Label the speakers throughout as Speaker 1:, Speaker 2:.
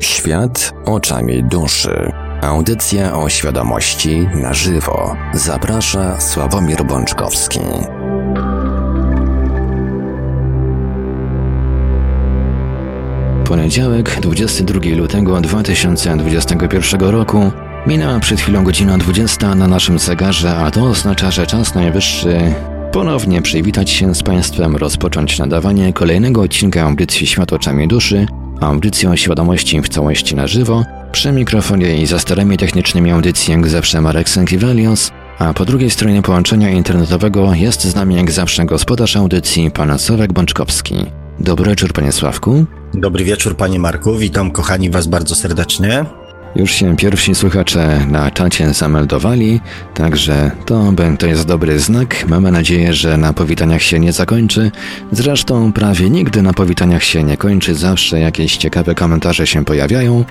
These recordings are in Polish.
Speaker 1: Świat oczami duszy. Audycja o świadomości na żywo. Zaprasza Sławomir Bączkowski. Poniedziałek, 22 lutego 2021 roku. Minęła przed chwilą godzina 20 na naszym zegarze, a to oznacza, że czas najwyższy ponownie przywitać się z Państwem, rozpocząć nadawanie kolejnego odcinka audycji Świat oczami duszy, audycji o świadomości w całości na żywo, przy mikrofonie i za starymi technicznymi audycji jak zawsze Marek Sankiewelios, a po drugiej stronie połączenia internetowego jest z nami jak zawsze gospodarz audycji, pan Sławek Bączkowski. Dobry wieczór, panie Sławku.
Speaker 2: Dobry wieczór, panie Marku. Witam kochani was bardzo serdecznie.
Speaker 1: Już się pierwsi słuchacze na czacie zameldowali, także to, to jest dobry znak. Mamy nadzieję, że na powitaniach się nie zakończy. Zresztą prawie nigdy na powitaniach się nie kończy, zawsze jakieś ciekawe komentarze się pojawiają.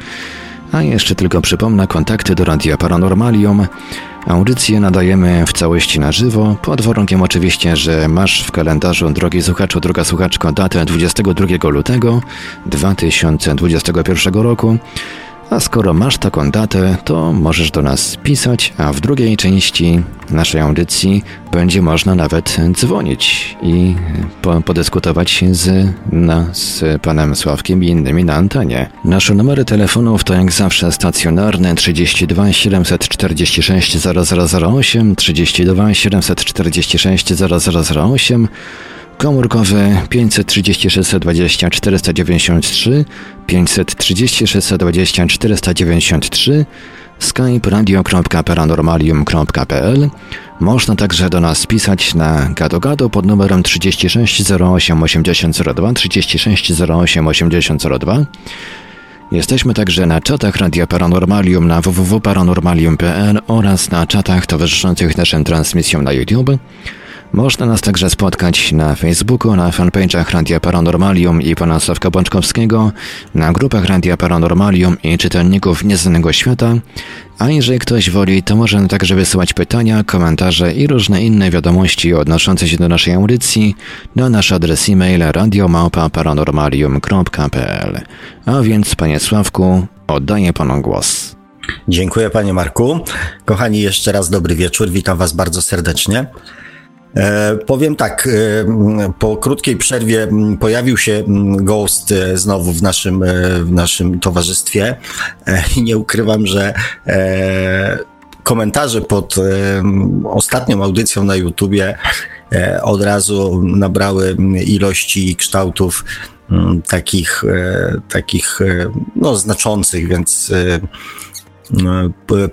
Speaker 1: A jeszcze tylko przypomnę kontakty do Radia Paranormalium. Audycję nadajemy w całości na żywo, pod warunkiem oczywiście, że masz w kalendarzu, drogi słuchaczu, droga słuchaczko, datę 22 lutego 2021 roku. A skoro masz taką datę, to możesz do nas pisać, a w drugiej części naszej audycji będzie można nawet dzwonić i po, podyskutować z, na, z panem Sławkiem i innymi na antenie. Nasze numery telefonów to jak zawsze stacjonarne 32 746 0008, 32 746 0008, komórkowy 536 20 493, 536 20 493, skype radio.paranormalium.pl. Można także do nas pisać na gado pod numerem 36 08 8002, 36 08 8002. Jesteśmy także na czatach Radia Paranormalium na www.paranormalium.pl oraz na czatach towarzyszących naszym transmisjom na YouTube. Można nas także spotkać na Facebooku, na fanpage'ach Radia Paranormalium i pana Sławka Bączkowskiego, na grupach Radia Paranormalium i czytelników Nieznanego Świata, a jeżeli ktoś woli, to może także wysyłać pytania, komentarze i różne inne wiadomości odnoszące się do naszej audycji na nasz adres e-mail radiomałpa-paranormalium.pl. A więc, panie Sławku, oddaję panu głos.
Speaker 2: Dziękuję panie Marku. Kochani, jeszcze raz dobry wieczór. Witam was bardzo serdecznie. E, powiem tak, e, po krótkiej przerwie pojawił się Ghost e, znowu w naszym, w naszym towarzystwie i nie ukrywam, że komentarze pod ostatnią audycją na YouTubie od razu nabrały ilości i kształtów takich, takich no, znaczących, więc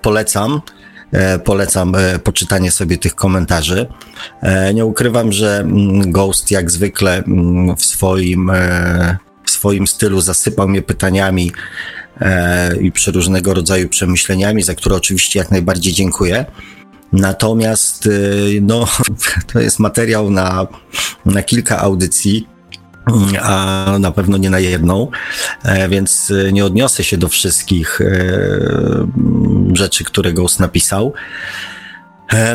Speaker 2: polecam. E, polecam e, poczytanie sobie tych komentarzy. E, nie ukrywam, że mm, Ghost jak zwykle mm, w swoim, w swoim stylu zasypał mnie pytaniami i przeróżnego rodzaju przemyśleniami, za które oczywiście jak najbardziej dziękuję. Natomiast no, to jest materiał na, na kilka audycji a na pewno nie na jedną, e, więc e, nie odniosę się do wszystkich e, rzeczy, które Ghost napisał.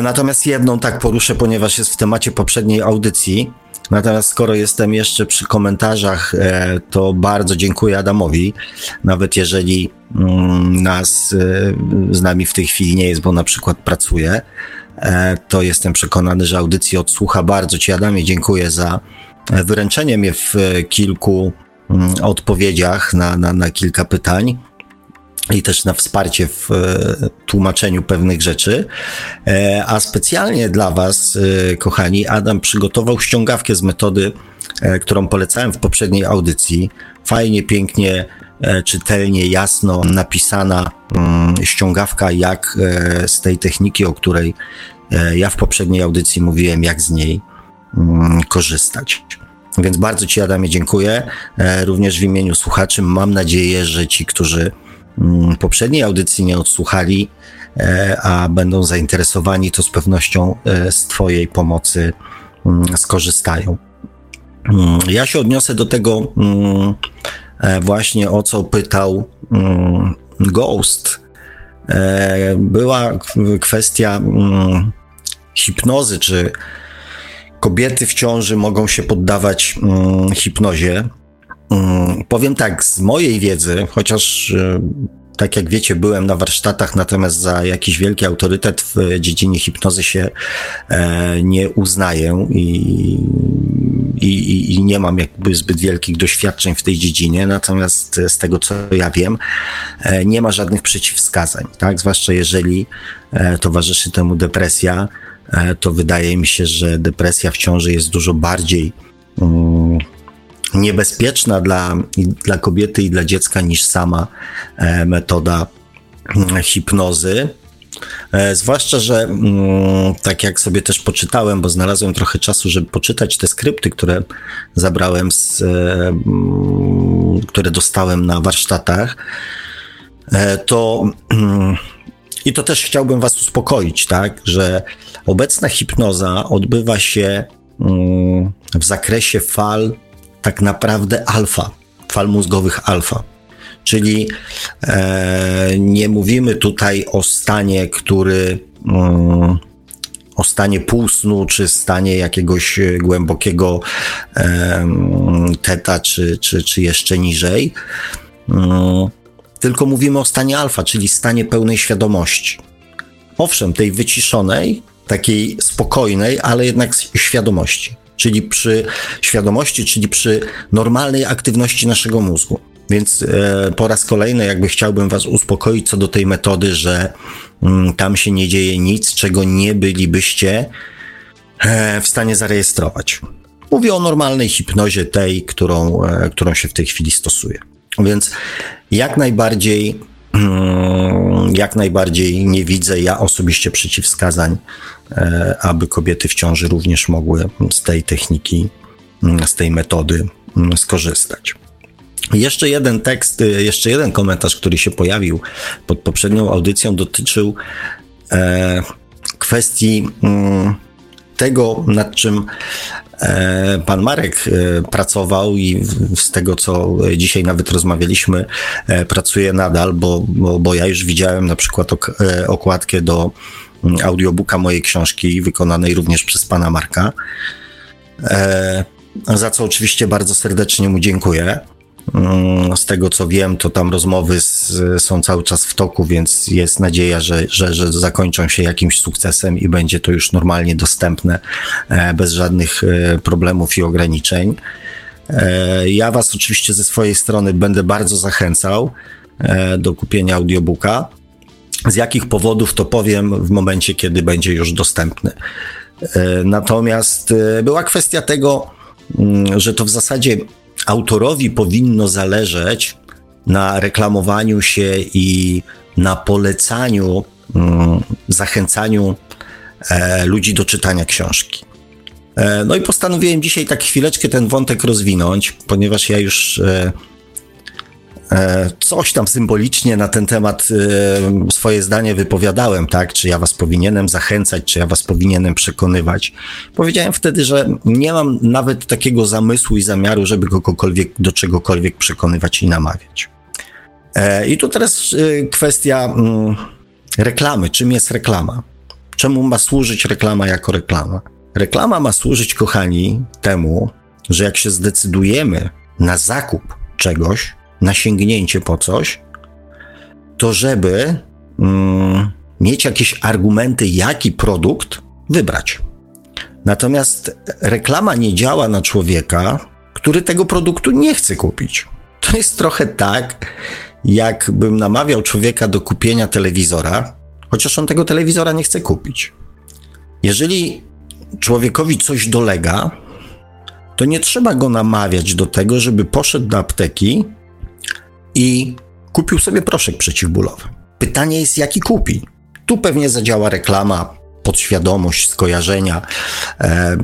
Speaker 2: Natomiast jedną tak poruszę, ponieważ jest w temacie poprzedniej audycji. Natomiast skoro jestem jeszcze przy komentarzach, to bardzo dziękuję Adamowi. Nawet jeżeli mm, nas z nami w tej chwili nie jest, bo na przykład pracuje, to jestem przekonany, że audycji odsłucha. Bardzo Ci Adamie dziękuję za wyręczenie mnie w kilku mm, odpowiedziach na, na, na kilka pytań i też na wsparcie w e, tłumaczeniu pewnych rzeczy. E, a specjalnie dla Was, e, kochani, Adam przygotował ściągawkę z metody, którą polecałem w poprzedniej audycji. Fajnie, pięknie, czytelnie, jasno napisana mm, ściągawka, jak z tej techniki, o której ja w poprzedniej audycji mówiłem, jak z niej korzystać. Więc bardzo Ci, Adamie, dziękuję. E, również w imieniu słuchaczy mam nadzieję, że ci, którzy mm, poprzedniej audycji nie odsłuchali, e, a będą zainteresowani, to z pewnością e, z Twojej pomocy mm, skorzystają. Mm, ja się odniosę do tego właśnie, o co pytał Ghost. Była kwestia hipnozy, czy kobiety w ciąży mogą się poddawać mm, hipnozie. Mm, powiem tak, z mojej wiedzy, chociaż e, tak jak wiecie, byłem na warsztatach, natomiast za jakiś wielki autorytet w dziedzinie hipnozy się e, nie uznaję i, i, i, nie mam jakby zbyt wielkich doświadczeń w tej dziedzinie, natomiast z tego co ja wiem, e, nie ma żadnych przeciwwskazań, tak? Zwłaszcza jeżeli e, towarzyszy temu depresja, e, to wydaje mi się, że depresja w ciąży jest dużo bardziej um, niebezpieczna dla, dla kobiety i dla dziecka niż sama e, metoda mm, hipnozy. E, zwłaszcza, że mm, tak jak sobie też poczytałem, bo znalazłem trochę czasu, żeby poczytać te skrypty, które zabrałem, z, e, mm, które dostałem na warsztatach, to i to też chciałbym Was uspokoić, tak, że obecna hipnoza odbywa się w zakresie fal tak naprawdę alfa, fal mózgowych alfa. Czyli e, nie mówimy tutaj o stanie, który mm, o stanie półsnu, czy stanie jakiegoś głębokiego e, teta, czy, czy, czy jeszcze niżej. Mm, tylko mówimy o stanie alfa, czyli stanie pełnej świadomości. Owszem, tej wyciszonej, takiej spokojnej, ale jednak świadomości czyli przy świadomości, czyli przy normalnej aktywności naszego mózgu. Więc e, po raz kolejny jakby chciałbym Was uspokoić co do tej metody, że mm, tam się nie dzieje nic, czego nie bylibyście e, w stanie zarejestrować. Mówię o normalnej hipnozie tej, którą, e, którą się w tej chwili stosuje. Więc jak najbardziej, mm, jak najbardziej nie widzę ja osobiście przeciwwskazań E, aby kobiety w ciąży również mogły z tej techniki, mm, z tej metody mm, skorzystać. Jeszcze jeden tekst, y, jeszcze jeden komentarz, który się pojawił pod poprzednią audycją, dotyczył e, kwestii tego, nad czym e, pan Marek pracował i z tego, co dzisiaj nawet rozmawialiśmy, pracuje nadal, bo, bo, bo ja już widziałem na przykład okładkę do audiobooka mojej książki, wykonanej również przez pana Marka. E, za co oczywiście bardzo serdecznie mu dziękuję. Mm, z tego co wiem, to tam rozmowy z, są cały czas w toku, więc jest nadzieja, że, że, że zakończą się jakimś sukcesem i będzie to już normalnie dostępne, e, bez żadnych e, problemów i ograniczeń. Ja Was oczywiście ze swojej strony będę bardzo zachęcał do kupienia audiobooka. Z jakich powodów to powiem w momencie, kiedy będzie już dostępny. E, natomiast e, była kwestia tego, mm, że to w zasadzie autorowi powinno zależeć na reklamowaniu się i na polecaniu, mm, zachęcaniu e, ludzi do czytania książki. No i postanowiłem dzisiaj tak chwileczkę ten wątek rozwinąć, ponieważ ja już E, coś tam symbolicznie na ten temat e, swoje zdanie wypowiadałem, tak? Czy ja was powinienem zachęcać, czy ja was powinienem przekonywać. Powiedziałem wtedy, że nie mam nawet takiego zamysłu i zamiaru, żeby kogokolwiek do czegokolwiek przekonywać i namawiać. E, I tu teraz kwestia mm, reklamy. Czym jest reklama? Czemu ma służyć reklama jako reklama? Reklama ma służyć, kochani, temu, że jak się zdecydujemy na zakup czegoś, na sięgnięcie po coś, to żeby mm, mieć jakieś argumenty, jaki produkt wybrać. Natomiast reklama nie działa na człowieka, który tego produktu nie chce kupić. To jest trochę tak, jakbym namawiał człowieka do kupienia telewizora, chociaż on tego telewizora nie chce kupić. Jeżeli człowiekowi coś dolega, to nie trzeba go namawiać do tego, żeby poszedł do apteki i kupił sobie proszek przeciwbólowy. Pytanie jest, jaki kupi? Tu pewnie zadziała reklama, podświadomość, skojarzenia, e,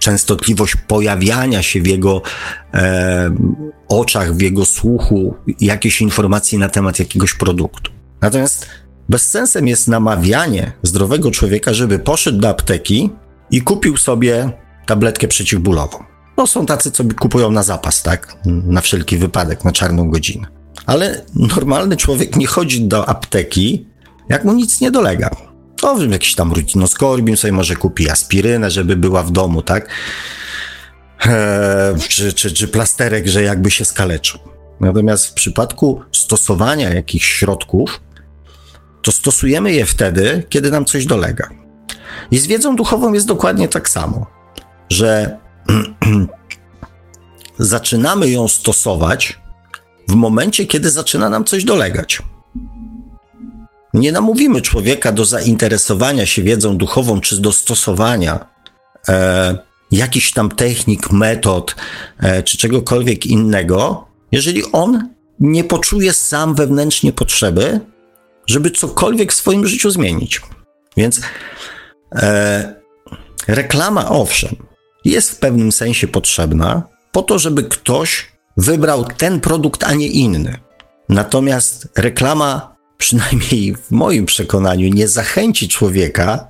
Speaker 2: częstotliwość pojawiania się w jego e, oczach, w jego słuchu jakiejś informacji na temat jakiegoś produktu. Natomiast bezsensem jest namawianie zdrowego człowieka, żeby poszedł do apteki i kupił sobie tabletkę przeciwbólową. No są tacy, co kupują na zapas, tak? Na wszelki wypadek, na czarną godzinę. Ale normalny człowiek nie chodzi do apteki, jak mu nic nie dolega. To wiem, jakiś tam rutinoskorbin sobie może kupi aspirynę, żeby była w domu, tak? e, czy, czy, czy plasterek, że jakby się skaleczył. Natomiast w przypadku stosowania jakichś środków, to stosujemy je wtedy, kiedy nam coś dolega. I z wiedzą duchową jest dokładnie tak samo, że zaczynamy ją stosować w momencie, kiedy zaczyna nam coś dolegać. Nie namówimy człowieka do zainteresowania się wiedzą duchową czy do stosowania e, jakichś tam technik, metod e, czy czegokolwiek innego, jeżeli on nie poczuje sam wewnętrznie potrzeby, żeby cokolwiek w swoim życiu zmienić. Więc e, reklama, owszem, jest w pewnym sensie potrzebna po to, żeby ktoś wybrał ten produkt, a nie inny. Natomiast reklama, przynajmniej w moim przekonaniu, nie zachęci człowieka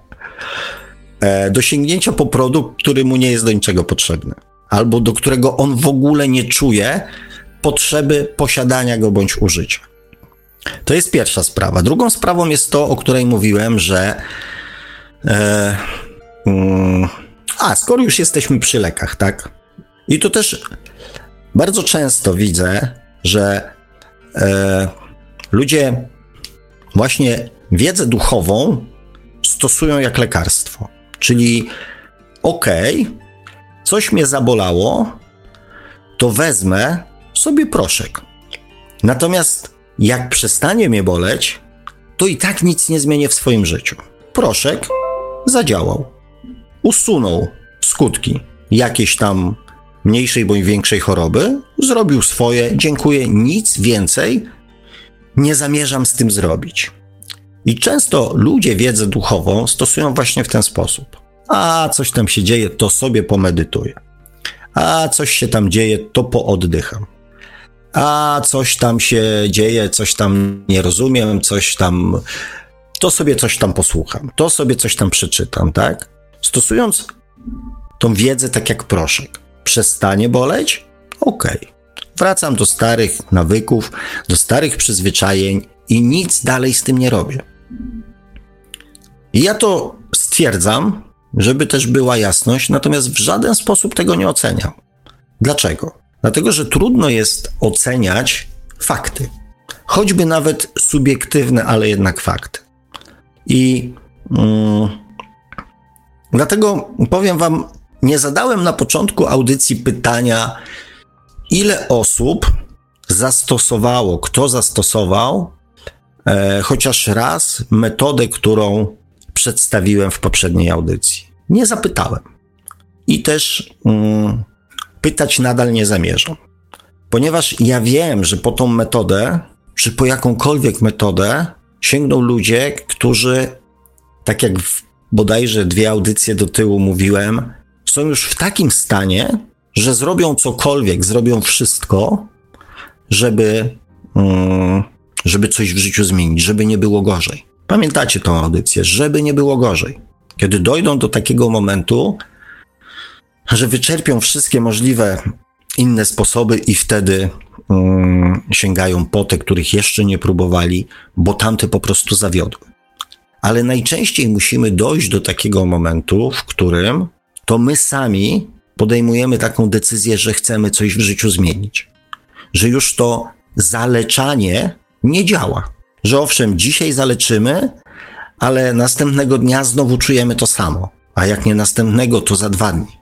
Speaker 2: e, do sięgnięcia po produkt, który mu nie jest do niczego potrzebny, albo do którego on w ogóle nie czuje potrzeby posiadania go bądź użycia. To jest pierwsza sprawa. Drugą sprawą jest to, o której mówiłem, że. E, mm, a, skoro już jesteśmy przy lekach, tak? I to też bardzo często widzę, że e, ludzie właśnie wiedzę duchową stosują jak lekarstwo. Czyli okej, okay, coś mnie zabolało, to wezmę sobie proszek. Natomiast jak przestanie mnie boleć, to i tak nic nie zmienię w swoim życiu. Proszek zadziałał. Usunął skutki jakiejś tam mniejszej bądź większej choroby, zrobił swoje, dziękuję, nic więcej nie zamierzam z tym zrobić. I często ludzie wiedzę duchową stosują właśnie w ten sposób. A coś tam się dzieje, to sobie pomedytuję. A coś się tam dzieje, to pooddycham. A coś tam się dzieje, coś tam nie rozumiem, coś tam. To sobie coś tam posłucham, to sobie coś tam przeczytam, tak? Stosując tą wiedzę tak jak proszek przestanie boleć? Okej. Wracam do starych nawyków, do starych przyzwyczajeń i nic dalej z tym nie robię. I ja to stwierdzam, żeby też była jasność, natomiast w żaden sposób tego nie oceniam. Dlaczego? Dlatego, że trudno jest oceniać fakty. Choćby nawet subiektywne, ale jednak fakty. I mm, dlatego powiem Wam nie zadałem na początku audycji pytania, ile osób zastosowało, kto zastosował e, chociaż raz metodę, którą przedstawiłem w poprzedniej audycji. Nie zapytałem. I też mm, pytać nadal nie zamierzam. Ponieważ ja wiem, że po tą metodę, czy po jakąkolwiek metodę, sięgną ludzie, którzy, tak jak w bodajże dwie audycje do tyłu mówiłem, są już w takim stanie, że zrobią cokolwiek, zrobią wszystko, żeby, mm, żeby coś w życiu zmienić, żeby nie było gorzej. Pamiętacie tą audycję, żeby nie było gorzej. Kiedy dojdą do takiego momentu, że wyczerpią wszystkie możliwe inne sposoby i wtedy mm, sięgają po te, których jeszcze nie próbowali, bo tamte po prostu zawiodły. Ale najczęściej musimy dojść do takiego momentu, w którym to my sami podejmujemy taką decyzję, że chcemy coś w życiu zmienić. Że już to zaleczanie nie działa. Że owszem, dzisiaj zaleczymy, ale następnego dnia znowu czujemy to samo. A jak nie następnego, to za dwa dni.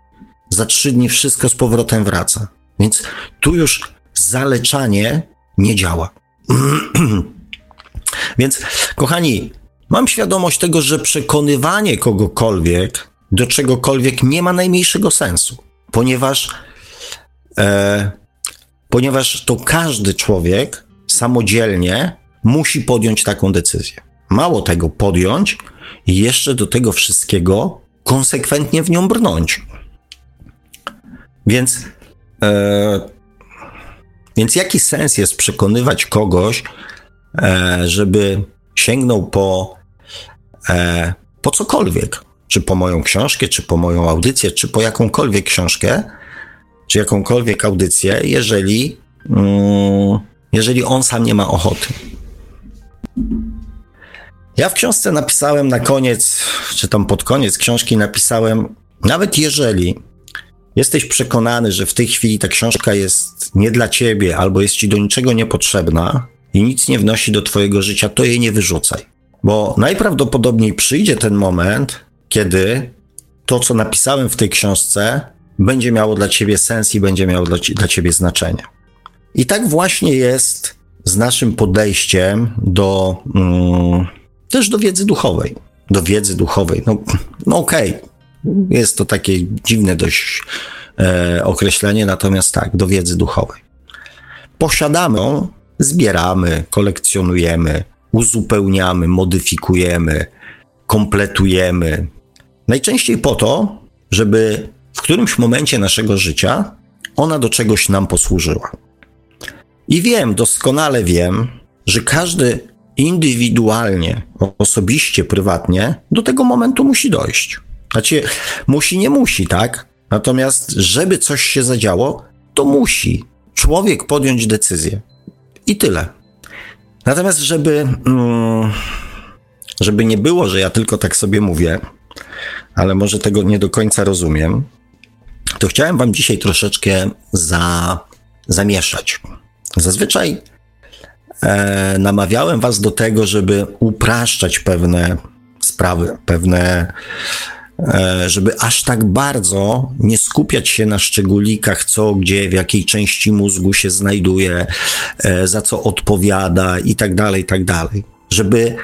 Speaker 2: Za trzy dni wszystko z powrotem wraca. Więc tu już zaleczanie nie działa. Więc, kochani, mam świadomość tego, że przekonywanie kogokolwiek do czegokolwiek nie ma najmniejszego sensu, ponieważ, e, ponieważ to każdy człowiek samodzielnie musi podjąć taką decyzję. Mało tego podjąć i jeszcze do tego wszystkiego konsekwentnie w nią brnąć. Więc, e, więc jaki sens jest przekonywać kogoś, e, żeby sięgnął po, e, po cokolwiek? czy po moją książkę, czy po moją audycję, czy po jakąkolwiek książkę, czy jakąkolwiek audycję, jeżeli, mm, jeżeli on sam nie ma ochoty. Ja w książce napisałem na koniec, czy tam pod koniec książki napisałem, nawet jeżeli jesteś przekonany, że w tej chwili ta książka jest nie dla ciebie albo jest ci do niczego niepotrzebna i nic nie wnosi do twojego życia, to jej nie wyrzucaj. Bo najprawdopodobniej przyjdzie ten moment, kiedy to, co napisałem w tej książce, będzie miało dla ciebie sens i będzie miało dla, dla ciebie znaczenie. I tak właśnie jest z naszym podejściem do mm, też do wiedzy duchowej. Do wiedzy duchowej. No, no okej, okay. jest to takie dziwne dość e, określenie, natomiast tak, do wiedzy duchowej. Posiadamy ją, zbieramy, kolekcjonujemy, uzupełniamy, modyfikujemy, kompletujemy. Najczęściej po to, żeby w którymś momencie naszego życia ona do czegoś nam posłużyła. I wiem, doskonale wiem, że każdy indywidualnie, osobiście, prywatnie do tego momentu musi dojść. Znaczy, musi, nie musi, tak? Natomiast, żeby coś się zadziało, to musi człowiek podjąć decyzję. I tyle. Natomiast, żeby, mm, żeby nie było, że ja tylko tak sobie mówię, ale może tego nie do końca rozumiem, to chciałem Wam dzisiaj troszeczkę za, zamieszać. Zazwyczaj e, namawiałem Was do tego, żeby upraszczać pewne sprawy, pewne, żeby aż tak bardzo nie skupiać się na szczególikach, co, gdzie, w jakiej części mózgu się znajduje, e, za co odpowiada i tak dalej, i tak dalej. Żeby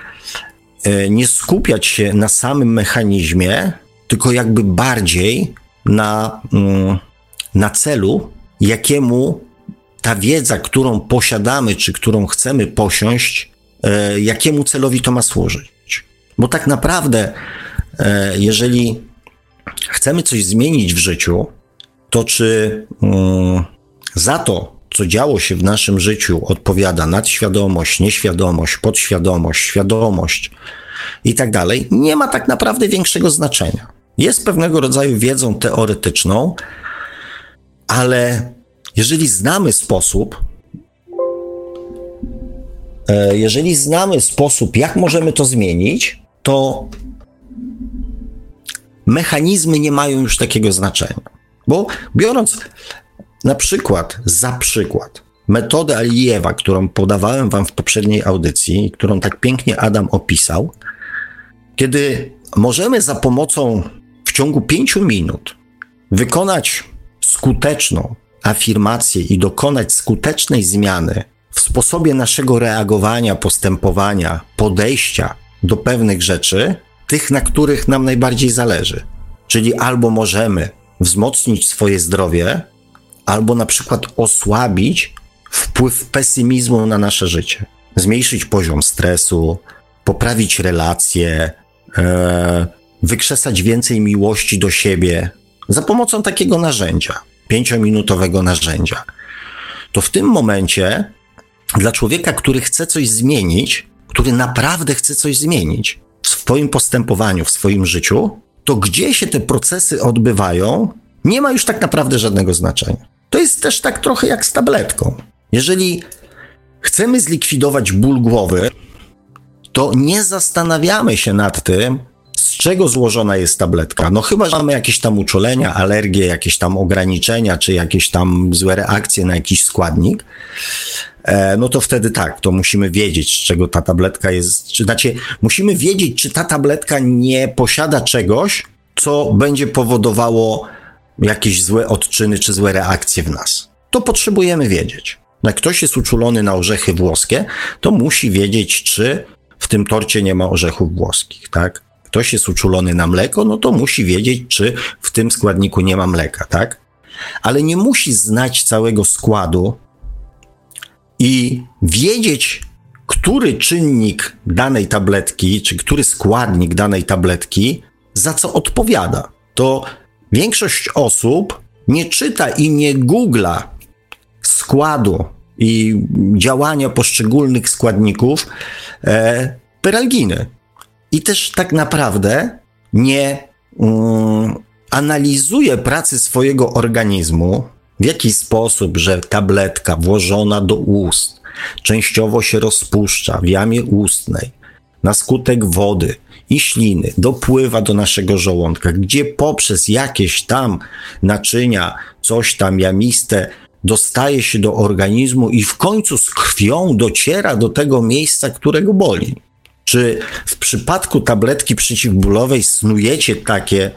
Speaker 2: e, nie skupiać się na samym mechanizmie, tylko jakby bardziej na, mm, na celu, jakiemu ta wiedza, którą posiadamy, czy którą chcemy posiąść, e, jakiemu celowi to ma służyć. Bo tak naprawdę, e, jeżeli chcemy coś zmienić w życiu, to czy mm, za to, co działo się w naszym życiu, odpowiada nadświadomość, nieświadomość, podświadomość, świadomość i tak dalej, nie ma tak naprawdę większego znaczenia. Jest pewnego rodzaju wiedzą teoretyczną, ale jeżeli znamy sposób, e, jeżeli znamy sposób, jak możemy to zmienić, to mechanizmy nie mają już takiego znaczenia. Bo biorąc na przykład, za przykład, metodę Alijewa, którą podawałem Wam w poprzedniej audycji, którą tak pięknie Adam opisał, kiedy możemy za pomocą w ciągu pięciu minut wykonać skuteczną, afirmację i dokonać skutecznej zmiany w sposobie naszego reagowania, postępowania, podejścia do pewnych rzeczy, tych, na których nam najbardziej zależy. Czyli albo możemy wzmocnić swoje zdrowie, albo na przykład osłabić wpływ pesymizmu na nasze życie, zmniejszyć poziom stresu, poprawić relacje, e, wykrzesać więcej miłości do siebie za pomocą takiego narzędzia pięciominutowego narzędzia, to w tym momencie dla człowieka, który chce coś zmienić, który naprawdę chce coś zmienić w swoim postępowaniu, w swoim życiu, to gdzie się te procesy odbywają, nie ma już tak naprawdę żadnego znaczenia. To jest też tak trochę jak z tabletką. Jeżeli chcemy zlikwidować ból głowy, to nie zastanawiamy się nad tym, czego złożona jest tabletka? No chyba, że mamy jakieś tam uczulenia, alergie, jakieś tam ograniczenia, czy jakieś tam złe reakcje na jakiś składnik, e, no to wtedy tak, to musimy wiedzieć, z czego ta tabletka jest, czy znaczy musimy wiedzieć, czy ta tabletka nie posiada czegoś, co będzie powodowało jakieś złe odczyny, czy złe reakcje w nas. To potrzebujemy wiedzieć. Jak ktoś jest uczulony na orzechy włoskie, to musi wiedzieć, czy w tym torcie nie ma orzechów włoskich, tak? Ktoś jest uczulony na mleko, no to musi wiedzieć, czy w tym składniku nie ma mleka, tak? Ale nie musi znać całego składu i wiedzieć, który czynnik danej tabletki, czy który składnik danej tabletki za co odpowiada. To większość osób nie czyta i nie googla składu i działania poszczególnych składników e, i też tak naprawdę nie um, analizuje pracy swojego organizmu, w jaki sposób, że tabletka włożona do ust częściowo się rozpuszcza w jamie ustnej na skutek wody i śliny dopływa do naszego żołądka, gdzie poprzez jakieś tam naczynia, coś tam jamiste, dostaje się do organizmu i w końcu z krwią dociera do tego miejsca, którego boli. Czy w przypadku tabletki przeciwbólowej snujecie takie,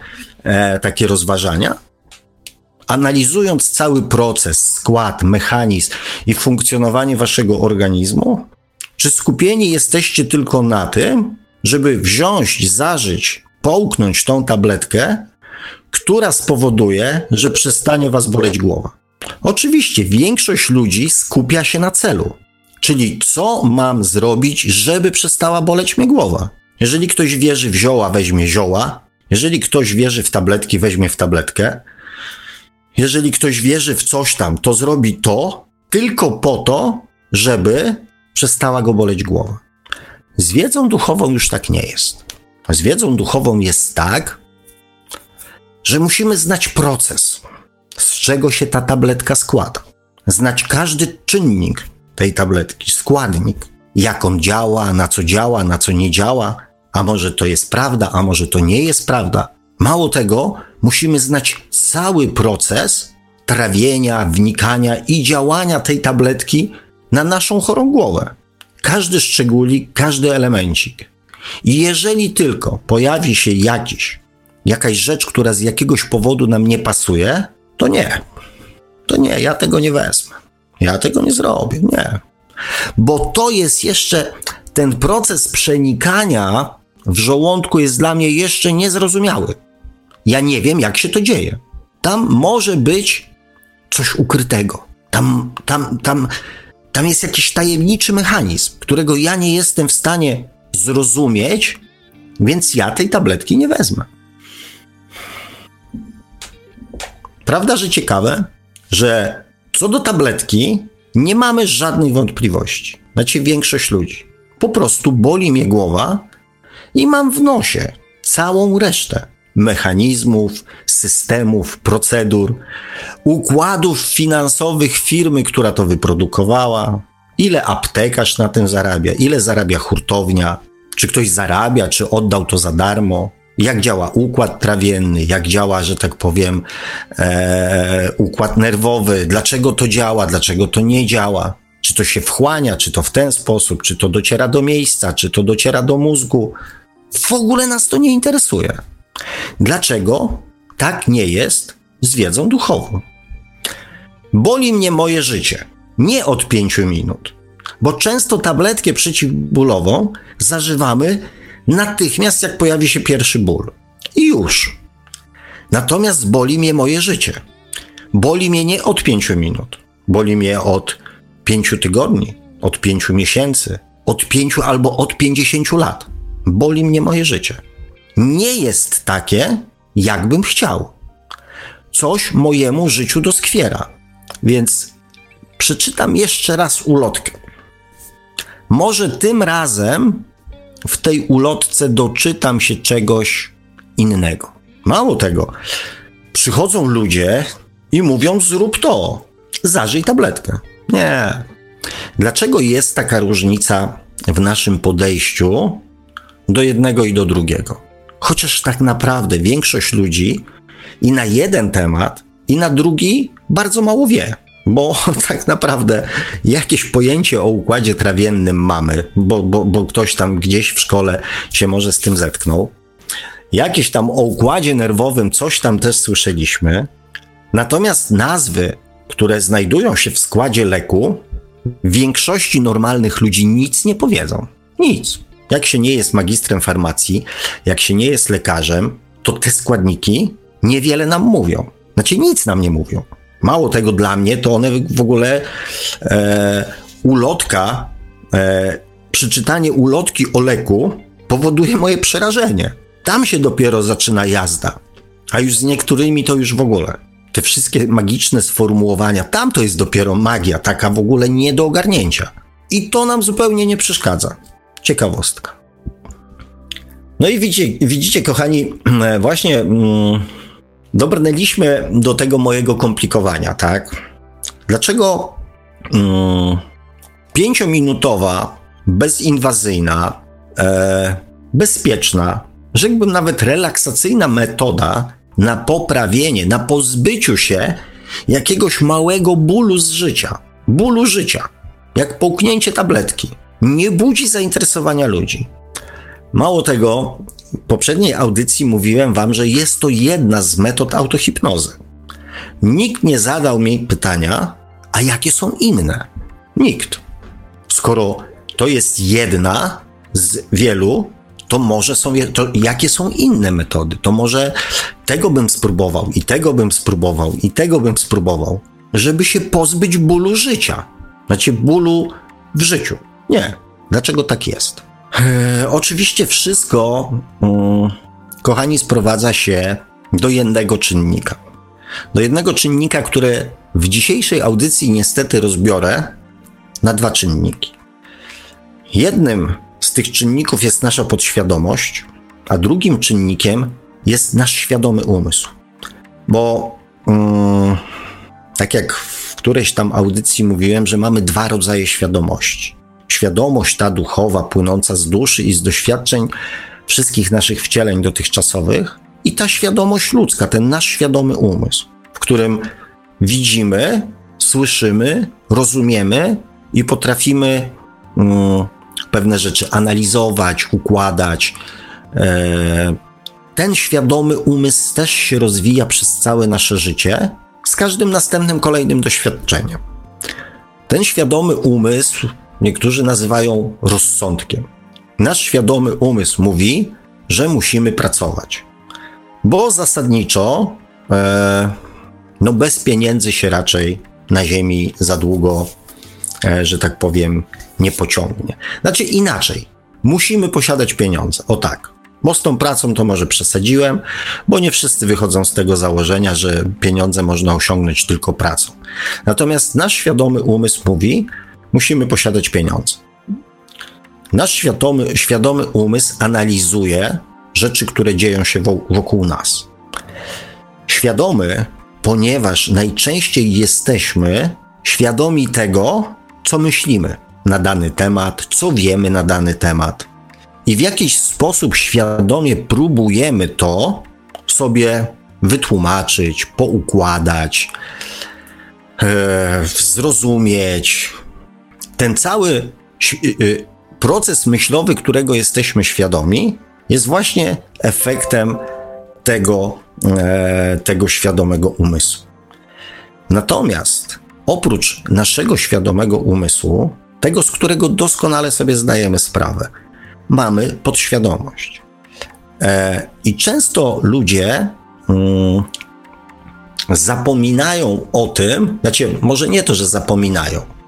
Speaker 2: e, takie rozważania? Analizując cały proces, skład, mechanizm i funkcjonowanie waszego organizmu, czy skupieni jesteście tylko na tym, żeby wziąć, zażyć, połknąć tą tabletkę, która spowoduje, że przestanie was boleć głowa? Oczywiście większość ludzi skupia się na celu, czyli co mam zrobić, żeby przestała boleć mnie głowa. Jeżeli ktoś wierzy w zioła, weźmie zioła. Jeżeli ktoś wierzy w tabletki, weźmie w tabletkę. Jeżeli ktoś wierzy w coś tam, to zrobi to tylko po to, żeby przestała go boleć głowa. Z wiedzą duchową już tak nie jest. Z wiedzą duchową jest tak, że musimy znać proces, z czego się ta tabletka składa. Znać każdy czynnik tej tabletki, składnik, jak on działa, na co działa, na co nie działa, a może to jest prawda, a może to nie jest prawda. Mało tego, musimy znać cały proces trawienia, wnikania i działania tej tabletki na naszą chorą głowę. Każdy szczególik, każdy elemencik. I jeżeli tylko pojawi się jakiś, jakaś rzecz, która z jakiegoś powodu nam nie pasuje, to nie. To nie, ja tego nie wezmę. Ja tego nie zrobię, nie. Bo to jest jeszcze ten proces przenikania w żołądku jest dla mnie jeszcze niezrozumiały. Ja nie wiem, jak się to dzieje. Tam może być coś ukrytego. Tam, tam, tam, tam jest jakiś tajemniczy mechanizm, którego ja nie jestem w stanie zrozumieć, więc ja tej tabletki nie wezmę. Prawda, że ciekawe, że co do tabletki nie mamy żadnej wątpliwości. Znaczy większość ludzi. Po prostu boli mnie głowa i mam w nosie całą resztę mechanizmów, systemów, procedur, układów finansowych firmy, która to wyprodukowała, ile aptekarz na tym zarabia, ile zarabia hurtownia, czy ktoś zarabia, czy oddał to za darmo, jak działa układ trawienny, jak działa, że tak powiem, e, układ nerwowy, dlaczego to działa, dlaczego to nie działa, czy to się wchłania, czy to w ten sposób, czy to dociera do miejsca, czy to dociera do mózgu. W ogóle nas to nie interesuje. Dlaczego tak nie jest z wiedzą duchową? Boli mnie moje życie. Nie od pięciu minut, bo często tabletkę przeciwbólową zażywamy natychmiast, jak pojawi się pierwszy ból. I już. Natomiast boli mnie moje życie. Boli mnie nie od pięciu minut. Boli mnie od pięciu tygodni, od pięciu miesięcy, od pięciu albo od pięćdziesięciu lat. Boli mnie moje życie nie jest takie, jakbym chciał. Coś mojemu życiu doskwiera. Więc przeczytam jeszcze raz ulotkę. Może tym razem w tej ulotce doczytam się czegoś innego. Mało tego, przychodzą ludzie i mówią: zrób to, zażyj tabletkę. Nie. Dlaczego jest taka różnica w naszym podejściu do jednego i do drugiego? Chociaż tak naprawdę większość ludzi i na jeden temat, i na drugi bardzo mało wie. Bo tak naprawdę jakieś pojęcie o układzie trawiennym mamy, bo, bo, bo ktoś tam gdzieś w szkole się może z tym zetknął. Jakieś tam o układzie nerwowym coś tam też słyszeliśmy. Natomiast nazwy, które znajdują się w składzie leku, większości normalnych ludzi nic nie powiedzą. Nic. Jak się nie jest magistrem farmacji, jak się nie jest lekarzem, to te składniki niewiele nam mówią. Znaczy nic nam nie mówią. Mało tego dla mnie, to one w ogóle e, ulotka, e, przeczytanie ulotki o leku powoduje moje przerażenie. Tam się dopiero zaczyna jazda. A już z niektórymi to już w ogóle. Te wszystkie magiczne sformułowania, tam to jest dopiero magia, taka w ogóle nie do ogarnięcia. I to nam zupełnie nie przeszkadza. Ciekawostka. No i widzicie, widzicie kochani, właśnie mm, dobrnęliśmy do tego mojego komplikowania, tak? Dlaczego mm, pięciominutowa, bezinwazyjna, e, bezpieczna, rzekłbym nawet relaksacyjna metoda na poprawienie, na pozbyciu się jakiegoś małego bólu z życia. Bólu życia. Jak połknięcie tabletki. Nie budzi zainteresowania ludzi. Mało tego, poprzedniej audycji mówiłem wam, że jest to jedna z metod autohipnozy. Nikt nie zadał mi pytania, a jakie są inne? Nikt. Skoro to jest jedna z wielu, to może są, to jakie są inne metody? To może tego bym spróbował, i tego bym spróbował, i tego bym spróbował, żeby się pozbyć bólu życia. Znaczy bólu w życiu. Nie. Dlaczego tak jest? E, oczywiście wszystko, mm, kochani, sprowadza się do jednego czynnika. Do jednego czynnika, który w dzisiejszej audycji niestety rozbiorę na dwa czynniki. Jednym z tych czynników jest nasza podświadomość, a drugim czynnikiem jest nasz świadomy umysł. Bo mm, tak jak w którejś tam audycji mówiłem, że mamy dwa rodzaje świadomości. Świadomość ta duchowa, płynąca z duszy i z doświadczeń wszystkich naszych wcieleń dotychczasowych, i ta świadomość ludzka, ten nasz świadomy umysł, w którym widzimy, słyszymy, rozumiemy i potrafimy mm, pewne rzeczy analizować, układać. E, ten świadomy umysł też się rozwija przez całe nasze życie, z każdym następnym kolejnym doświadczeniem. Ten świadomy umysł niektórzy nazywają rozsądkiem. Nasz świadomy umysł mówi, że musimy pracować, bo zasadniczo, e, no bez pieniędzy się raczej na Ziemi za długo, e, że tak powiem, nie pociągnie. Znaczy inaczej, musimy posiadać pieniądze. O tak. Bo z tą pracą to może przesadziłem, bo nie wszyscy wychodzą z tego założenia, że pieniądze można osiągnąć tylko pracą. Natomiast nasz świadomy umysł mówi, musimy posiadać pieniądze. Nasz świadomy, świadomy umysł analizuje rzeczy, które dzieją się wokół nas. Świadomy, ponieważ najczęściej jesteśmy świadomi tego, co myślimy na dany temat, co wiemy na dany temat. I w jakiś sposób świadomie próbujemy to sobie wytłumaczyć, poukładać, e, zrozumieć. Ten cały e, proces myślowy, którego jesteśmy świadomi, jest właśnie efektem tego, e, tego świadomego umysłu. Natomiast oprócz naszego świadomego umysłu, tego, z którego doskonale sobie zdajemy sprawę. Mamy podświadomość. E, I często ludzie mm, zapominają o tym, znaczy, może nie to, że zapominają.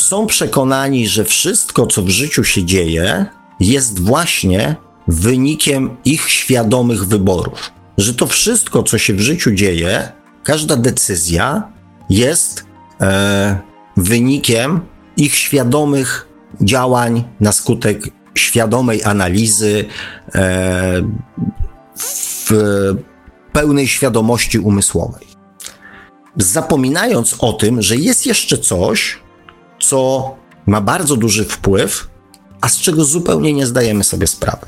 Speaker 2: Są przekonani, że wszystko, co w życiu się dzieje, jest właśnie wynikiem ich świadomych wyborów. Że to wszystko, co się w życiu dzieje, każda decyzja jest e, wynikiem ich świadomych działań na skutek świadomej analizy e, w pełnej świadomości umysłowej. Zapominając o tym, że jest jeszcze coś, co ma bardzo duży wpływ, a z czego zupełnie nie zdajemy sobie sprawy.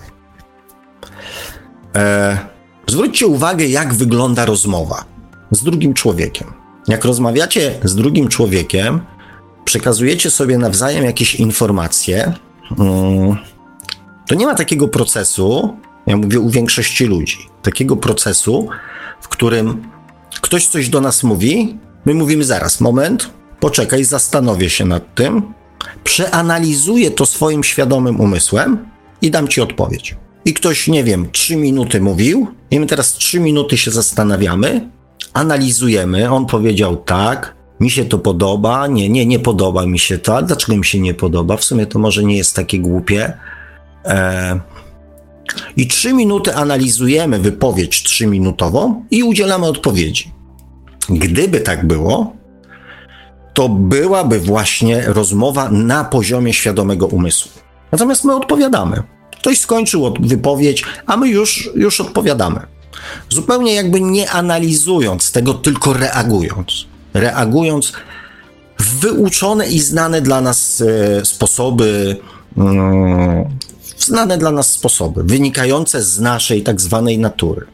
Speaker 2: E, zwróćcie uwagę, jak wygląda rozmowa z drugim człowiekiem. Jak rozmawiacie z drugim człowiekiem, przekazujecie sobie nawzajem jakieś informacje, mm, to nie ma takiego procesu, ja mówię u większości ludzi, takiego procesu, w którym ktoś coś do nas mówi, my mówimy zaraz, moment, poczekaj, zastanowię się nad tym, przeanalizuję to swoim świadomym umysłem i dam ci odpowiedź. I ktoś, nie wiem, trzy minuty mówił, i my teraz trzy minuty się zastanawiamy, analizujemy, on powiedział tak, mi się to podoba, nie, nie, nie podoba mi się to, dlaczego mi się nie podoba? W sumie to może nie jest takie głupie. E... I trzy minuty analizujemy wypowiedź trzyminutową i udzielamy odpowiedzi. Gdyby tak było, to byłaby właśnie rozmowa na poziomie świadomego umysłu. Natomiast my odpowiadamy. Ktoś skończył wypowiedź, a my już, już odpowiadamy. Zupełnie jakby nie analizując tego, tylko reagując reagując w wyuczone i znane dla nas e, sposoby, mm, znane dla nas sposoby, wynikające z naszej tak zwanej natury.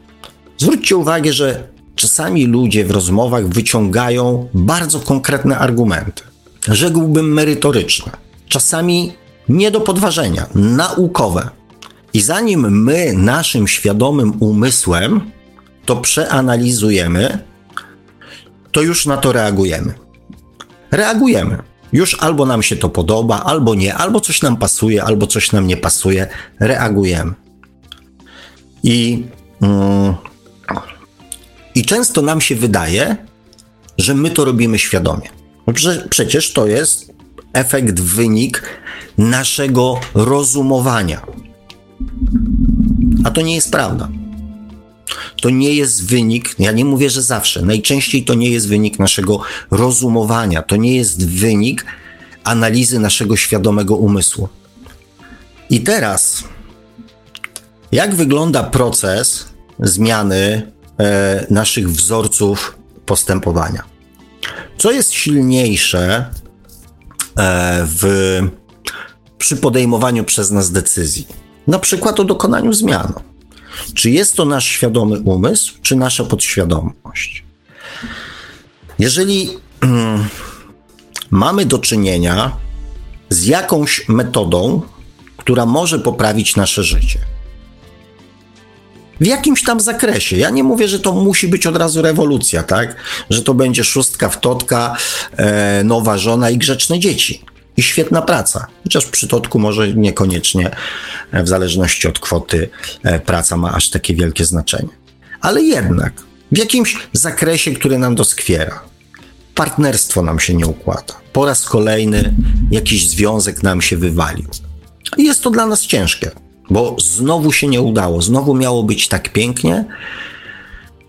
Speaker 2: Zwróćcie uwagę, że czasami ludzie w rozmowach wyciągają bardzo konkretne argumenty, rzekłbym merytoryczne, czasami nie do podważenia, naukowe. I zanim my naszym świadomym umysłem to przeanalizujemy, to już na to reagujemy. Reagujemy. Już albo nam się to podoba, albo nie, albo coś nam pasuje, albo coś nam nie pasuje, reagujemy. I, mm, i często nam się wydaje, że my to robimy świadomie. Prze przecież to jest efekt, wynik naszego rozumowania. A to nie jest prawda. To nie jest wynik, ja nie mówię, że zawsze, najczęściej to nie jest wynik naszego rozumowania, to nie jest wynik analizy naszego świadomego umysłu. I teraz, jak wygląda proces zmiany e, naszych wzorców postępowania? Co jest silniejsze e, w, przy podejmowaniu przez nas decyzji? Na przykład o dokonaniu zmian. Czy jest to nasz świadomy umysł, czy nasza podświadomość? Jeżeli mm, mamy do czynienia z jakąś metodą, która może poprawić nasze życie, w jakimś tam zakresie. Ja nie mówię, że to musi być od razu rewolucja, tak? Że to będzie szóstka wtotka, e, nowa żona i grzeczne dzieci i świetna praca. Chociaż przy Totku może niekoniecznie, e, w zależności od kwoty, e, praca ma aż takie wielkie znaczenie. Ale jednak w jakimś zakresie, który nam doskwiera. Partnerstwo nam się nie układa. Po raz kolejny jakiś związek nam się wywalił. I jest to dla nas ciężkie, bo znowu się nie udało, znowu miało być tak pięknie,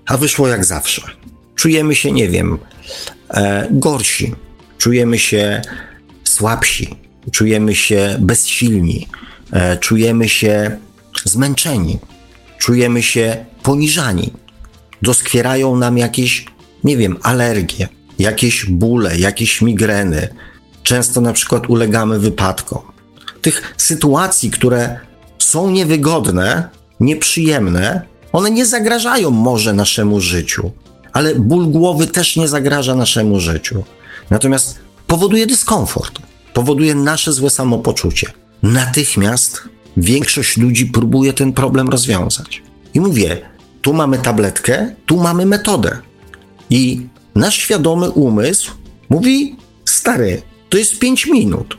Speaker 2: a wyszło jak zawsze. Czujemy się, nie wiem, e, gorsi, czujemy się słabsi, czujemy się bezsilni, e, czujemy się zmęczeni, czujemy się poniżani. Doskwierają nam jakieś, nie wiem, alergie, jakieś bóle, jakieś migreny. Często na przykład ulegamy wypadkom. Tych sytuacji, które są niewygodne, nieprzyjemne, one nie zagrażają może naszemu życiu, ale ból głowy też nie zagraża naszemu życiu. Natomiast powoduje dyskomfort, powoduje nasze złe samopoczucie. Natychmiast większość ludzi próbuje ten problem rozwiązać. I mówię, tu mamy tabletkę, tu mamy metodę. I nasz świadomy umysł mówi, stary, to jest 5 minut.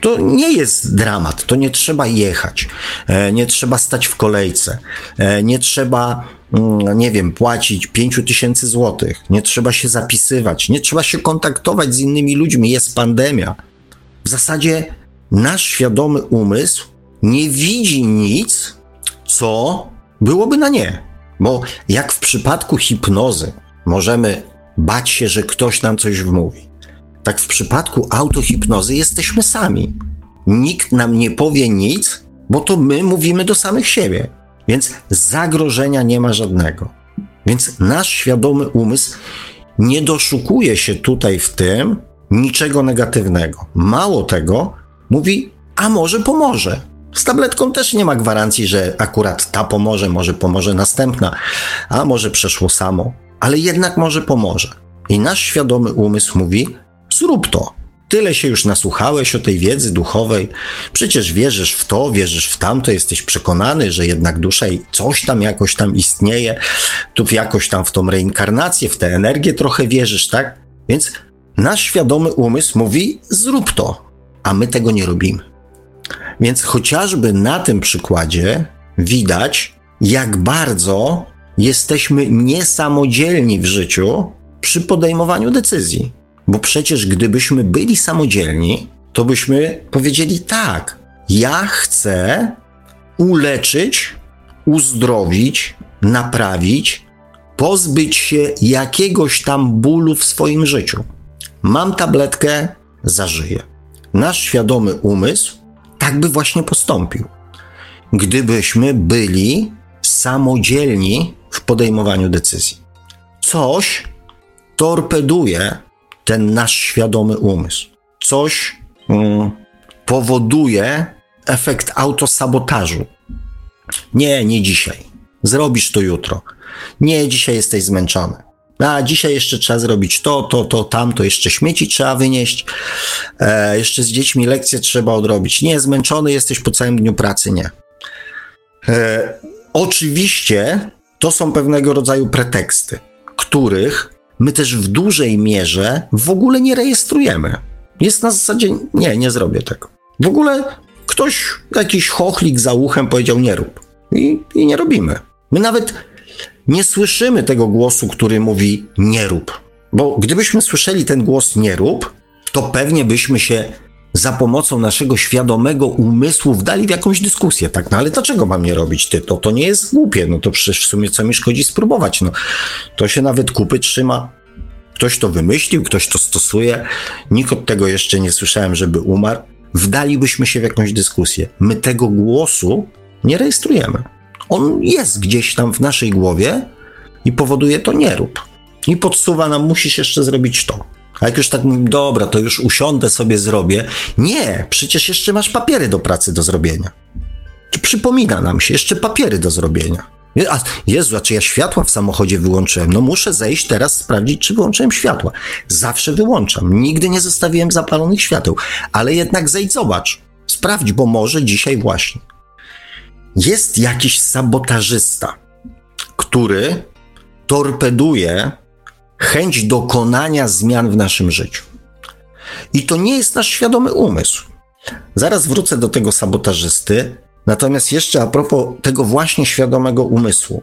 Speaker 2: To nie jest dramat, to nie trzeba jechać, e, nie trzeba stać w kolejce, e, nie trzeba, mm, nie wiem, płacić 5 tysięcy złotych, nie trzeba się zapisywać, nie trzeba się kontaktować z innymi ludźmi, jest pandemia. W zasadzie nasz świadomy umysł nie widzi nic, co byłoby na nie. Bo jak w przypadku hipnozy możemy bać się, że ktoś nam coś wmówi, tak w przypadku autohipnozy jesteśmy sami. Nikt nam nie powie nic, bo to my mówimy do samych siebie. Więc zagrożenia nie ma żadnego. Więc nasz świadomy umysł nie doszukuje się tutaj w tym niczego negatywnego. Mało tego, mówi, a może pomoże. Z tabletką też nie ma gwarancji, że akurat ta pomoże, może pomoże następna, a może przeszło samo, ale jednak może pomoże. I nasz świadomy umysł mówi: zrób to. Tyle się już nasłuchałeś o tej wiedzy duchowej, przecież wierzysz w to, wierzysz w tamto, jesteś przekonany, że jednak dusza i coś tam jakoś tam istnieje, tu jakoś tam w tą reinkarnację, w tę energię trochę wierzysz, tak? Więc nasz świadomy umysł mówi: zrób to, a my tego nie robimy. Więc chociażby na tym przykładzie widać, jak bardzo jesteśmy niesamodzielni w życiu przy podejmowaniu decyzji. Bo przecież gdybyśmy byli samodzielni, to byśmy powiedzieli tak, ja chcę uleczyć, uzdrowić, naprawić, pozbyć się jakiegoś tam bólu w swoim życiu. Mam tabletkę, zażyję. Nasz świadomy umysł tak by właśnie postąpił. Gdybyśmy byli samodzielni w podejmowaniu decyzji. Coś torpeduje ten nasz świadomy umysł. Coś mm, powoduje efekt autosabotażu. Nie, nie dzisiaj. Zrobisz to jutro. Nie, dzisiaj jesteś zmęczony. A dzisiaj jeszcze trzeba zrobić to, to, to, tamto, jeszcze śmieci trzeba wynieść, e, jeszcze z dziećmi lekcje trzeba odrobić. Nie, zmęczony jesteś po całym dniu pracy, nie. E, oczywiście to są pewnego rodzaju preteksty, których my też w dużej mierze w ogóle nie rejestrujemy. Jest na zasadzie, nie, nie zrobię tego. W ogóle ktoś, jakiś chochlik za uchem powiedział nie rób. I, i nie robimy. My nawet nie słyszymy tego głosu, który mówi nie rób. Bo gdybyśmy słyszeli ten głos nie rób, to pewnie byśmy się za pomocą naszego świadomego umysłu wdali w jakąś dyskusję, tak? No ale dlaczego mam nie robić ty? To, to nie jest głupie, no to przecież w sumie co mi szkodzi spróbować, no. To się nawet kupy trzyma. Ktoś to wymyślił, ktoś to stosuje. Nikt od tego jeszcze nie słyszałem, żeby umarł. Wdalibyśmy się w jakąś dyskusję. My tego głosu nie rejestrujemy. On jest gdzieś tam w naszej głowie i powoduje to nie rób. I podsuwa nam, musisz jeszcze zrobić to. A jak już tak mówię, dobra, to już usiądę sobie, zrobię. Nie, przecież jeszcze masz papiery do pracy do zrobienia. Przypomina nam się, jeszcze papiery do zrobienia. A Jezu, a czy ja światła w samochodzie wyłączyłem? No muszę zejść teraz sprawdzić, czy wyłączyłem światła. Zawsze wyłączam. Nigdy nie zostawiłem zapalonych świateł. Ale jednak zejdź, zobacz. Sprawdź, bo może dzisiaj właśnie. Jest jakiś sabotażysta, który torpeduje chęć dokonania zmian w naszym życiu. I to nie jest nasz świadomy umysł. Zaraz wrócę do tego sabotażysty, natomiast jeszcze a propos tego właśnie świadomego umysłu.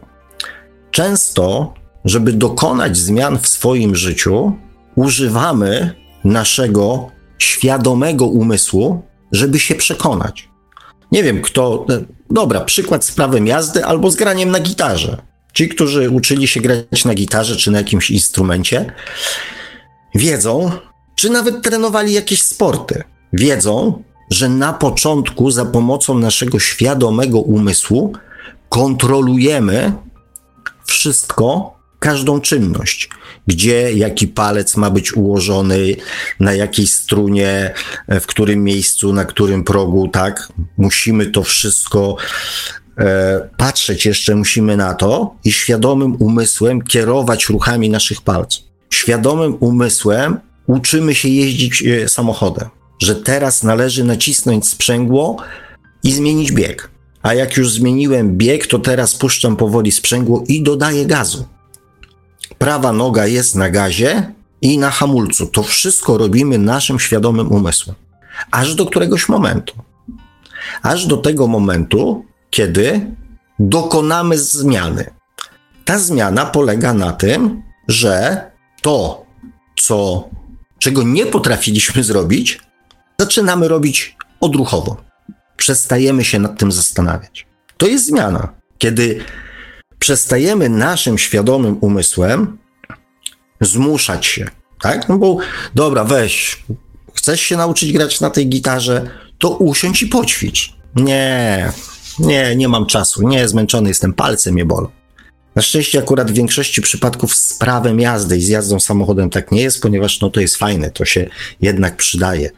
Speaker 2: Często, żeby dokonać zmian w swoim życiu, używamy naszego świadomego umysłu, żeby się przekonać. Nie wiem, kto. Dobra, przykład z prawem jazdy albo z graniem na gitarze. Ci, którzy uczyli się grać na gitarze czy na jakimś instrumencie, wiedzą, czy nawet trenowali jakieś sporty, wiedzą, że na początku za pomocą naszego świadomego umysłu kontrolujemy wszystko, każdą czynność, gdzie jaki palec ma być ułożony, na jakiej strunie, w którym miejscu, na którym progu, tak? Musimy to wszystko patrzeć jeszcze musimy na to i świadomym umysłem kierować ruchami naszych palców. Świadomym umysłem uczymy się jeździć e, samochodem, że teraz należy nacisnąć sprzęgło i zmienić bieg. A jak już zmieniłem bieg, to teraz puszczam powoli sprzęgło i dodaję gazu. Prawa noga jest na gazie i na hamulcu. To wszystko robimy naszym świadomym umysłem. Aż do któregoś momentu. Aż do tego momentu, kiedy dokonamy zmiany. Ta zmiana polega na tym, że to, co, czego nie potrafiliśmy zrobić, zaczynamy robić odruchowo. Przestajemy się nad tym zastanawiać. To jest zmiana. Kiedy przestajemy naszym świadomym umysłem zmuszać się, tak? No bo dobra, weź, chcesz się nauczyć grać na tej gitarze, to usiądź i poćwicz. Nie, nie, nie mam czasu, nie, zmęczony jestem, palce mnie bolą. Na szczęście akurat w większości przypadków z prawem jazdy i z jazdą samochodem tak nie jest, ponieważ no to jest fajne, to się jednak przydaje.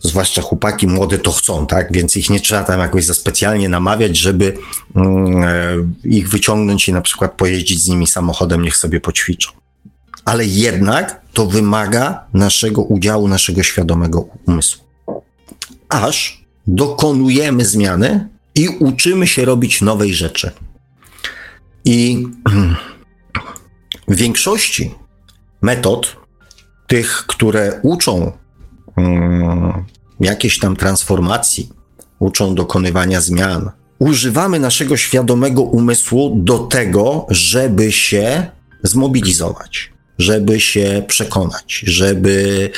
Speaker 2: Zwłaszcza chłopaki młode to chcą, tak? Więc ich nie trzeba tam jakoś za specjalnie namawiać, żeby mm, e, ich wyciągnąć i na przykład pojeździć z nimi samochodem, niech sobie poćwiczą. Ale jednak to wymaga naszego udziału, naszego świadomego umysłu. Aż dokonujemy zmiany i uczymy się robić nowej rzeczy. I w większości metod, tych, które uczą um, jakiejś tam transformacji, uczą dokonywania zmian, używamy naszego świadomego umysłu do tego, żeby się zmobilizować, żeby się przekonać, żeby,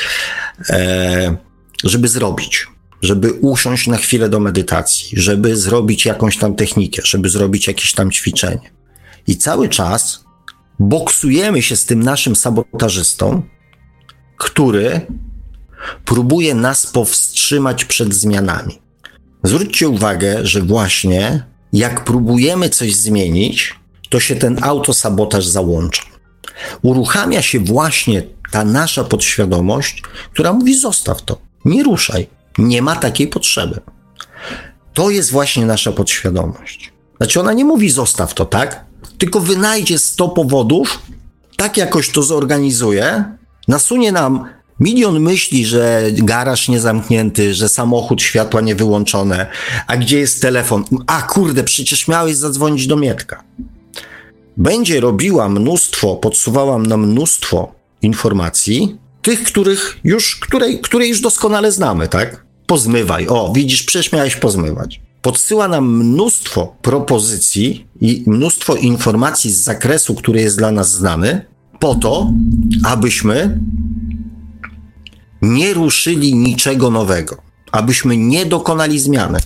Speaker 2: e, żeby zrobić żeby usiąść na chwilę do medytacji, żeby zrobić jakąś tam technikę, żeby zrobić jakieś tam ćwiczenie. I cały czas boksujemy się z tym naszym sabotażystą, który próbuje nas powstrzymać przed zmianami. Zwróćcie uwagę, że właśnie jak próbujemy coś zmienić, to się ten autosabotaż załącza. Uruchamia się właśnie ta nasza podświadomość, która mówi: zostaw to, nie ruszaj, nie ma takiej potrzeby. To jest właśnie nasza podświadomość. Znaczy, ona nie mówi zostaw to, tak? Tylko wynajdzie 100 powodów, tak jakoś to zorganizuje, nasunie nam milion myśli, że garaż niezamknięty, że samochód, światła niewyłączone, a gdzie jest telefon? A kurde, przecież miałeś zadzwonić do Mietka. Będzie robiła mnóstwo, podsuwała nam mnóstwo informacji, tych, których już, które, które już doskonale znamy, tak? Pozmywaj. O, widzisz, przecież miałeś pozmywać. Podsyła nam mnóstwo propozycji i mnóstwo informacji z zakresu, który jest dla nas znany, po to, abyśmy nie ruszyli niczego nowego, abyśmy nie dokonali zmiany.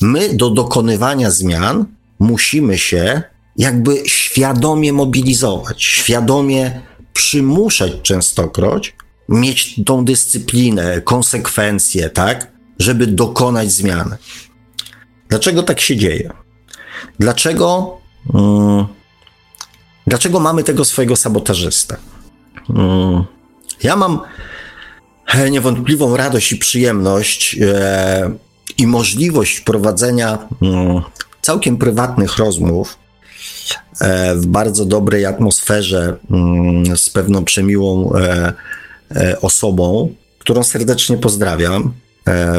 Speaker 2: My do dokonywania zmian musimy się jakby świadomie mobilizować, świadomie przymuszać częstokroć, mieć tą dyscyplinę, konsekwencje, tak, żeby dokonać zmiany. Dlaczego tak się dzieje? Dlaczego, um, dlaczego mamy tego swojego sabotażystę? Um, ja mam niewątpliwą radość i przyjemność e, i możliwość prowadzenia um, całkiem prywatnych rozmów e, w bardzo dobrej atmosferze mm, z pewną przemiłą e, osobą, którą serdecznie pozdrawiam,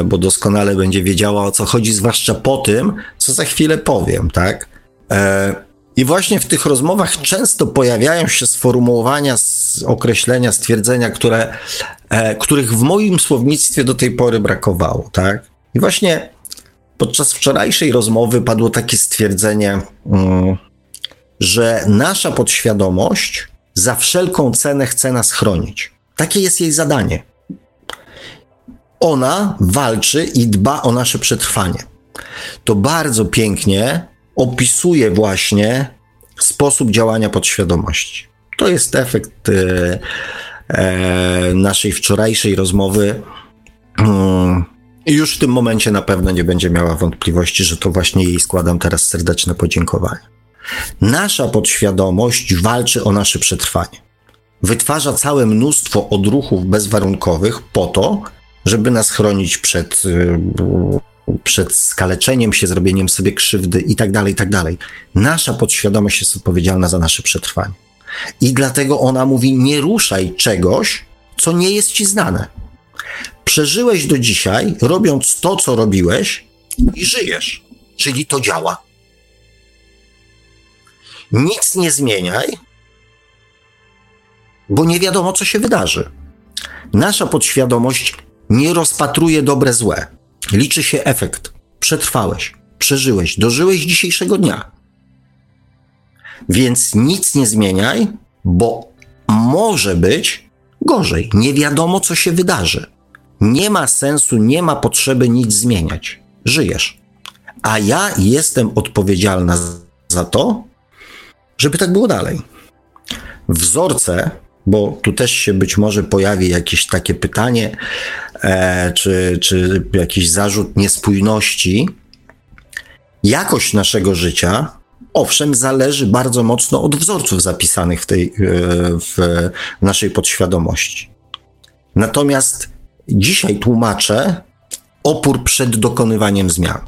Speaker 2: bo doskonale będzie wiedziała o co chodzi, zwłaszcza po tym, co za chwilę powiem, tak? I właśnie w tych rozmowach często pojawiają się sformułowania, określenia, stwierdzenia, które, których w moim słownictwie do tej pory brakowało, tak? I właśnie podczas wczorajszej rozmowy padło takie stwierdzenie, mm, że nasza podświadomość za wszelką cenę chce nas chronić. Takie jest jej zadanie. Ona walczy i dba o nasze przetrwanie. To bardzo pięknie opisuje właśnie sposób działania podświadomości. To jest efekt e, e, naszej wczorajszej rozmowy. Mm, już w tym momencie na pewno nie będzie miała wątpliwości, że to właśnie jej składam teraz serdeczne podziękowanie. Nasza podświadomość walczy o nasze przetrwanie. Wytwarza całe mnóstwo odruchów bezwarunkowych po to, żeby nas chronić przed, y, przed skaleczeniem się, zrobieniem sobie krzywdy i tak dalej, i tak. Nasza podświadomość jest odpowiedzialna za nasze przetrwanie. I dlatego ona mówi: nie ruszaj czegoś, co nie jest ci znane. Przeżyłeś do dzisiaj, robiąc to, co robiłeś, i żyjesz. Czyli to działa. Nic nie zmieniaj, bo nie wiadomo, co się wydarzy. Nasza podświadomość nie rozpatruje dobre złe. Liczy się efekt. Przetrwałeś, przeżyłeś, dożyłeś dzisiejszego dnia. Więc nic nie zmieniaj, bo może być gorzej. Nie wiadomo, co się wydarzy. Nie ma sensu, nie ma potrzeby nic zmieniać. Żyjesz. A ja jestem odpowiedzialna za to, żeby tak było dalej. Wzorce, bo tu też się być może pojawi jakieś takie pytanie, e, czy, czy jakiś zarzut niespójności. Jakość naszego życia, owszem, zależy bardzo mocno od wzorców zapisanych w tej e, w naszej podświadomości. Natomiast dzisiaj tłumaczę opór przed dokonywaniem zmian,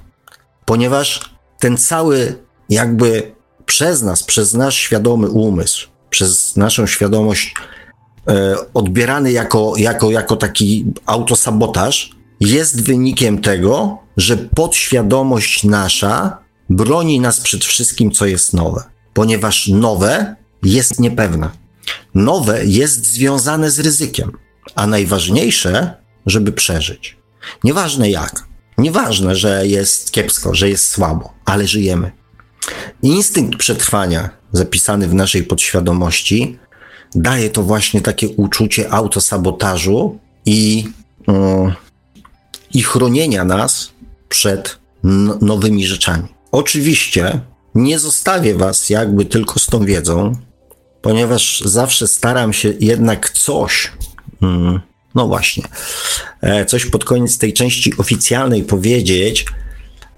Speaker 2: ponieważ ten cały jakby przez nas, przez nasz świadomy umysł, przez naszą świadomość e, odbierany jako, jako, jako taki autosabotaż, jest wynikiem tego, że podświadomość nasza broni nas przed wszystkim, co jest nowe, ponieważ nowe jest niepewne. Nowe jest związane z ryzykiem, a najważniejsze, żeby przeżyć. Nieważne jak, nieważne, że jest kiepsko, że jest słabo, ale żyjemy. Instynkt przetrwania, zapisany w naszej podświadomości, daje to właśnie takie uczucie autosabotażu i, yy, i chronienia nas przed nowymi rzeczami. Oczywiście nie zostawię Was jakby tylko z tą wiedzą, ponieważ zawsze staram się jednak coś, yy, no właśnie, e, coś pod koniec tej części oficjalnej powiedzieć.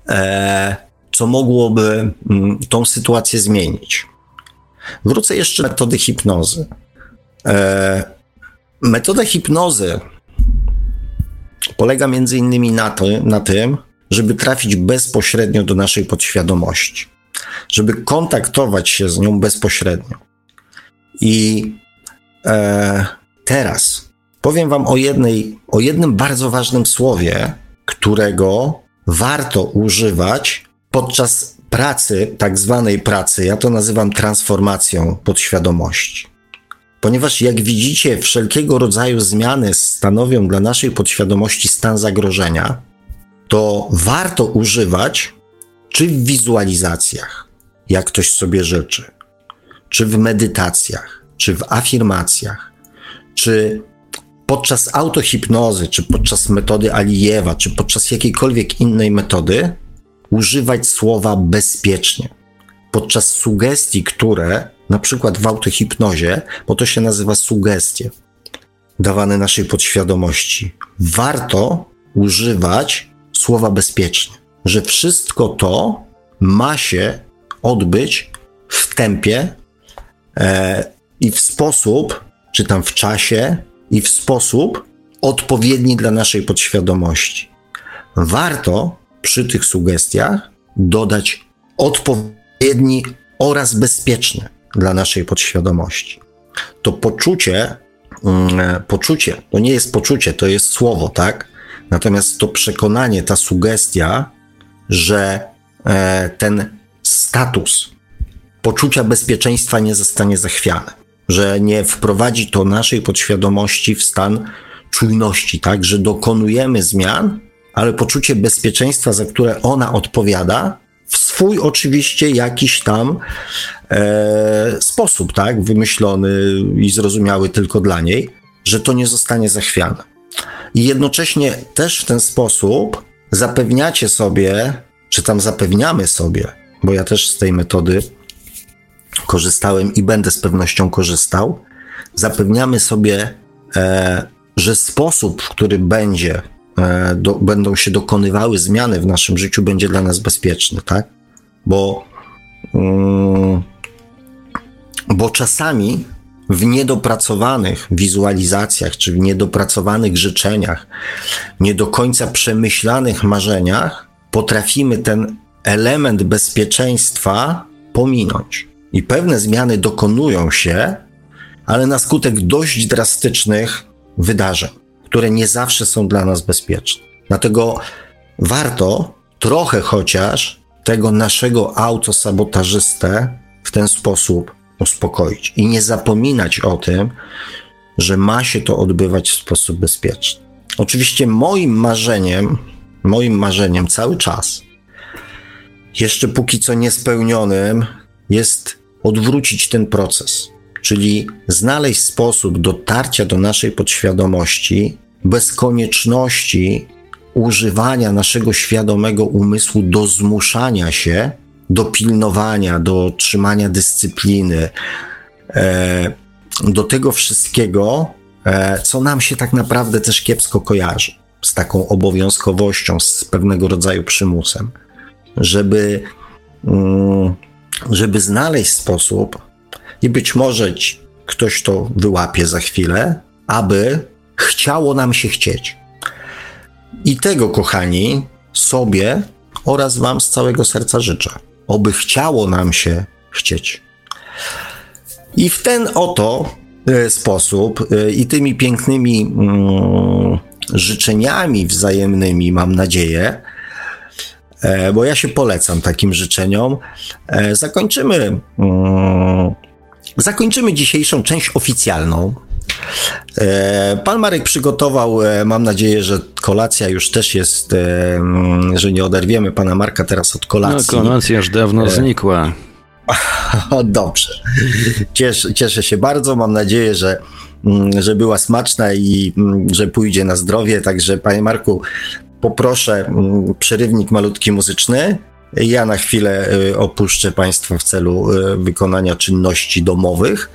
Speaker 2: E, co mogłoby mm, tą sytuację zmienić. Wrócę jeszcze do metody hipnozy. E, metoda hipnozy polega między innymi na, na tym, żeby trafić bezpośrednio do naszej podświadomości, żeby kontaktować się z nią bezpośrednio. I e, teraz powiem Wam o, jednej, o jednym bardzo ważnym słowie, którego warto używać podczas pracy, tak zwanej pracy. Ja to nazywam transformacją podświadomości. Ponieważ, jak widzicie, wszelkiego rodzaju zmiany stanowią dla naszej podświadomości stan zagrożenia, to warto używać czy w wizualizacjach, jak ktoś sobie życzy, czy w medytacjach, czy w afirmacjach, czy podczas autohipnozy, czy podczas metody Alijewa, czy podczas jakiejkolwiek innej metody, używać słowa bezpiecznie. Podczas sugestii, które na przykład w autohipnozie, bo to się nazywa sugestie, dawane naszej podświadomości, warto używać słowa bezpiecznie, że wszystko to ma się odbyć w tempie e, i w sposób, czy tam w czasie, i w sposób odpowiedni dla naszej podświadomości. Warto przy tych sugestiach dodać odpowiedni oraz bezpieczny dla naszej podświadomości. To poczucie, mm, poczucie, to nie jest poczucie, to jest słowo, tak? Natomiast to przekonanie, ta sugestia, że e, ten status poczucia bezpieczeństwa nie zostanie zachwiany, że nie wprowadzi to naszej podświadomości w stan czujności, tak, że dokonujemy zmian, ale poczucie bezpieczeństwa, za które ona odpowiada, w swój oczywiście jakiś tam e, sposób, tak, wymyślony i zrozumiały tylko dla niej, że to nie zostanie zachwiane. I jednocześnie też w ten sposób zapewniacie sobie, czy tam zapewniamy sobie, bo ja też z tej metody korzystałem i będę z pewnością korzystał, zapewniamy sobie, e, że sposób, w który będzie, do, będą się dokonywały zmiany w naszym życiu, będzie dla nas bezpieczny, tak? Bo, mm, bo czasami w niedopracowanych wizualizacjach, czy w niedopracowanych życzeniach, nie do końca przemyślanych marzeniach, potrafimy ten element bezpieczeństwa pominąć. I pewne zmiany dokonują się, ale na skutek dość drastycznych wydarzeń, które nie zawsze są dla nas bezpieczne. Dlatego warto trochę chociaż tego naszego autosabotażystę w ten sposób uspokoić i nie zapominać o tym, że ma się to odbywać w sposób bezpieczny. Oczywiście moim marzeniem, moim marzeniem cały czas, jeszcze póki co niespełnionym, jest odwrócić ten proces, czyli znaleźć sposób dotarcia do naszej podświadomości bez konieczności używania naszego świadomego umysłu do zmuszania się do pilnowania, do trzymania dyscypliny, e, do tego wszystkiego, e, co nam się tak naprawdę też kiepsko kojarzy, z taką obowiązkowością, z pewnego rodzaju przymusem, żeby, mm, żeby znaleźć sposób, i być może ktoś to wyłapie za chwilę, aby chciało nam się chcieć. I tego, kochani, sobie oraz Wam z całego serca życzę oby chciało nam się chcieć. I w ten oto e, sposób e, i tymi pięknymi mm, życzeniami wzajemnymi, mam nadzieję, e, bo ja się polecam takim życzeniom, zakończymy, mm, zakończymy dzisiejszą część oficjalną. Pan Marek przygotował, mam nadzieję, że kolacja już też jest, że nie oderwiemy pana Marka teraz od kolacji.
Speaker 3: No, kolacja już dawno znikła.
Speaker 2: Dobrze. Cieszę, cieszę się bardzo. Mam nadzieję, że, mm, że była smaczna i mm, że pójdzie na zdrowie. Także, panie Marku, poproszę mm, przerywnik malutki muzyczny. Ja na chwilę y, opuszczę Państwa w celu y, wykonania czynności domowych.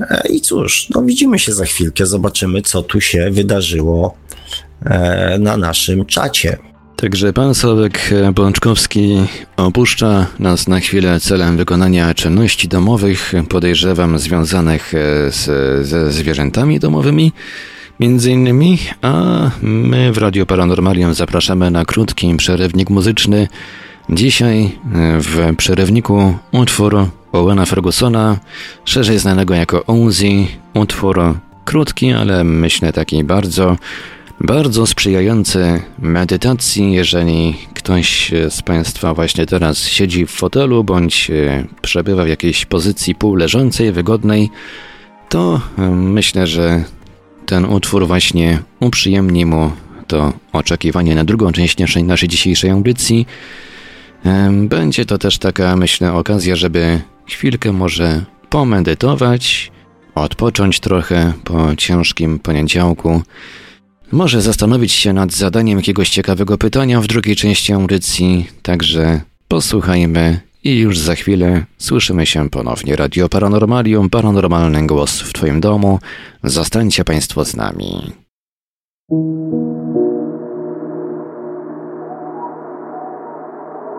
Speaker 2: E, I cóż, no widzimy się za chwilkę, zobaczymy, co tu się wydarzyło e, na naszym czacie.
Speaker 3: Także pan Sławek Bączkowski opuszcza nas na chwilę celem wykonania czynności domowych, podejrzewam związanych e, z, ze zwierzętami domowymi.
Speaker 1: Między innymi, a my w Radio Paranormalium zapraszamy na krótki przerywnik muzyczny. Dzisiaj e, w przerywniku utwór Owena Fergusona, szerzej znanego jako Uzi, utwór krótki, ale myślę taki bardzo, bardzo sprzyjający medytacji, jeżeli ktoś z Państwa właśnie teraz siedzi w fotelu bądź e, przebywa w jakiejś pozycji półleżącej, wygodnej, to e, myślę, że ten utwór właśnie uprzyjemni mu to oczekiwanie na drugą część naszej, dzisiejszej audycji. Będzie to też taka, myślę, okazja, żeby chwilkę może pomedytować, odpocząć trochę po ciężkim poniedziałku. Może zastanowić się nad zadaniem jakiegoś ciekawego pytania w drugiej części audycji, także posłuchajmy i już za chwilę słyszymy się ponownie. Radio Paranormalium, paranormalny głos w Twoim domu. Zostańcie Państwo z nami.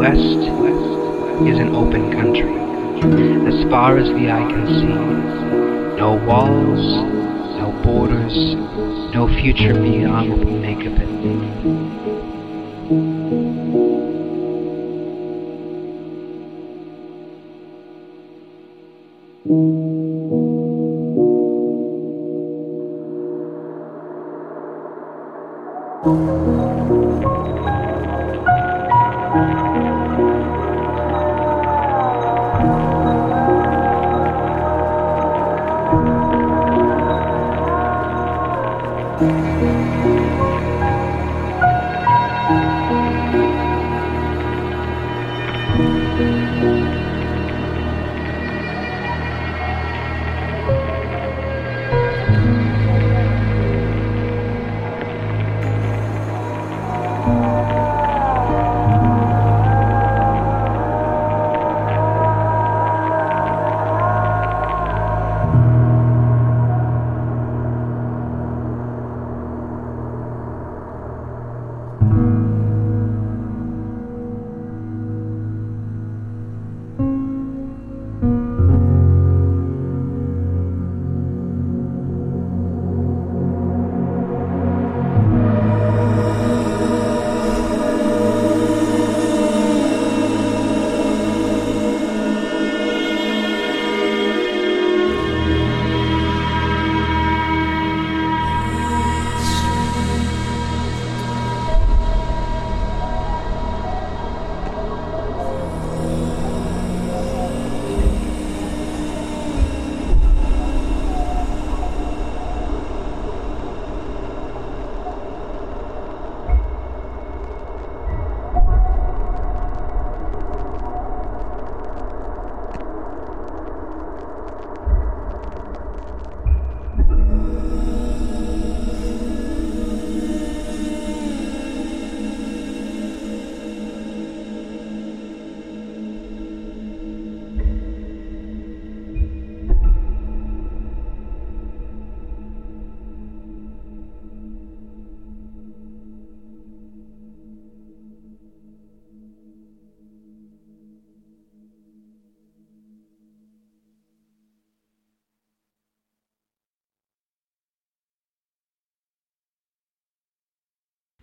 Speaker 3: West is an open country, as far as the eye can see. No walls, no borders, no future beyond what we make of it.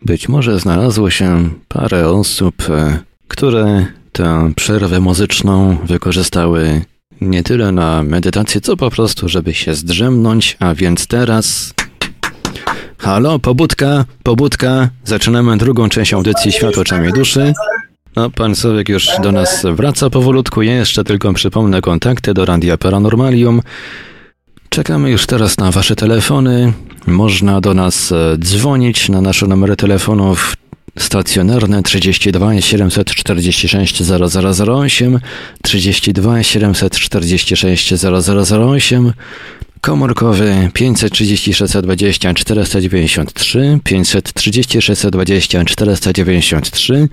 Speaker 3: Być może znalazło się parę osób, e, które tę przerwę muzyczną wykorzystały nie tyle na medytację, co po prostu, żeby się zdrzemnąć, a więc teraz... Halo, pobudka, pobudka. Zaczynamy drugą część audycji Światło Czamie Duszy. No, pan Słowik już do nas wraca powolutku. Ja jeszcze tylko przypomnę kontakty do Radia Paranormalium. Czekamy już teraz na Wasze telefony. Można do nas e, dzwonić na nasze numery telefonów
Speaker 1: stacjonarne 32 746 0008, 32 746 0008, komórkowy 536 20 493, 536 20 493,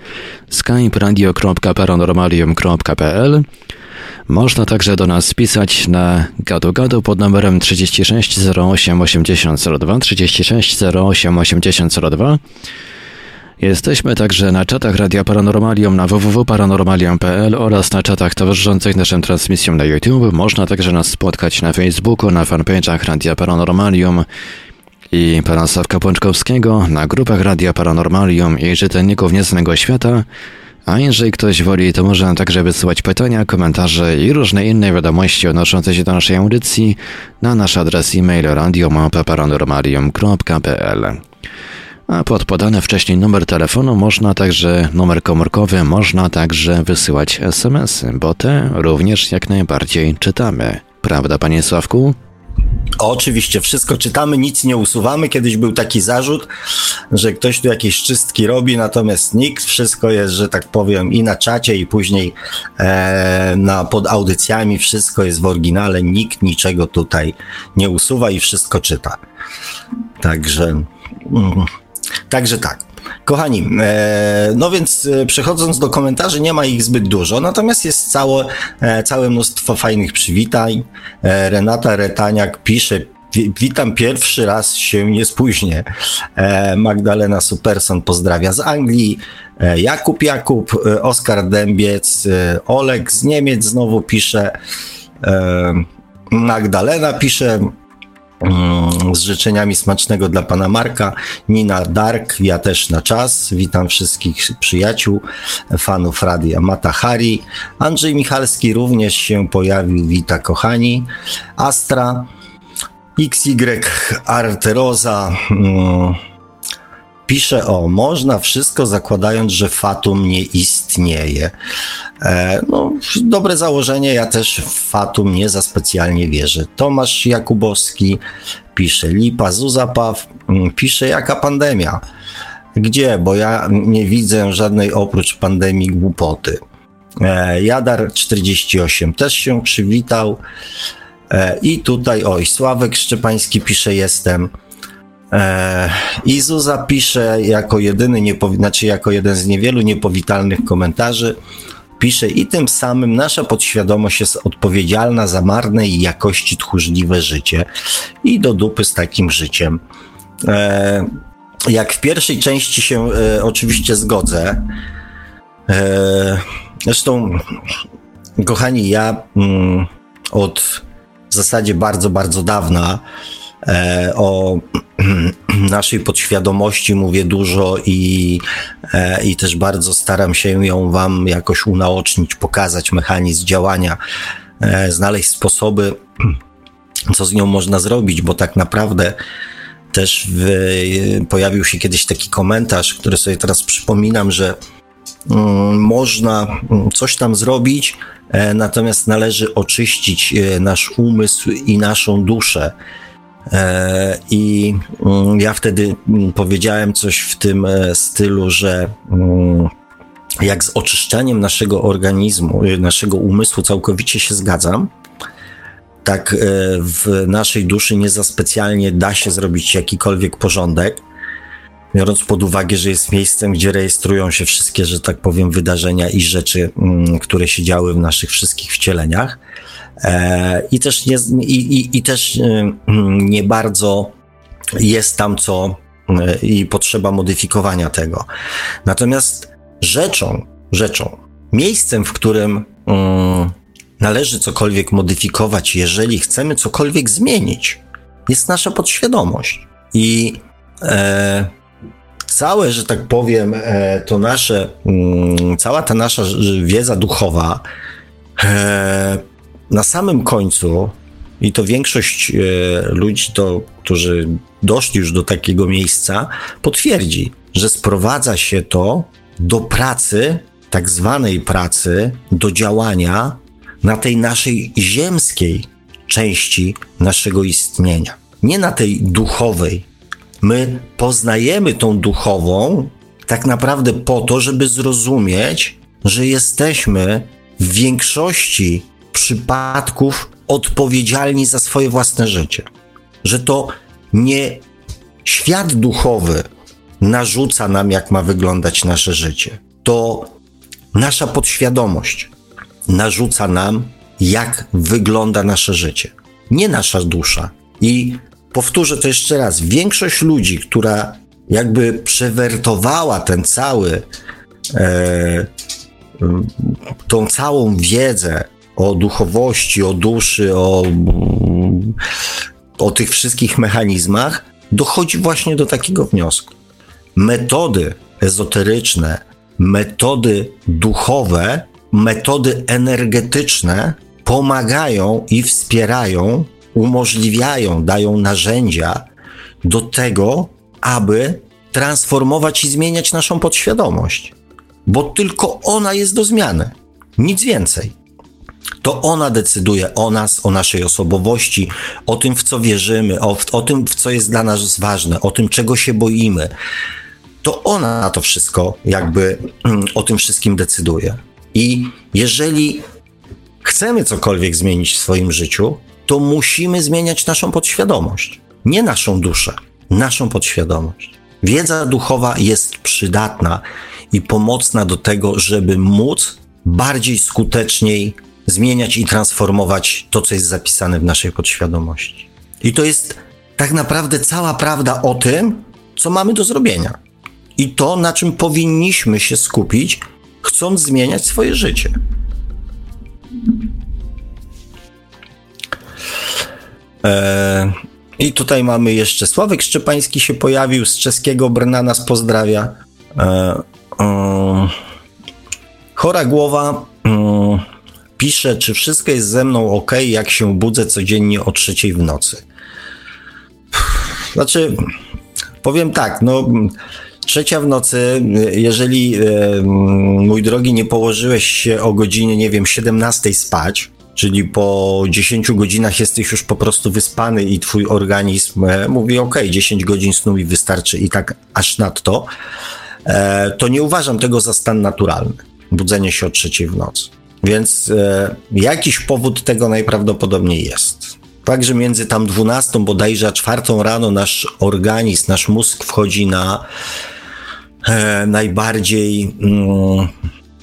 Speaker 1: skype radio.paranormalium.pl można także do nas pisać na gadu pod numerem 36 08 8002, 36 08 8002. Jesteśmy także na czatach Radia Paranormalium na www.paranormalium.pl oraz na czatach towarzyszących naszym transmisjom na YouTube. Można także nas spotkać na Facebooku, na fanpage'ach Radia Paranormalium i pana Sławka Pączkowskiego, na grupach Radia Paranormalium i czytelników Nieznanego Świata, a jeżeli ktoś woli, to może także wysyłać pytania, komentarze i różne inne wiadomości odnoszące się do naszej audycji na nasz adres e-mail radiomapa.paranormalium.pl a pod podany wcześniej numer telefonu można także, numer komórkowy, można także wysyłać SMS-y, bo te również jak najbardziej czytamy. Prawda, panie Sławku?
Speaker 2: Oczywiście, wszystko czytamy, nic nie usuwamy. Kiedyś był taki zarzut, że ktoś tu jakieś czystki robi, natomiast nikt, wszystko jest, że tak powiem, i na czacie, i później e, na, pod audycjami, wszystko jest w oryginale, nikt niczego tutaj nie usuwa i wszystko czyta. Także, mm, także tak. Kochani, e, no więc e, przechodząc do komentarzy, nie ma ich zbyt dużo, natomiast jest całe, e, całe mnóstwo fajnych przywitań. Renata Retaniak pisze, Witam pierwszy raz się nie spóźnię. Magdalena Superson pozdrawia z Anglii. Jakub Jakub, Oskar Dębiec, Olek z Niemiec znowu pisze. Magdalena pisze, z życzeniami smacznego dla pana Marka, Nina Dark, ja też na czas. Witam wszystkich przyjaciół, fanów Radia Matahari. Andrzej Michalski również się pojawił, wita kochani. Astra, XY Arteroza. Pisze o można wszystko zakładając, że fatum nie istnieje. E, no, dobre założenie, ja też w fatum nie za specjalnie wierzę. Tomasz Jakubowski pisze, Lipa Zuzapaw mm, pisze, jaka pandemia. Gdzie? Bo ja nie widzę żadnej oprócz pandemii głupoty. E, Jadar 48 też się przywitał. E, I tutaj, oj, Sławek Szczepański pisze, jestem. E, Izu zapisze jako jedyny, znaczy jako jeden z niewielu niepowitalnych komentarzy, pisze i tym samym nasza podświadomość jest odpowiedzialna za marne i jakości tchórzliwe życie i do dupy z takim życiem. E, jak w pierwszej części się e, oczywiście zgodzę, e, zresztą kochani, ja mm, od w zasadzie bardzo, bardzo dawna o naszej podświadomości mówię dużo i, e, i też bardzo staram się ją Wam jakoś unaocznić, pokazać mechanizm działania, e, znaleźć sposoby, co z nią można zrobić, bo tak naprawdę też w, pojawił się kiedyś taki komentarz, który sobie teraz przypominam, że mm, można mm, coś tam zrobić, natomiast należy oczyścić nasz umysł i naszą duszę. E, I mm, ja wtedy mm, powiedziałem coś w tym e, stylu, że mm, jak z oczyszczaniem naszego organizmu, y, naszego umysłu całkowicie się zgadzam, tak e, w naszej duszy nie za specjalnie da się zrobić jakikolwiek porządek, biorąc pod uwagę, że jest miejscem, gdzie rejestrują się wszystkie, że tak powiem, wydarzenia i rzeczy, które się działy w naszych wszystkich wcieleniach. E, I też nie, i, i, i też e, nie bardzo jest tam co e, i potrzeba modyfikowania tego. Natomiast rzeczą, rzeczą, miejscem, w którym um, należy cokolwiek modyfikować, jeżeli chcemy cokolwiek zmienić, jest nasza podświadomość. I e, całe, że tak powiem, e, to nasze, um, cała ta nasza wiedza duchowa e, na samym końcu, i to większość e, ludzi, to, którzy doszli już do takiego miejsca, potwierdzi, że sprowadza się to do pracy, tak zwanej pracy, do działania na tej naszej ziemskiej części naszego istnienia, nie na tej duchowej. My poznajemy tą duchową tak naprawdę po to, żeby zrozumieć, że jesteśmy w większości przypadków odpowiedzialni za swoje własne życie. Że to nie świat duchowy narzuca nam, jak ma wyglądać nasze życie. To nasza podświadomość narzuca nam, jak wygląda nasze życie. Nie nasza dusza. I powtórzę to jeszcze raz. Większość ludzi, która jakby przewertowała ten cały, e, tą całą wiedzę o duchowości, o duszy, o, o tych wszystkich mechanizmach, dochodzi właśnie do takiego wniosku. Metody ezoteryczne, metody duchowe, metody energetyczne pomagają i wspierają, umożliwiają, dają narzędzia do tego, aby transformować i zmieniać naszą podświadomość, bo tylko ona jest do zmiany, nic więcej. To ona decyduje o nas, o naszej osobowości, o tym, w co wierzymy, o, o tym, w co jest dla nas ważne, o tym, czego się boimy. To ona na to wszystko, jakby o tym wszystkim decyduje. I jeżeli chcemy cokolwiek zmienić w swoim życiu, to musimy zmieniać naszą podświadomość, nie naszą duszę, naszą podświadomość. Wiedza duchowa jest przydatna i pomocna do tego, żeby móc bardziej skuteczniej zmieniać i transformować to, co jest zapisane w naszej podświadomości. I to jest tak naprawdę cała prawda o tym, co mamy do zrobienia. I to, na czym powinniśmy się skupić, chcąc zmieniać swoje życie. Eee, I tutaj mamy jeszcze Sławek Szczepański się pojawił, z czeskiego Brna nas pozdrawia. Eee, chora głowa pisze, czy wszystko jest ze mną ok, jak się budzę codziennie o trzeciej w nocy. Znaczy, powiem tak, no trzecia w nocy, jeżeli e, mój drogi nie położyłeś się o godzinie, nie wiem, 17 spać, czyli po 10 godzinach jesteś już po prostu wyspany i twój organizm e, mówi, ok, 10 godzin snu mi wystarczy i tak aż nadto, e, to nie uważam tego za stan naturalny, budzenie się o trzeciej w nocy. Więc e, jakiś powód tego najprawdopodobniej jest. Także między tam 12 bodajże a 4 rano nasz organizm, nasz mózg wchodzi na najbardziej, mm,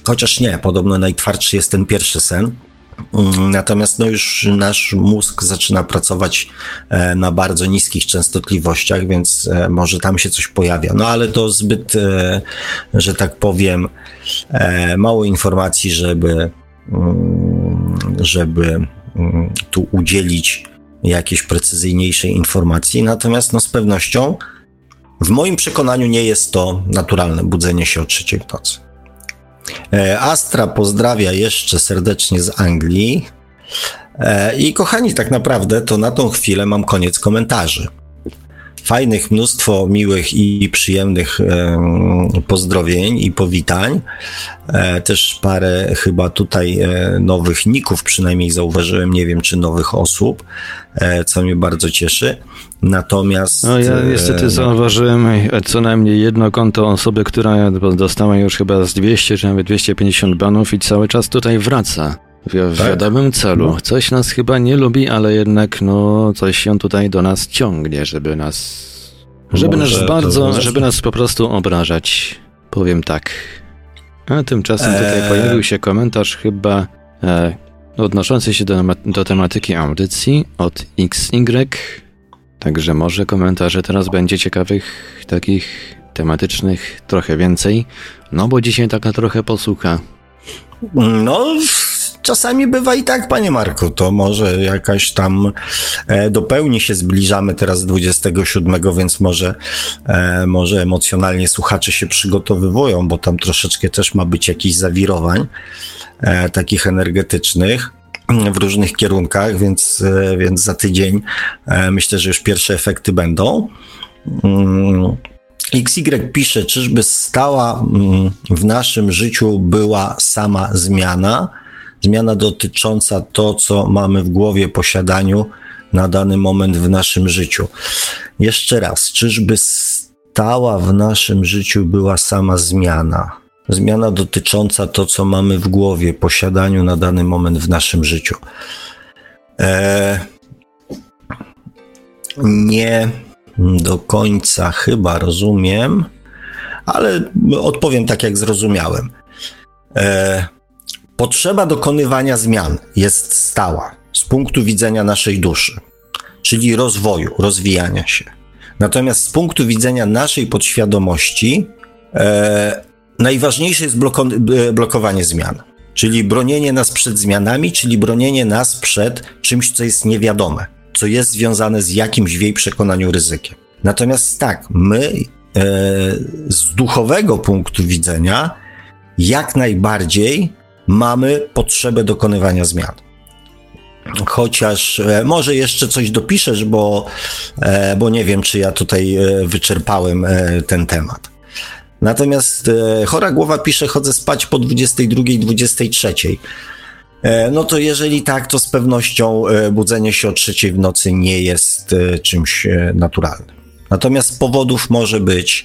Speaker 2: chociaż nie, podobno najtwardszy jest ten pierwszy sen. Natomiast no już nasz mózg zaczyna pracować e, na bardzo niskich częstotliwościach, więc e, może tam się coś pojawia. No ale to zbyt, e, że tak powiem, mało informacji, żeby Mm, żeby mm, tu udzielić jakiejś precyzyjniejszej informacji. Natomiast no, z pewnością w moim przekonaniu nie jest to naturalne budzenie się o trzeciej nocy. E, Astra pozdrawia jeszcze serdecznie z Anglii. E, I kochani, tak naprawdę to na tą chwilę mam koniec komentarzy fajnych, mnóstwo miłych i przyjemnych pozdrowień i powitań. E, też parę chyba tutaj e, nowych ników przynajmniej zauważyłem, nie wiem czy nowych osób, e, co mnie bardzo cieszy. Natomiast.
Speaker 1: No ja niestety zauważyłem co najmniej jedno konto osoby, która dostała już chyba z 200 czy nawet 250 banów i cały czas tutaj wraca. W tak? wiadomym celu. No. Coś nas chyba nie lubi, ale jednak no coś się tutaj do nas ciągnie, żeby nas żeby Może nas bardzo, żeby nas po prostu obrażać. Powiem tak. A tymczasem tutaj eee. pojawił się komentarz chyba e, odnoszący się do, do tematyki audycji od XY. Także może komentarze teraz będzie ciekawych, takich tematycznych trochę więcej. No bo dzisiaj taka trochę posłucha.
Speaker 2: No, czasami bywa i tak, panie Marku, to może jakaś tam e, się zbliżamy teraz 27, więc może, e, może emocjonalnie słuchacze się przygotowywują, bo tam troszeczkę też ma być jakichś zawirowań e, takich energetycznych w różnych kierunkach, więc, e, więc za tydzień e, myślę, że już pierwsze efekty będą. Mm, XY pisze, czyżby stała mm, w naszym życiu była sama zmiana? Zmiana dotycząca to, co mamy w głowie, posiadaniu na dany moment w naszym życiu. Jeszcze raz, czyżby stała w naszym życiu była sama zmiana. Zmiana dotycząca to, co mamy w głowie, posiadaniu na dany moment w naszym życiu. E, nie do końca chyba rozumiem, ale odpowiem tak, jak zrozumiałem. E, potrzeba dokonywania zmian jest stała z punktu widzenia naszej duszy, czyli rozwoju, rozwijania się. Natomiast z punktu widzenia naszej podświadomości, e, najważniejsze jest bloko e, blokowanie zmian, czyli bronienie nas przed zmianami, czyli bronienie nas przed czymś, co jest niewiadome, co jest związane z jakimś w jej przekonaniu ryzykiem. Natomiast tak, my e, z duchowego punktu widzenia jak najbardziej mamy potrzebę dokonywania zmian. Chociaż e, może jeszcze coś dopiszesz, bo, e, bo nie wiem, czy ja tutaj e, wyczerpałem ten temat. Natomiast chora głowa pisze, chodzę spać po 22, 23. No to jeżeli tak, to z pewnością budzenie się o trzeciej w nocy nie jest czymś naturalnym. Natomiast powodów może być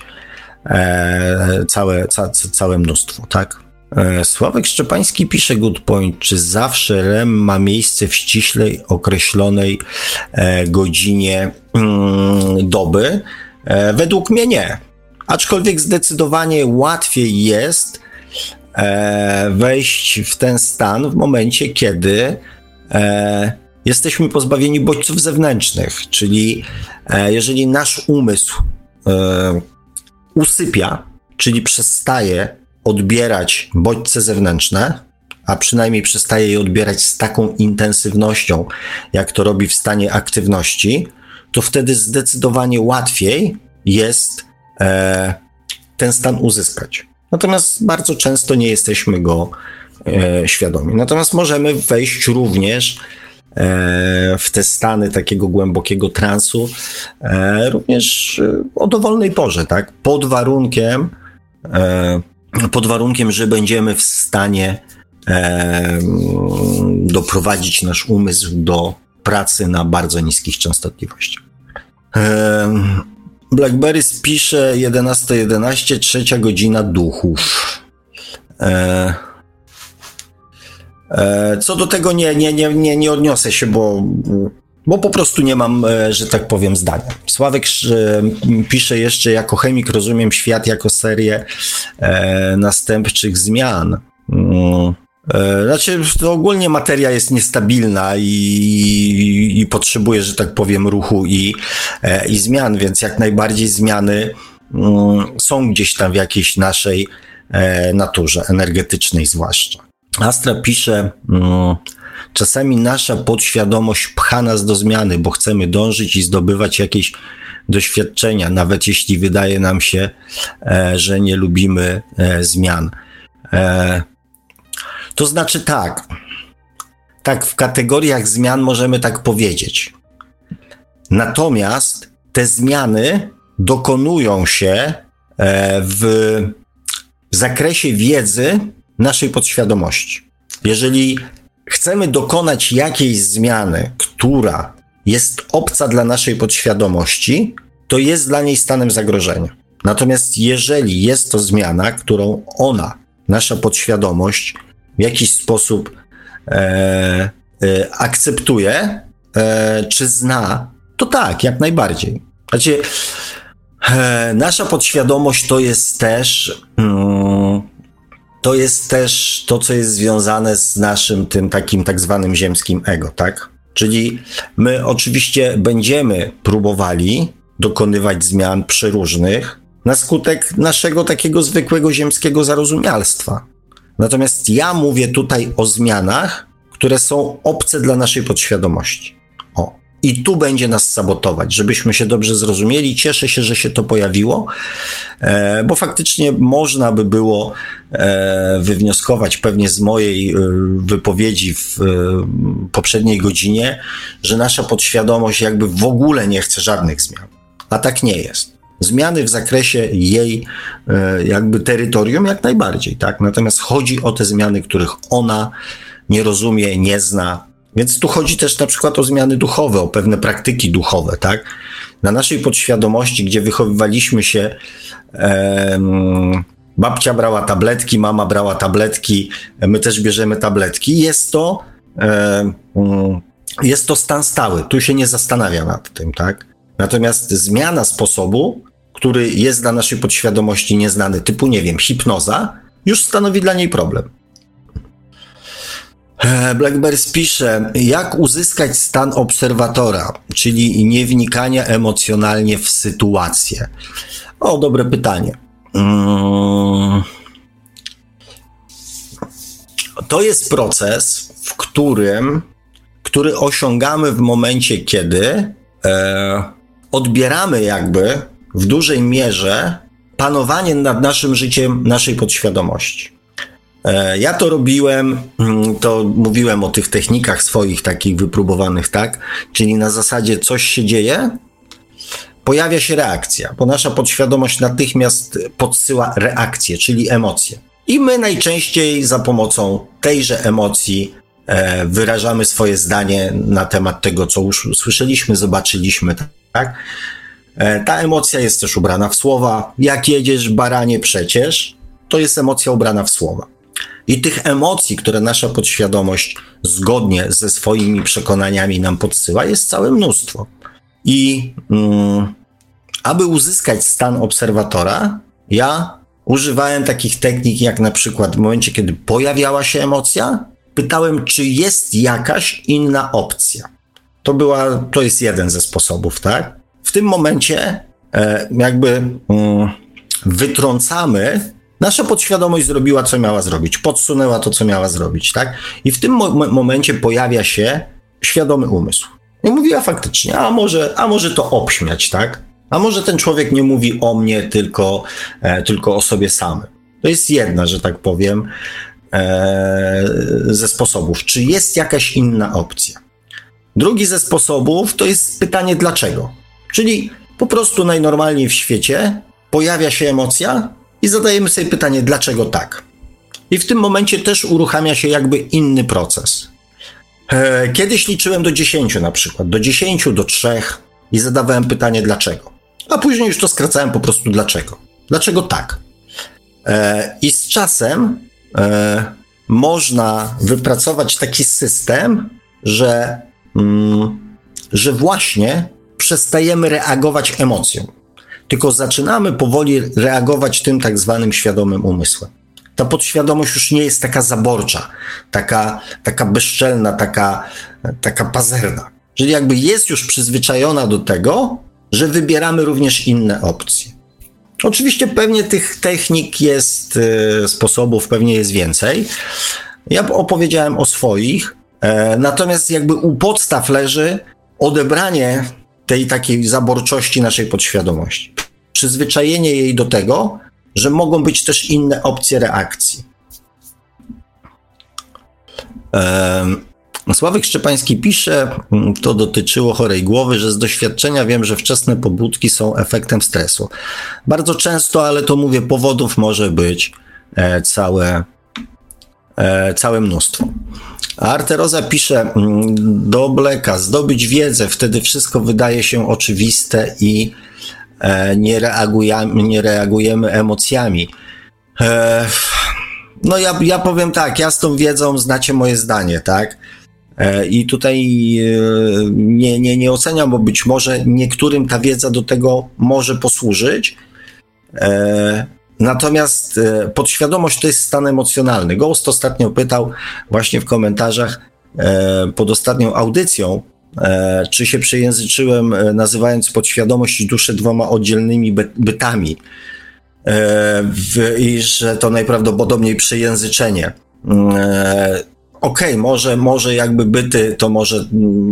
Speaker 2: całe, ca, całe mnóstwo, tak? E, Sławek Szczepański pisze Good Point, czy zawsze REM ma miejsce w ściśle określonej e, godzinie mm, doby? E, według mnie nie. Aczkolwiek zdecydowanie łatwiej jest wejść w ten stan w momencie, kiedy jesteśmy pozbawieni bodźców zewnętrznych, czyli jeżeli nasz umysł usypia, czyli przestaje odbierać bodźce zewnętrzne, a przynajmniej przestaje je odbierać z taką intensywnością, jak to robi w stanie aktywności, to wtedy zdecydowanie łatwiej jest e, ten stan uzyskać. Natomiast bardzo często nie jesteśmy go e, świadomi. Natomiast możemy wejść również e, w te stany takiego głębokiego transu, e, również e, o dowolnej porze, tak? Pod warunkiem, pod warunkiem, że będziemy w stanie e, doprowadzić nasz umysł do pracy na bardzo niskich częstotliwościach. E, Blackberry pisze 11.11, 11, trzecia godzina duchów. E, e, co do tego nie, nie, nie, nie, nie odniosę się, bo bo po prostu nie mam, e, że tak powiem, zdania. Sławek e, pisze jeszcze, jako chemik rozumiem świat jako serię e, następczych zmian. Mm. Znaczy, ogólnie materia jest niestabilna i, i potrzebuje, że tak powiem, ruchu i, i zmian, więc jak najbardziej zmiany mm, są gdzieś tam w jakiejś naszej naturze, energetycznej zwłaszcza. Astra pisze, mm, Czasami nasza podświadomość pcha nas do zmiany, bo chcemy dążyć i zdobywać jakieś doświadczenia, nawet jeśli wydaje nam się, e, że nie lubimy e, zmian. E, to znaczy tak. Tak, w kategoriach zmian możemy tak powiedzieć. Natomiast te zmiany dokonują się w zakresie wiedzy naszej podświadomości. Jeżeli chcemy dokonać jakiejś zmiany, która jest obca dla naszej podświadomości, to jest dla niej stanem zagrożenia. Natomiast jeżeli jest to zmiana, którą ona, nasza podświadomość, w jakiś sposób e, e, akceptuje, e, czy zna, to tak, jak najbardziej. Znaczy, e, nasza podświadomość to jest też. Mm, to jest też to, co jest związane z naszym tym takim tak zwanym ziemskim ego, tak? Czyli my oczywiście będziemy próbowali dokonywać zmian przeróżnych na skutek naszego takiego zwykłego ziemskiego zarozumialstwa. Natomiast ja mówię tutaj o zmianach, które są obce dla naszej podświadomości. I tu będzie nas sabotować, żebyśmy się dobrze zrozumieli. Cieszę się, że się to pojawiło, e, bo faktycznie można by było e, wywnioskować pewnie z mojej e, wypowiedzi w poprzedniej godzinie, że nasza podświadomość jakby w ogóle nie chce żadnych zmian. A tak nie jest. Zmiany w zakresie jej jakby terytorium jak najbardziej, tak? Natomiast chodzi o te zmiany, których ona nie rozumie, nie zna, Więc tu chodzi też na przykład o zmiany duchowe, o pewne praktyki duchowe, tak? Na naszej podświadomości, gdzie wychowywaliśmy się, babcia brała tabletki, mama brała tabletki, my też bierzemy tabletki. Jest to, em, jest to stan stały. Tu się nie zastanawia nad tym, tak? Natomiast zmiana sposobu, który jest dla naszej podświadomości nieznany, typu, nie wiem, hipnoza, już stanowi dla niej problem. E, Blackberry pisze, jak uzyskać stan obserwatora, czyli nie wnikania emocjonalnie w sytuację. O, dobre pytanie. Mm. To jest proces, w którym, który osiągamy w momencie, kiedy e, odbieramy jakby w dużej mierze panowanie nad naszym życiem, naszej podświadomości. E, ja to robiłem, mm, to mówiłem o tych technikach swoich takich wypróbowanych, tak? Czyli na zasadzie coś się dzieje, pojawia się reakcja, bo nasza podświadomość natychmiast podsyła reakcję, czyli emocje. I my najczęściej za pomocą tejże emocji e, wyrażamy swoje zdanie na temat tego, co już słyszeliśmy, zobaczyliśmy, tak? E, ta emocja jest też ubrana w słowa. Jak jedziesz, baranie, przecież, to jest emocja ubrana w słowa. I tych emocji, które nasza podświadomość zgodnie ze swoimi przekonaniami nam podsyła, jest całe mnóstwo. I mm, aby uzyskać stan obserwatora, ja używałem takich technik, jak na przykład w momencie, kiedy pojawiała się emocja, pytałem, czy jest jakaś inna opcja. To, była, to jest jeden ze sposobów, tak? W tym momencie e, jakby mm, wytrącamy Nasza podświadomość zrobiła, co miała zrobić, podsunęła to, co miała zrobić, tak? I w tym mo momencie pojawia się świadomy umysł. I mówiła faktycznie, a może, a może to obśmiać, tak? A może ten człowiek nie mówi o mnie, tylko, e, tylko o sobie samym. To jest jedna, że tak powiem, e, ze sposobów. Czy jest jakaś inna opcja? Drugi ze sposobów to jest pytanie dlaczego. Czyli po prostu najnormalniej w świecie pojawia się emocja, i zadajemy sobie pytanie, dlaczego tak? I w tym momencie też uruchamia się jakby inny proces. E, kiedyś liczyłem do 10 na przykład, do 10, do 3 i zadawałem pytanie, dlaczego? A później już to skracałem po prostu dlaczego. Dlaczego tak? E, I z czasem e, można wypracować taki system, że, mm, że właśnie przestajemy reagować emocją tylko zaczynamy powoli reagować tym tak zwanym świadomym umysłem. Ta podświadomość już nie jest taka zaborcza, taka, taka bezczelna, taka, taka pazerna. Czyli jakby jest już przyzwyczajona do tego, że wybieramy również inne opcje. Oczywiście pewnie tych technik jest, y, sposobów pewnie jest więcej. Ja opowiedziałem o swoich, e, natomiast jakby u podstaw leży odebranie tej takiej zaborczości naszej podświadomości. Przyzwyczajenie jej do tego, że mogą być też inne opcje reakcji. Sławek Szczepański pisze, to dotyczyło chorej głowy, że z doświadczenia wiem, że wczesne pobudki są efektem stresu. Bardzo często, ale to mówię, powodów może być e, całe, całe mnóstwo. A Arteroza pisze mm, do Bleka, zdobyć wiedzę, wtedy wszystko wydaje się oczywiste i e, nie, reagujemy, nie reagujemy emocjami. E, no ja, ja powiem tak, ja z tą wiedzą znacie moje zdanie, tak? E, I tutaj nie, nie, nie oceniam, bo być może niektórym ta wiedza do tego może posłużyć. Natomiast e, podświadomość to jest stan emocjonalny. Ghost ostatnio pytał właśnie w komentarzach e, pod ostatnią audycją, e, czy się przejęzyczyłem, nazywając podświadomość i duszę dwoma oddzielnymi bytami. I że to najprawdopodobniej przejęzyczenie. Okej, okay, może, może jakby byty, to może,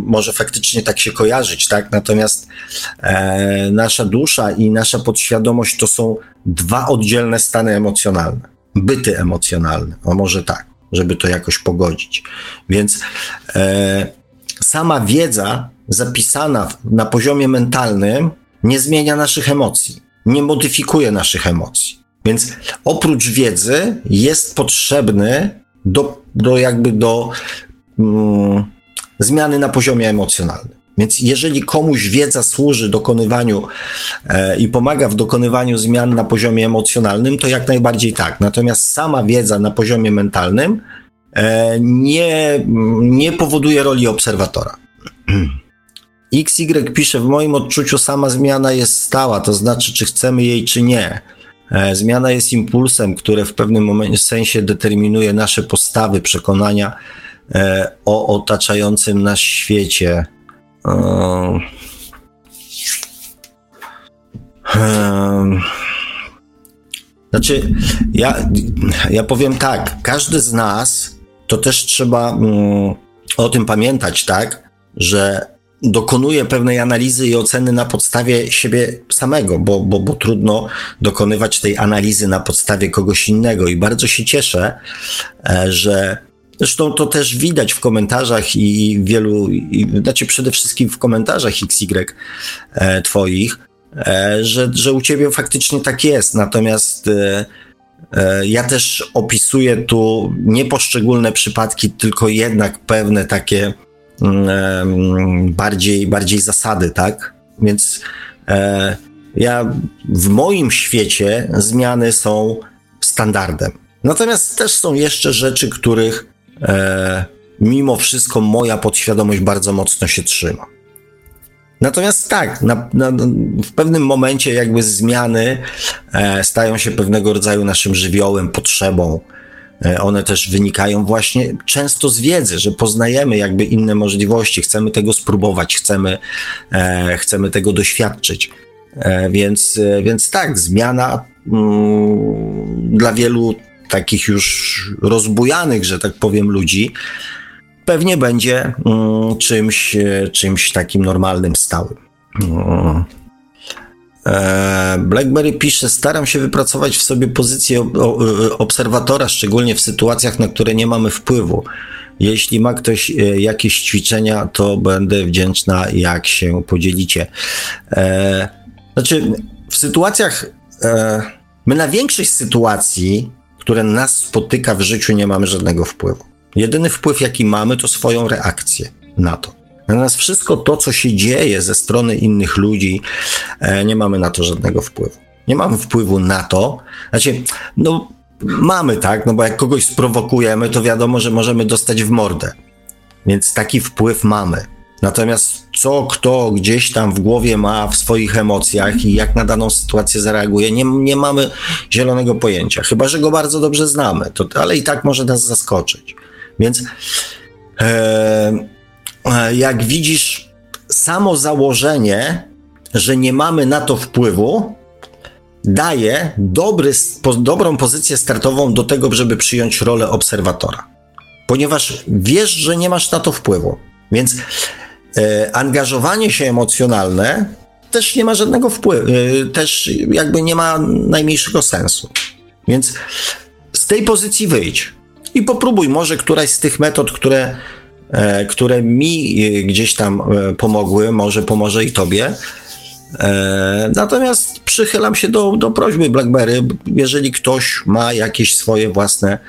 Speaker 2: może faktycznie tak się kojarzyć, tak? Natomiast e, nasza dusza i nasza podświadomość to są dwa oddzielne stany emocjonalne. Byty emocjonalne, a może tak, żeby to jakoś pogodzić. Więc e, sama wiedza zapisana na poziomie mentalnym nie zmienia naszych emocji, nie modyfikuje naszych emocji. Więc oprócz wiedzy jest potrzebny do, do jakby do, mm, zmiany na poziomie emocjonalnym. Więc jeżeli komuś wiedza służy dokonywaniu e, i pomaga w dokonywaniu zmian na poziomie emocjonalnym, to jak najbardziej tak. Natomiast sama wiedza na poziomie mentalnym e, nie, nie powoduje roli obserwatora. XY pisze, w moim odczuciu sama zmiana jest stała, to znaczy, czy chcemy jej, czy nie. E, zmiana jest impulsem, który w pewnym momencie, sensie determinuje nasze postawy, przekonania e, o otaczającym nas świecie. E, znaczy, ja, ja powiem tak, każdy z nas, to też trzeba mm, o tym pamiętać, tak, że dokonuje pewnej analizy i oceny na podstawie siebie samego, bo, bo, bo trudno dokonywać tej analizy na podstawie kogoś innego. I bardzo się cieszę, e, że Zresztą to też widać w komentarzach i wielu, i, znaczy przede wszystkim w komentarzach XY e, Twoich, e, że, że u Ciebie faktycznie tak jest. Natomiast ja też opisuję tu nie poszczególne przypadki, tylko jednak pewne takie bardziej, bardziej zasady, tak? Więc e, ja w moim świecie zmiany są standardem. Natomiast też są jeszcze rzeczy, których e, mimo wszystko moja podświadomość bardzo mocno się trzyma. Natomiast tak, na, na, w pewnym momencie jakby zmiany e, stają się pewnego rodzaju naszym żywiołem, potrzebą, one też wynikają właśnie często z wiedzy, że poznajemy jakby inne możliwości, chcemy tego spróbować, chcemy, e, chcemy tego doświadczyć. E, więc, więc tak, zmiana mm, dla wielu takich już rozbujanych, że tak powiem, ludzi, pewnie będzie mm, czymś, czymś takim normalnym, stałym. Mm. E, BlackBerry pisze, staram się wypracować w sobie pozycję obserwatora, szczególnie w sytuacjach, na które nie mamy wpływu. Jeśli ma ktoś e, jakieś ćwiczenia, to będę wdzięczna, jak się podzielicie. E, znaczy, w sytuacjach, my na większość sytuacji, które nas spotyka w życiu, nie mamy żadnego wpływu. Jedyny wpływ, jaki mamy, to swoją reakcję na to. Natomiast wszystko to, co się dzieje ze strony innych ludzi, e, nie mamy na to żadnego wpływu. Nie mamy wpływu na to, znaczy, no mamy tak, no bo jak kogoś sprowokujemy, to wiadomo, że możemy dostać w mordę. Więc taki wpływ mamy. Natomiast co kto gdzieś tam w głowie ma w swoich emocjach i jak na daną sytuację zareaguje, nie, nie mamy zielonego pojęcia. Chyba, że go bardzo dobrze znamy, to, ale i tak może nas zaskoczyć. Więc e, jak widzisz, samo założenie, że nie mamy na to wpływu, daje dobry, po, dobrą pozycję startową do tego, żeby przyjąć rolę obserwatora. Ponieważ wiesz, że nie masz na to wpływu. Więc e, angażowanie się emocjonalne też nie ma żadnego wpływu, e, też jakby nie ma najmniejszego sensu. Więc z tej pozycji wyjdź i popróbuj może któraś z tych metod, które E, które mi e, gdzieś tam e, pomogły, może pomoże i tobie. Natomiast przychylam się do, do prośby BlackBerry, jeżeli ktoś ma jakieś swoje własne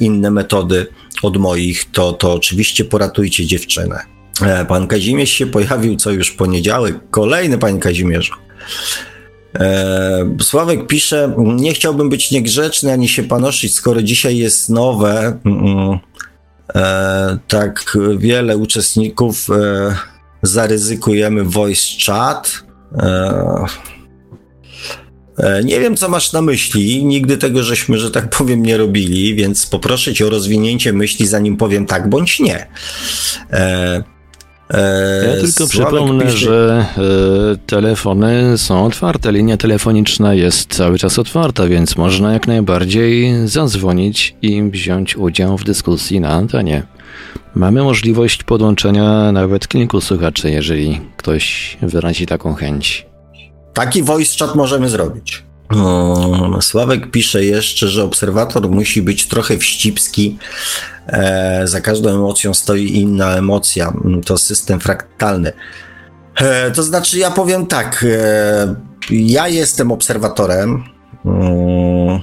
Speaker 2: inne metody od moich, to, to oczywiście poratujcie dziewczynę. Pan Kazimierz się pojawił co już poniedziałek. Kolejny panie Kazimierzu. Sławek pisze, nie chciałbym być niegrzeczny ani się panoszyć, skoro dzisiaj jest nowe. E, tak wiele uczestników e, zaryzykujemy voice chat. E, nie wiem, co masz na myśli. Nigdy tego żeśmy, że tak powiem, nie robili, więc poproszę cię o rozwinięcie myśli, zanim powiem tak bądź nie.
Speaker 1: E, ja tylko przypomnę, pisze... że e, telefony są otwarte, linia telefoniczna jest cały czas otwarta, więc można jak najbardziej zadzwonić i wziąć udział w dyskusji na antenie. Mamy możliwość podłączenia nawet kilku słuchaczy, jeżeli ktoś wyrazi taką chęć.
Speaker 2: Taki voice chat możemy zrobić. Sławek pisze jeszcze, że obserwator musi być trochę wścibski. E, za każdą emocją stoi inna emocja. To system fraktalny. E, to znaczy, ja powiem tak. E, ja jestem obserwatorem. Mm,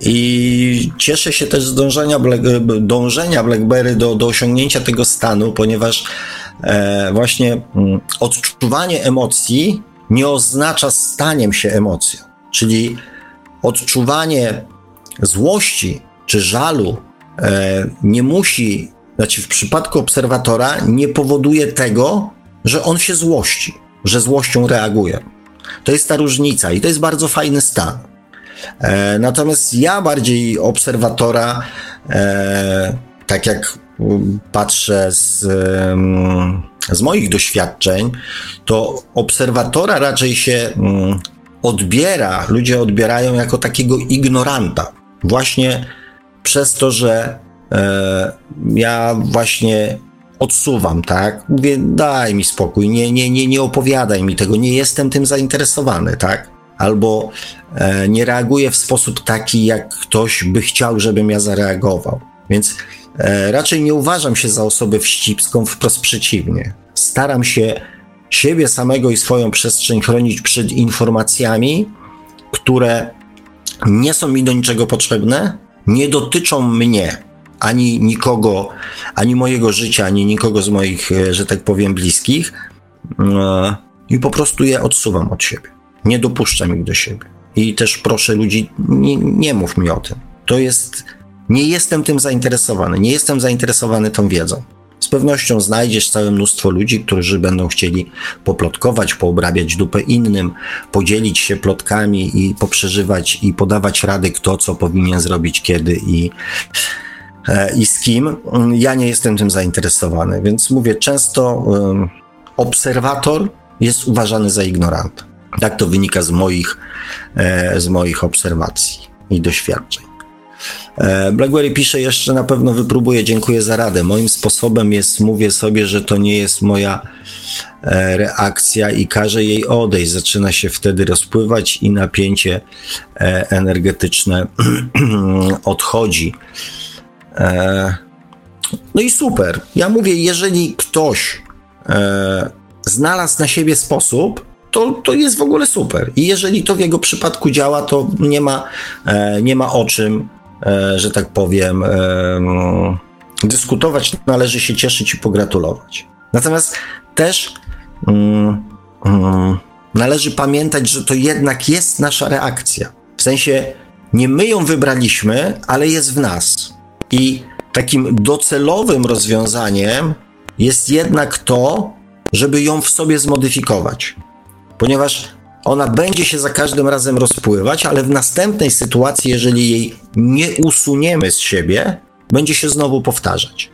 Speaker 2: I cieszę się też z dążenia, Black, dążenia BlackBerry do, do osiągnięcia tego stanu, ponieważ e, właśnie mm, odczuwanie emocji nie oznacza staniem się emocją. Czyli odczuwanie złości czy żalu e, nie musi, znaczy w przypadku obserwatora nie powoduje tego, że on się złości, że złością reaguje. To jest ta różnica i to jest bardzo fajny stan. E, natomiast ja bardziej obserwatora, e, tak jak patrzę z, z moich doświadczeń, to obserwatora raczej się mm, odbiera, ludzie odbierają jako takiego ignoranta. Właśnie przez to, że e, ja właśnie odsuwam, tak? Mówię, daj mi spokój, nie, nie, nie, nie opowiadaj mi tego, nie jestem tym zainteresowany, tak? Albo e, nie reaguję w sposób taki, jak ktoś by chciał, żebym ja zareagował. Więc raczej nie uważam się za osobę wścibską, wprost przeciwnie. Staram się siebie samego i swoją przestrzeń chronić przed informacjami, które nie są mi do niczego potrzebne, nie dotyczą mnie, ani nikogo, ani mojego życia, ani nikogo z moich, e, że tak powiem, bliskich. E, I po prostu je odsuwam od siebie. Nie dopuszczam ich do siebie. I też proszę ludzi, nie, nie mów mi o tym. To jest. Nie jestem tym zainteresowany. Nie jestem zainteresowany tą wiedzą. Z pewnością znajdziesz całe mnóstwo ludzi, którzy będą chcieli poplotkować, poobrabiać dupę innym, podzielić się plotkami i poprzeżywać i podawać rady, kto co powinien zrobić, kiedy i, e, i z kim. Ja nie jestem tym zainteresowany, więc mówię, często um, obserwator jest uważany za ignoranta. Tak to wynika z moich, e, z moich obserwacji i doświadczeń. E, Blackberry pisze jeszcze, na pewno wypróbuję, dziękuję za radę. Moim sposobem jest, mówię sobie, że to nie jest moja e, reakcja i każę jej odejść. Zaczyna się wtedy rozpływać i napięcie e, energetyczne odchodzi. No i super. Ja mówię, jeżeli ktoś znalazł na siebie sposób, to, to jest w ogóle super. I jeżeli to w jego przypadku działa, to nie ma, nie ma o czym że tak powiem, dyskutować, należy się cieszyć i pogratulować. Natomiast też mm, mm, należy pamiętać, że to jednak jest nasza reakcja. W sensie nie my ją wybraliśmy, ale jest w nas. I takim docelowym rozwiązaniem jest jednak to, żeby ją w sobie zmodyfikować. Ponieważ ona będzie się za każdym razem rozpływać, ale w następnej sytuacji, jeżeli jej nie usuniemy z siebie, będzie się znowu powtarzać.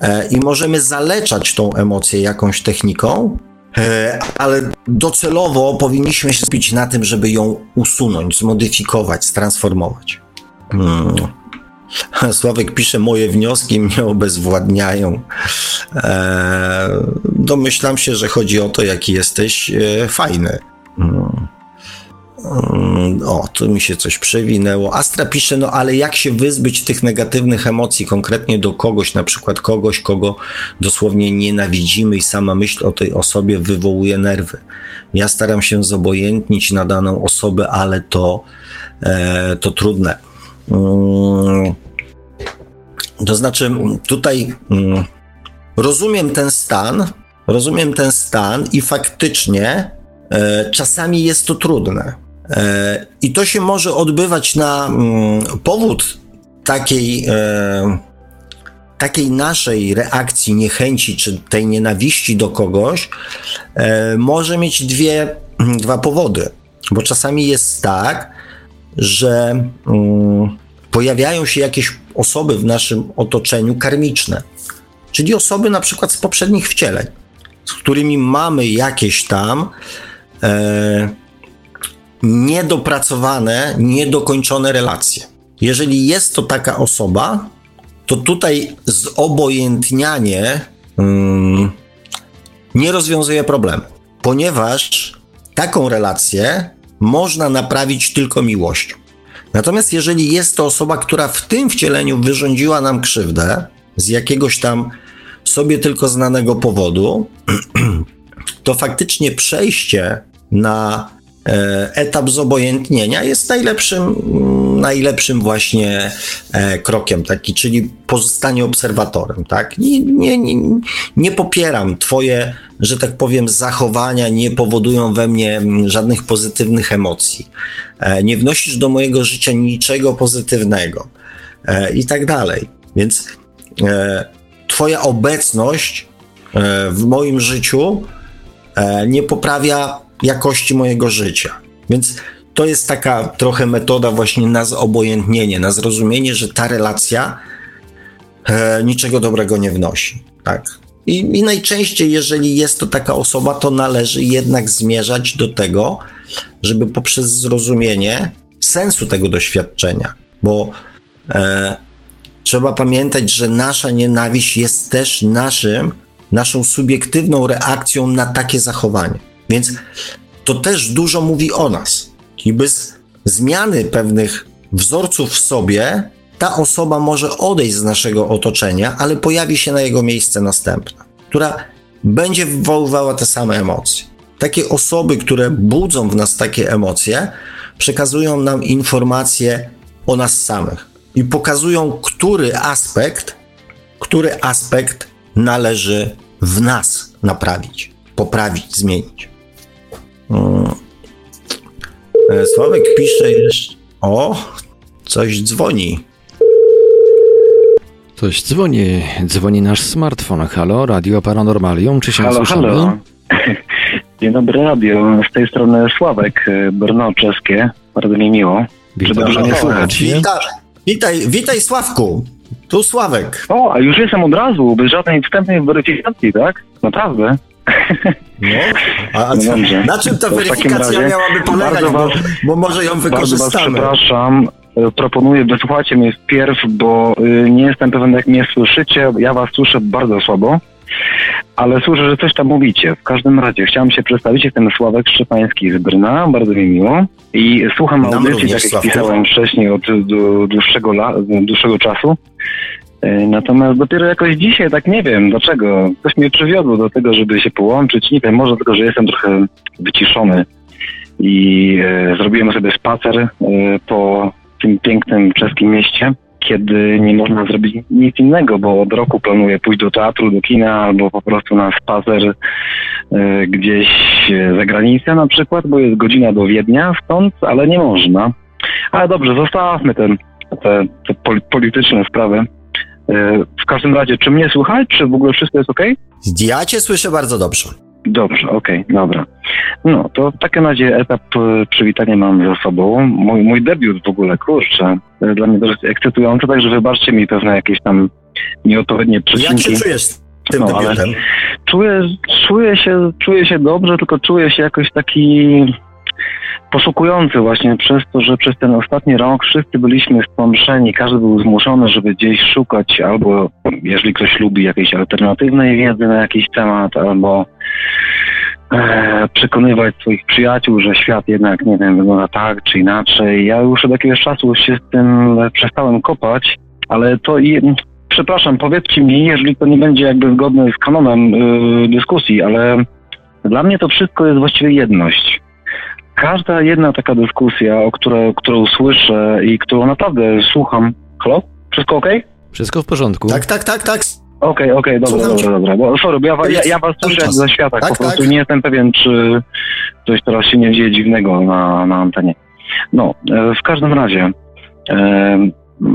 Speaker 2: E, I możemy zaleczać tą emocję jakąś techniką, e, ale docelowo powinniśmy się skupić na tym, żeby ją usunąć, zmodyfikować, transformować. Hmm. Sławek pisze, moje wnioski mnie obezwładniają. E, domyślam się, że chodzi o to, jaki jesteś e, fajny. O, tu mi się coś przewinęło. Astra pisze, no ale jak się wyzbyć tych negatywnych emocji konkretnie do kogoś, na przykład kogoś, kogo dosłownie nienawidzimy i sama myśl o tej osobie wywołuje nerwy. Ja staram się zobojętnić na daną osobę, ale to, e, to trudne. Mm. To znaczy, tutaj mm, rozumiem ten stan, rozumiem ten stan i faktycznie czasami jest to trudne. E, I to się może odbywać na mm, powód takiej, e, takiej naszej reakcji, niechęci czy tej nienawiści do kogoś, może mieć dwie, mm, dwa powody. Bo czasami jest tak, że mm, pojawiają się jakieś osoby w naszym otoczeniu karmiczne, czyli osoby na przykład z poprzednich wcieleń, z którymi mamy jakieś tam e, niedopracowane, niedokończone relacje. Jeżeli jest to taka osoba, to tutaj zobojętnianie mm, nie rozwiązuje problemu, ponieważ taką relację można naprawić tylko miłością. Natomiast jeżeli jest to osoba, która w tym wcieleniu wyrządziła nam krzywdę z jakiegoś tam sobie tylko znanego powodu, to faktycznie przejście na e, etap zobojętnienia jest najlepszym, mm, najlepszym właśnie e, krokiem, taki, czyli pozostanie obserwatorem, tak? Nie, nie, nie, nie popieram twoje, że tak powiem, zachowania nie powodują we mnie mm, żadnych pozytywnych emocji. E, nie wnosisz do mojego życia niczego pozytywnego i tak dalej. Więc twoja obecność w moim życiu nie poprawia jakości mojego życia. Więc to jest taka trochę metoda właśnie na zobojętnienie, na zrozumienie, że ta relacja e, niczego dobrego nie wnosi. Tak? I, I najczęściej, jeżeli jest to taka osoba, to należy jednak zmierzać do tego, żeby poprzez zrozumienie sensu tego doświadczenia, bo e, trzeba pamiętać, że nasza nienawiść jest też naszym, naszą subiektywną reakcją na takie zachowanie. Więc to też dużo mówi o nas. I bez zmiany pewnych wzorców w sobie, ta osoba może odejść z naszego otoczenia, ale pojawi się na jego miejsce następna, która będzie wywoływała te same emocje. Takie osoby, które budzą w nas takie emocje, przekazują nam informacje o nas samych i pokazują, który aspekt, który aspekt należy w nas naprawić, poprawić, zmienić. E, Sławek pisze jeszcze. O, coś dzwoni.
Speaker 3: Coś dzwoni. Dzwoni nasz smartfon. Halo, Radio Paranormalium. Czy się
Speaker 4: halo, słyszymy? Halo. Dzień dobry, radio. Z tej strony Sławek, e, Brno czeskie. Bardzo mi miło.
Speaker 2: Witam, Czy dobrze mnie słychać? Witaj, witaj Sławku. Tu Sławek.
Speaker 4: O, a już jestem od razu, bez żadnej wstępnej weryfikacji, tak? Naprawdę.
Speaker 2: No, a, no dobrze. na czym ta to weryfikacja miałaby polegać, was, bo, bo, może ją wykorzystamy?
Speaker 4: Bardzo was przepraszam, e, proponuję, wysłuchajcie mnie wpierw, bo y, nie jestem pewien, jak mnie słyszycie. Ja was słyszę bardzo słabo, ale słyszę, że coś tam mówicie. W każdym razie chciałem się przedstawić. Jestem Sławek Szczepański z Brna, bardzo mi miło. I słucham Nam audycji, tak jak pisałem wcześniej, od dłuższego, dłuższego czasu. E, natomiast dopiero jakoś dzisiaj, tak nie wiem dlaczego, coś mnie przywiodło do tego, żeby się połączyć. Nie wiem, może tylko, że jestem trochę wyciszony i e, zrobiłem sobie spacer e, po tym pięknym czeskim mieście, kiedy nie można zrobić nic innego, bo od roku planuję pójść do teatru, do kina albo po prostu na spacer e, gdzieś za granicę na przykład, bo jest godzina do Wiednia stąd, ale nie można. Ale dobrze, zostawmy ten, te, te polityczne sprawy. W każdym razie, czy mnie słychać, czy w ogóle wszystko jest ok?
Speaker 2: Ja cię słyszę bardzo dobrze.
Speaker 4: Dobrze, okej, okay, dobra. No, to w takim razie etap e, przywitania mam za sobą. Mój, mój debiut w ogóle, kurczę, e, dla mnie dość ekscytujący, także wybaczcie mi pewne jakieś tam nieodpowiednie przecinki.
Speaker 2: Jak się czujesz tym no, debiutem?
Speaker 4: Czuję, czuję, się, czuję się dobrze, tylko czuję się jakoś taki poszukujący właśnie przez to, że przez ten ostatni rok wszyscy byliśmy stłamszeni, każdy był zmuszony, żeby gdzieś szukać albo, jeżeli ktoś lubi jakiejś alternatywnej wiedzy na jakiś temat, albo e, przekonywać swoich przyjaciół, że świat jednak, nie wiem, wygląda tak czy inaczej. Ja już od jakiegoś czasu się z tym przestałem kopać, ale to i przepraszam, powiedzcie mi, jeżeli to nie będzie jakby zgodne z kanonem y, dyskusji, ale dla mnie to wszystko jest właściwie jedność każda jedna taka dyskusja, o której, którą słyszę i którą naprawdę słucham. Halo? Wszystko ok?
Speaker 3: Wszystko w porządku.
Speaker 2: Tak, tak, tak, tak.
Speaker 4: Okej, okay, okej, okay, dobra, dobra, dobra. Bo, sorry, bo ja, ja, ja was słyszę jak ze świata. Tak, po prostu tak. nie jestem pewien, czy coś teraz się nie dzieje dziwnego na, na antenie. No, e, w każdym razie, e,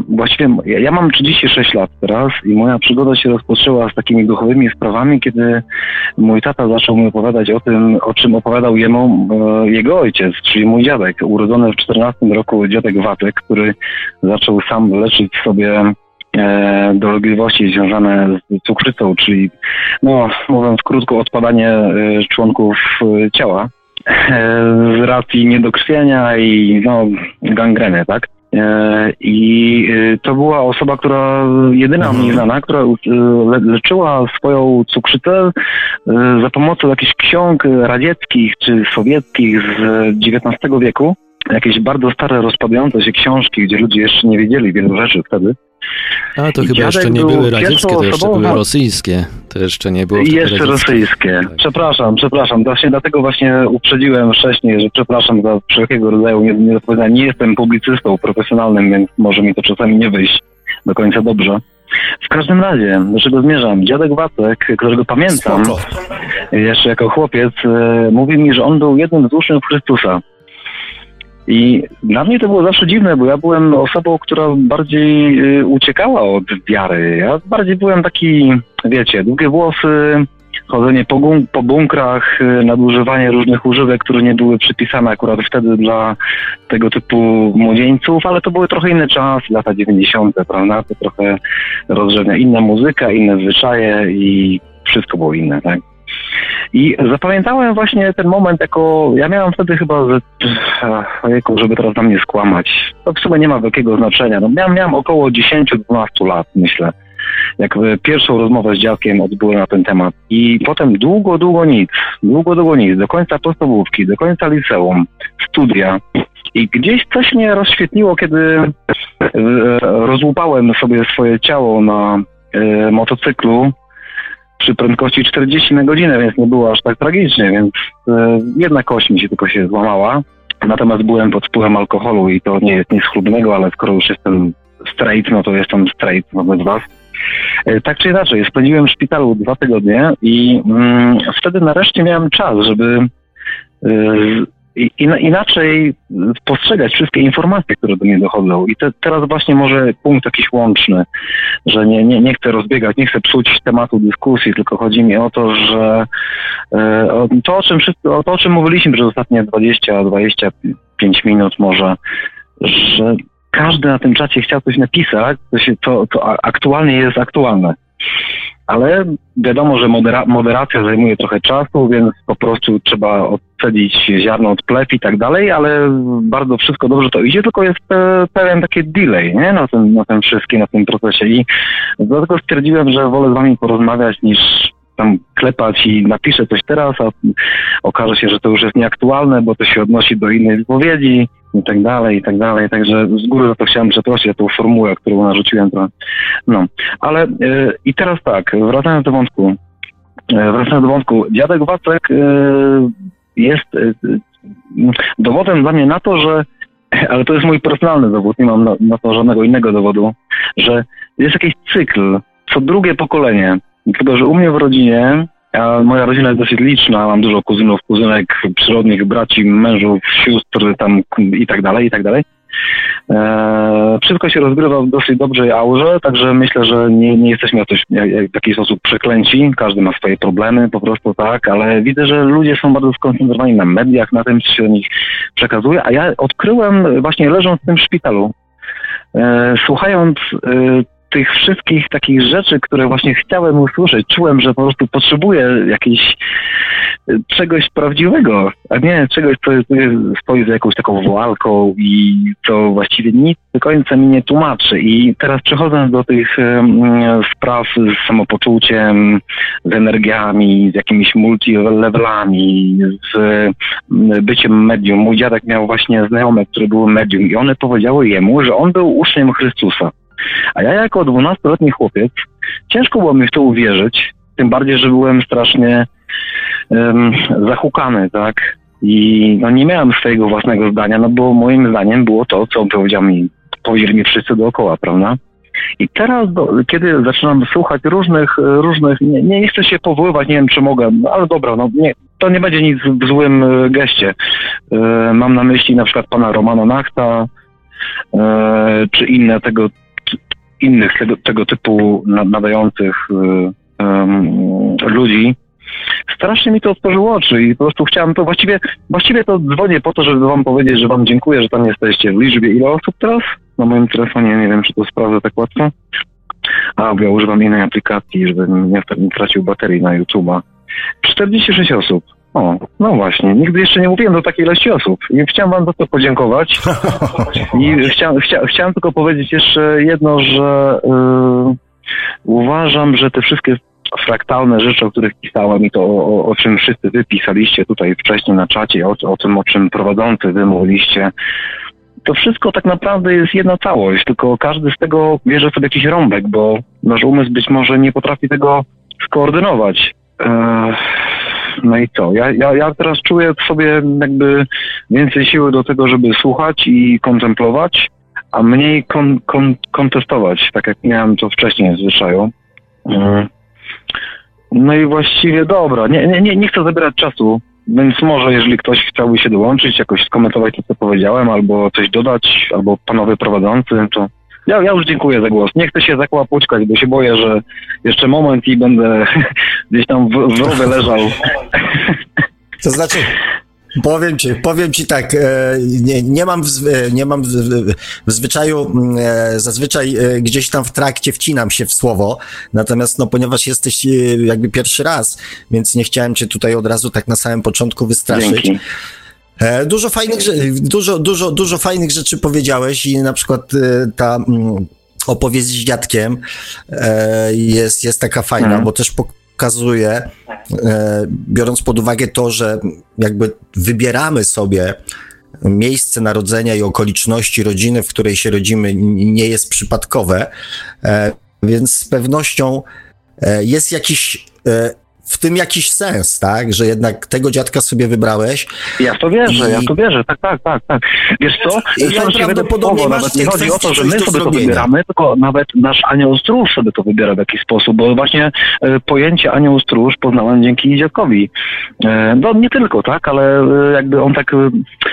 Speaker 4: właściwie ja, ja mam 36 lat teraz i moja przygoda się rozpoczęła z takimi duchowymi sprawami, kiedy mój tata zaczął mi opowiadać o tym, o czym opowiadał jemu e, jego ojciec, czyli mój dziadek, urodzony w 14 roku dziadek Watek, który zaczął sam leczyć sobie e, dolegliwości związane z cukrzycą, czyli no, mówiąc krótko, odpadanie e, członków e, ciała e, z racji niedokrwienia i no, gangreny, tak? E, I e, to była osoba, która jedyna mhm. mnie znana, która e, leczyła swoją cukrzycę za pomocą jakichś ksiąg radzieckich czy sowieckich z XIX wieku. Jakieś bardzo stare, rozpadające się książki, gdzie ludzie jeszcze nie wiedzieli wielu rzeczy wtedy.
Speaker 1: A to I chyba jeszcze nie były radzieckie, to jeszcze były rosyjskie. To jeszcze nie było.
Speaker 4: Jeszcze radzieckie. rosyjskie. Tak. Przepraszam, przepraszam. Właśnie dlatego właśnie uprzedziłem wcześniej, że przepraszam za wszelkiego rodzaju niedopowiedzenia. Nie jestem publicystą profesjonalnym, więc może mi to czasami nie wyjść do końca dobrze. W każdym razie, do czego zmierzam? Dziadek Wacek, którego pamiętam, Spoko. jeszcze jako chłopiec, e, mówi mi, że on był jednym z uczniów Chrystusa. I dla mnie to było zawsze dziwne, bo ja byłem osobą, która bardziej y, uciekała od wiary. Ja bardziej byłem taki, wiecie, długie włosy, chodzenie po, po bunkrach, y, nadużywanie różnych używek, które nie były przypisane akurat wtedy dla tego typu młodzieńców, ale to były trochę inne czasy, lata 90., prawda? To trochę rozrzewnia, inna muzyka, inne zwyczaje i wszystko było inne, tak? I zapamiętałem właśnie ten moment jako, ja miałem wtedy chyba, że, ojejku, żeby teraz na mnie skłamać, to w sumie nie ma wielkiego znaczenia. No, miałem, miałem około 10-12 lat, myślę, jak pierwszą rozmowę z dziadkiem odbyłem na ten temat. I potem długo, długo nic, długo, długo nic, do końca podstawówki, do końca liceum, studia. I gdzieś coś mnie rozświetliło, kiedy e, rozłupałem sobie swoje ciało na e, motocyklu przy prędkości 40 na godzinę, więc nie było aż tak tragicznie, więc e, jedna kość mi się tylko się złamała. Natomiast byłem pod wpływem alkoholu i to nie jest nic chlubnego, ale skoro już jestem straight, no to jestem straight wobec was. E, tak czy inaczej, spędziłem w szpitalu dwa tygodnie i mm, wtedy nareszcie miałem czas, żeby inaczej postrzegać wszystkie informacje, które do mnie dochodzą. I te, teraz właśnie może punkt jakiś łączny, że nie, nie, nie chcę rozbiegać, nie chcę psuć tematu dyskusji, tylko chodzi mi o to, że e, to, o czym, to, o czym mówiliśmy przez ostatnie 20-25 minut może, że każdy na tym czacie chciał coś napisać, to, się, to, to aktualnie jest aktualne ale wiadomo, że modera moderacja zajmuje trochę czasu, więc po prostu trzeba odcedzić ziarno od plew i tak dalej, ale bardzo wszystko dobrze to idzie, tylko jest e, pewien taki delay nie? Na, tym, na tym wszystkim, na tym procesie i dlatego stwierdziłem, że wolę z wami porozmawiać niż tam klepać i napiszę coś teraz, a okaże się, że to już jest nieaktualne, bo to się odnosi do innej wypowiedzi i tak dalej, i tak dalej. Także z góry za to chciałem przeprosić za tą formułę, którą narzuciłem. To, no, ale yy, i teraz tak, wracając do wątku. Yy, wracając do wątku. Dziadek Wacek yy, jest dowodem dla mnie na to, że ale to jest mój personalny dowód, nie mam na, na to żadnego innego dowodu, że jest jakiś cykl, co drugie pokolenie tylko, że u mnie w rodzinie, moja rodzina jest dosyć liczna, mam dużo kuzynów, kuzynek, przyrodnich, braci, mężów, sióstr tam i tak dalej, i tak dalej. Eee, wszystko się rozgrywa w dosyć dobrej aurze, także myślę, że nie, nie jesteśmy jakoś, w jakiś sposób przeklęci. Każdy ma swoje problemy, po prostu tak, ale widzę, że ludzie są bardzo skoncentrowani na mediach, na tym, co się o nich przekazuje, a ja odkryłem właśnie leżąc w tym szpitalu, e, słuchając e, tych wszystkich takich rzeczy, które właśnie chciałem usłyszeć, czułem, że po prostu potrzebuję jakiejś e, czegoś prawdziwego, a nie czegoś, co stoi za jakąś taką walką i co właściwie nic do końca mi nie tłumaczy. I teraz przechodząc do tych um, spraw z samopoczuciem, z energiami, z jakimiś multilevelami, z byciem medium. Mój dziadek miał właśnie znajome, które były medium i one powiedziały jemu, że on był uczniem Chrystusa. A ja jako dwunastoletni chłopiec, ciężko było mi w to uwierzyć, tym bardziej, że byłem strasznie um, zahukany, tak? I no, nie miałem swojego własnego zdania, no bo moim zdaniem było to, co powiedział mi, powiedzieli mi wszyscy dookoła, prawda? I teraz, do, kiedy zaczynam słuchać różnych, różnych nie, nie chcę się powoływać, nie wiem czy mogę, no, ale dobra, no nie, to nie będzie nic w złym e, geście. E, mam na myśli na przykład pana Romana Nachta, e, czy inne tego innych tego, tego typu nadających um, ludzi, strasznie mi to otworzyło oczy i po prostu chciałem to, właściwie, właściwie to dzwonię po to, żeby wam powiedzieć, że wam dziękuję, że tam jesteście. W liczbie ile osób teraz? Na moim telefonie, nie wiem, czy to sprawdzę tak łatwo. A, bo ja używam innej aplikacji, żeby nie, nie tracił baterii na YouTube'a. 46 osób. O, no właśnie, nigdy jeszcze nie mówiłem do takiej ilości osób i chciałem wam za to podziękować. I chcia, chcia, chciałem tylko powiedzieć jeszcze jedno, że yy, uważam, że te wszystkie fraktalne rzeczy, o których pisałem i to o, o czym wszyscy wy pisaliście tutaj wcześniej na czacie, o, o tym, o czym prowadzący wy mówiliście, to wszystko tak naprawdę jest jedna całość, tylko każdy z tego bierze sobie jakiś rąbek, bo nasz umysł być może nie potrafi tego skoordynować. Eee, no i co? Ja, ja, ja teraz czuję w sobie jakby więcej siły do tego, żeby słuchać i kontemplować, a mniej kon, kon, kontestować, tak jak miałem to wcześniej w zwyczaju. Eee, no i właściwie dobra, nie, nie, nie chcę zabierać czasu więc może, jeżeli ktoś chciałby się dołączyć, jakoś skomentować to, co powiedziałem, albo coś dodać, albo panowie prowadzący, to ja, ja już dziękuję za głos. Nie chcę się zakłapućkać, bo się boję, że jeszcze moment i będę gdzieś tam w, w rowie leżał.
Speaker 2: To znaczy, Powiem ci, powiem ci tak, e, nie, nie mam, w, nie mam w, w zwyczaju, mm, e, zazwyczaj e, gdzieś tam w trakcie wcinam się w słowo, natomiast no, ponieważ jesteś jakby pierwszy raz, więc nie chciałem cię tutaj od razu tak na samym początku wystraszyć. Dzięki. Dużo fajnych, dużo, dużo, dużo fajnych rzeczy powiedziałeś i na przykład ta mm, opowieść z dziadkiem jest, jest taka fajna, hmm. bo też pokazuje, e, biorąc pod uwagę to, że jakby wybieramy sobie miejsce narodzenia i okoliczności rodziny, w której się rodzimy, nie jest przypadkowe, e, więc z pewnością e, jest jakiś w tym jakiś sens, tak? Że jednak tego dziadka sobie wybrałeś.
Speaker 4: Ja w to wierzę, i... ja w to wierzę, tak, tak, tak, tak. Wiesz co?
Speaker 2: I ja prawdopodobnie
Speaker 4: nawet nie chodzi o to, że my sobie to wybieramy, tylko nawet nasz anioł stróż sobie to wybiera w jakiś sposób, bo właśnie e, pojęcie anioł stróż poznałem dzięki dziadkowi. E, no nie tylko, tak, ale e, jakby on tak e,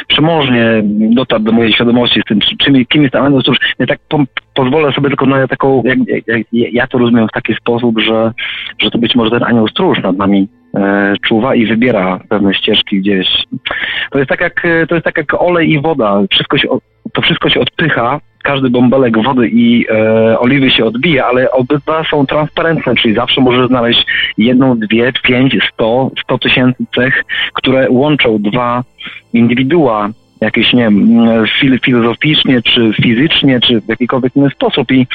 Speaker 4: przemożnie dotarł do mojej świadomości z tym, czym, kim jest anioł stróż. Ja tak po, pozwolę sobie tylko na taką, jak, jak, ja to rozumiem w taki sposób, że, że to być może ten anioł stróż nad nami e, czuwa i wybiera pewne ścieżki gdzieś. To jest tak jak, to jest tak jak olej i woda. Wszystko się, to wszystko się odpycha, każdy bąbelek wody i e, oliwy się odbija, ale obydwa są transparentne, czyli zawsze możesz znaleźć jedną, dwie, pięć, sto, sto tysięcy cech, które łączą dwa indywidua jakieś, nie wiem, filozoficznie, czy fizycznie, czy w jakikolwiek inny sposób. I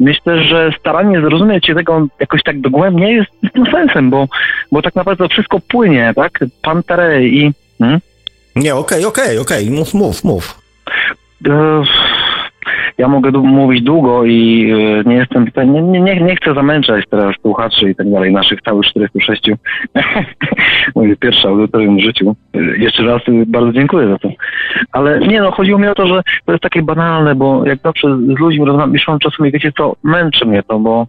Speaker 4: myślę, że staranie zrozumieć się tego jakoś tak dogłębnie jest, tym sensem, bo, bo tak naprawdę wszystko płynie, tak? Pantere i... Hmm?
Speaker 2: Nie, okej, okay, okej, okay, okej, okay. mów, mów, mów.
Speaker 4: Ja mogę mówić długo i e, nie jestem, nie, nie, nie chcę zamęczać teraz słuchaczy i tak dalej, naszych całych 46. Moje pierwsze audytorium w życiu. E, jeszcze raz bardzo dziękuję za to. Ale nie no, chodziło mi o to, że to jest takie banalne, bo jak zawsze z ludźmi rozmawiam, czasem czasami, wiecie co, męczy mnie to, bo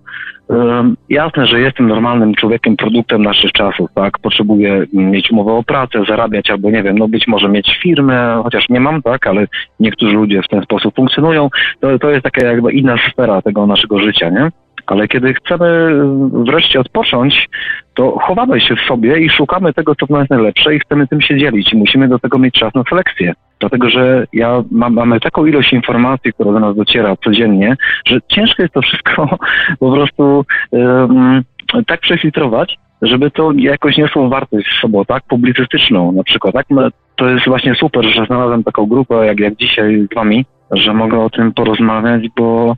Speaker 4: Jasne, że jestem normalnym człowiekiem, produktem naszych czasów, tak? Potrzebuję mieć umowę o pracę, zarabiać albo nie wiem, no być może mieć firmę, chociaż nie mam, tak? Ale niektórzy ludzie w ten sposób funkcjonują. To, to jest taka jakby inna sfera tego naszego życia, nie? Ale kiedy chcemy wreszcie odpocząć, to chowamy się w sobie i szukamy tego, co w nas najlepsze i chcemy tym się dzielić. I musimy do tego mieć czas na selekcję. Dlatego, że ja mam, mamy taką ilość informacji, która do nas dociera codziennie, że ciężko jest to wszystko po prostu um, tak przefiltrować, żeby to jakoś niosło wartość z sobą, tak? Publicystyczną na przykład, tak? No, to jest właśnie super, że znalazłem taką grupę jak, jak dzisiaj z wami, że mogę o tym porozmawiać, bo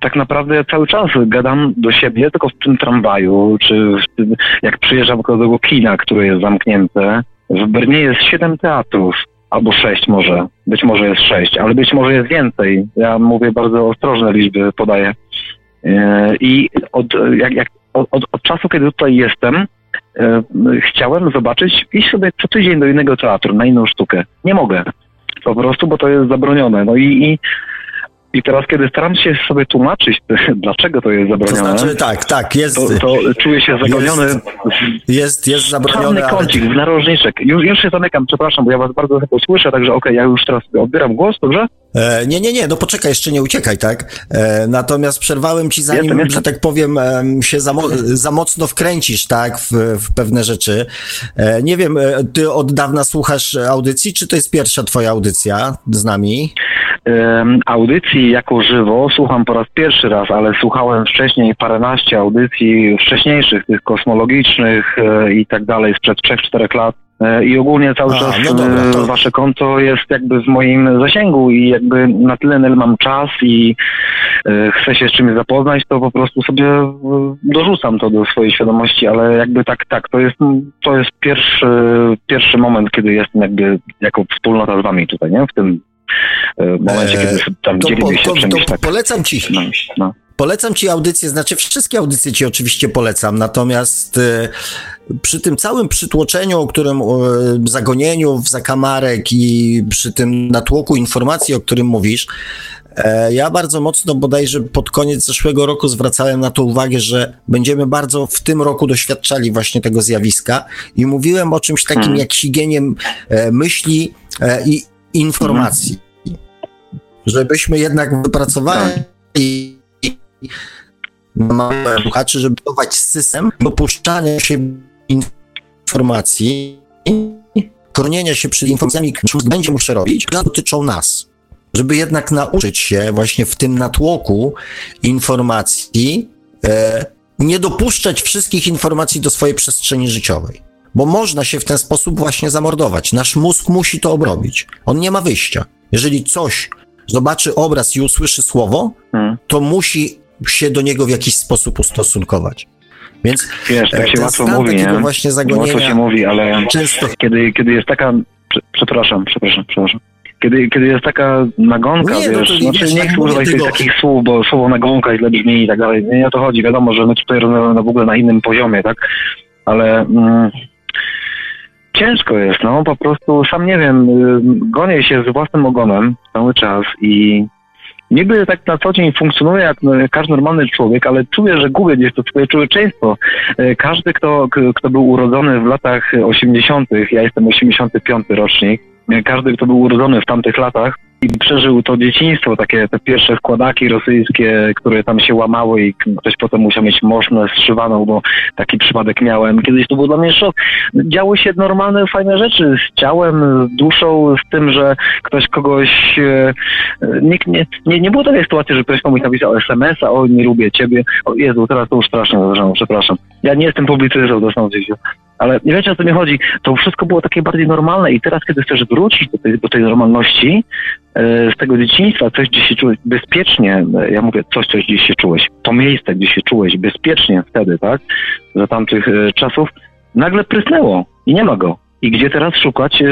Speaker 4: tak naprawdę ja cały czas gadam do siebie, tylko w tym tramwaju, czy tym, jak przyjeżdżam do tego kina, które jest zamknięte. W Bernie jest siedem teatrów, albo sześć może, być może jest sześć, ale być może jest więcej. Ja mówię bardzo ostrożne liczby, podaję. E, I od, jak, jak, od, od czasu, kiedy tutaj jestem, e, chciałem zobaczyć, iść sobie co tydzień do innego teatru, na inną sztukę. Nie mogę po prostu, bo to jest zabronione. No i, i i teraz, kiedy staram się sobie tłumaczyć, dlaczego to jest zabronione,
Speaker 2: to znaczy, tak, tak, jest,
Speaker 4: to, to czuję się zagubiony.
Speaker 2: Jest, jest, jest zabroniony.
Speaker 4: Czarny kącik, ale... w narożniczek. Już, już się zamykam, przepraszam, bo ja was bardzo chyba słyszę, także okej, okay, ja już teraz odbieram głos, dobrze?
Speaker 2: E, nie, nie, nie, no poczekaj, jeszcze nie uciekaj, tak? E, natomiast przerwałem ci zanim, jestem, jestem. że tak powiem, się za, mo za mocno wkręcisz, tak, w, w pewne rzeczy. E, nie wiem, e, ty od dawna słuchasz audycji, czy to jest pierwsza twoja audycja z nami?
Speaker 4: audycji jako żywo słucham po raz pierwszy raz, ale słuchałem wcześniej paręnaście audycji wcześniejszych, tych kosmologicznych e, i tak dalej, sprzed 3-4 lat. E, I ogólnie cały
Speaker 2: A,
Speaker 4: czas
Speaker 2: no dobra,
Speaker 4: e,
Speaker 2: to-
Speaker 4: wasze konto jest jakby w moim zasięgu i jakby na tyle, na ile mam czas i e, chcę się z czymś zapoznać, to po prostu sobie dorzucam to do swojej świadomości, ale jakby tak, tak, to jest, to jest pierwszy, pierwszy moment, kiedy jestem jakby jako wspólnota z wami tutaj, nie? W tym e, momencie,
Speaker 2: Eee,
Speaker 4: kiedy tam dzielimy się
Speaker 2: to,
Speaker 4: czymś
Speaker 2: to
Speaker 4: tak.
Speaker 2: polecam ci.
Speaker 4: No.
Speaker 2: Polecam ci audycję, znaczy wszystkie audycje ci oczywiście polecam, natomiast e, przy tym całym przytłoczeniu, o którym, e, zagonieniu w zakamarek i przy tym natłoku informacji, o którym mówisz, ja bardzo mocno bodajże pod koniec zeszłego roku zwracałem na to uwagę, że będziemy bardzo w tym roku doświadczali właśnie tego zjawiska i mówiłem o czymś takim
Speaker 4: Hmm.
Speaker 2: jak sigieniem e, myśli i informacji. Żebyśmy jednak wypracowali mamy słuchaczy, żeby budować system dopuszczania się informacji, chronienia się przed informacjami, które będzie muszę robić, które dotyczą nas. Żeby jednak nauczyć się właśnie w tym natłoku informacji e, nie dopuszczać wszystkich informacji do swojej przestrzeni życiowej. Bo można się w ten sposób właśnie zamordować. Nasz mózg musi to obrobić. On nie ma wyjścia. Jeżeli coś zobaczy obraz i usłyszy słowo,
Speaker 4: Hmm.
Speaker 2: to musi się do niego w jakiś sposób ustosunkować. Więc
Speaker 4: Wiesz, tak
Speaker 2: e,
Speaker 4: się łatwo mówi, nie?
Speaker 2: właśnie
Speaker 4: Łatwo się mówi, ale
Speaker 2: często
Speaker 4: kiedy, kiedy jest taka, prze- przepraszam, przepraszam, przepraszam. Kiedy, kiedy jest taka nagonka,
Speaker 2: Nie, no
Speaker 4: wiesz,
Speaker 2: to nie
Speaker 4: znaczy
Speaker 2: wiesz,
Speaker 4: nie chcę używać tych takich słów, bo słowo nagonka źle brzmi i tak dalej. Nie o to chodzi, wiadomo, że my tutaj rozmawiamy w ogóle na innym poziomie, tak? Ale mm, ciężko jest, no, po prostu sam nie wiem, y, gonię się z własnym ogonem cały czas i niby tak na co dzień funkcjonuję jak no, każdy normalny człowiek, ale czuję, że gubię gdzieś to swoje człowieczeństwo. E, Każdy, kto, kto był urodzony w latach 80., ja jestem 85 rocznik, każdy, kto był urodzony w tamtych latach i przeżył to dzieciństwo, takie te pierwsze składaki rosyjskie, które tam się łamały i ktoś potem musiał mieć moszne zszywaną, bo taki przypadek miałem. Kiedyś to był dla mnie szok. Działy się normalne, fajne rzeczy z ciałem, z duszą, z tym, że ktoś kogoś... E, nikt nie, nie, nie było takiej sytuacji, że ktoś komuś napisał SMS-a, o nie lubię ciebie, o Jezu, teraz to już strasznie zdarzało, przepraszam. Ja nie jestem publicystą, to są życiu. Ale nie wiecie o co mi chodzi. To wszystko było takie bardziej normalne i teraz, kiedy chcesz wrócić do tej, do tej normalności, e, z tego dzieciństwa, coś, gdzie się czułeś bezpiecznie, e, ja mówię coś, coś, gdzie się czułeś, to miejsce, gdzie się czułeś bezpiecznie wtedy, tak, za tamtych e, czasów, nagle prysnęło i nie ma go. I gdzie teraz szukać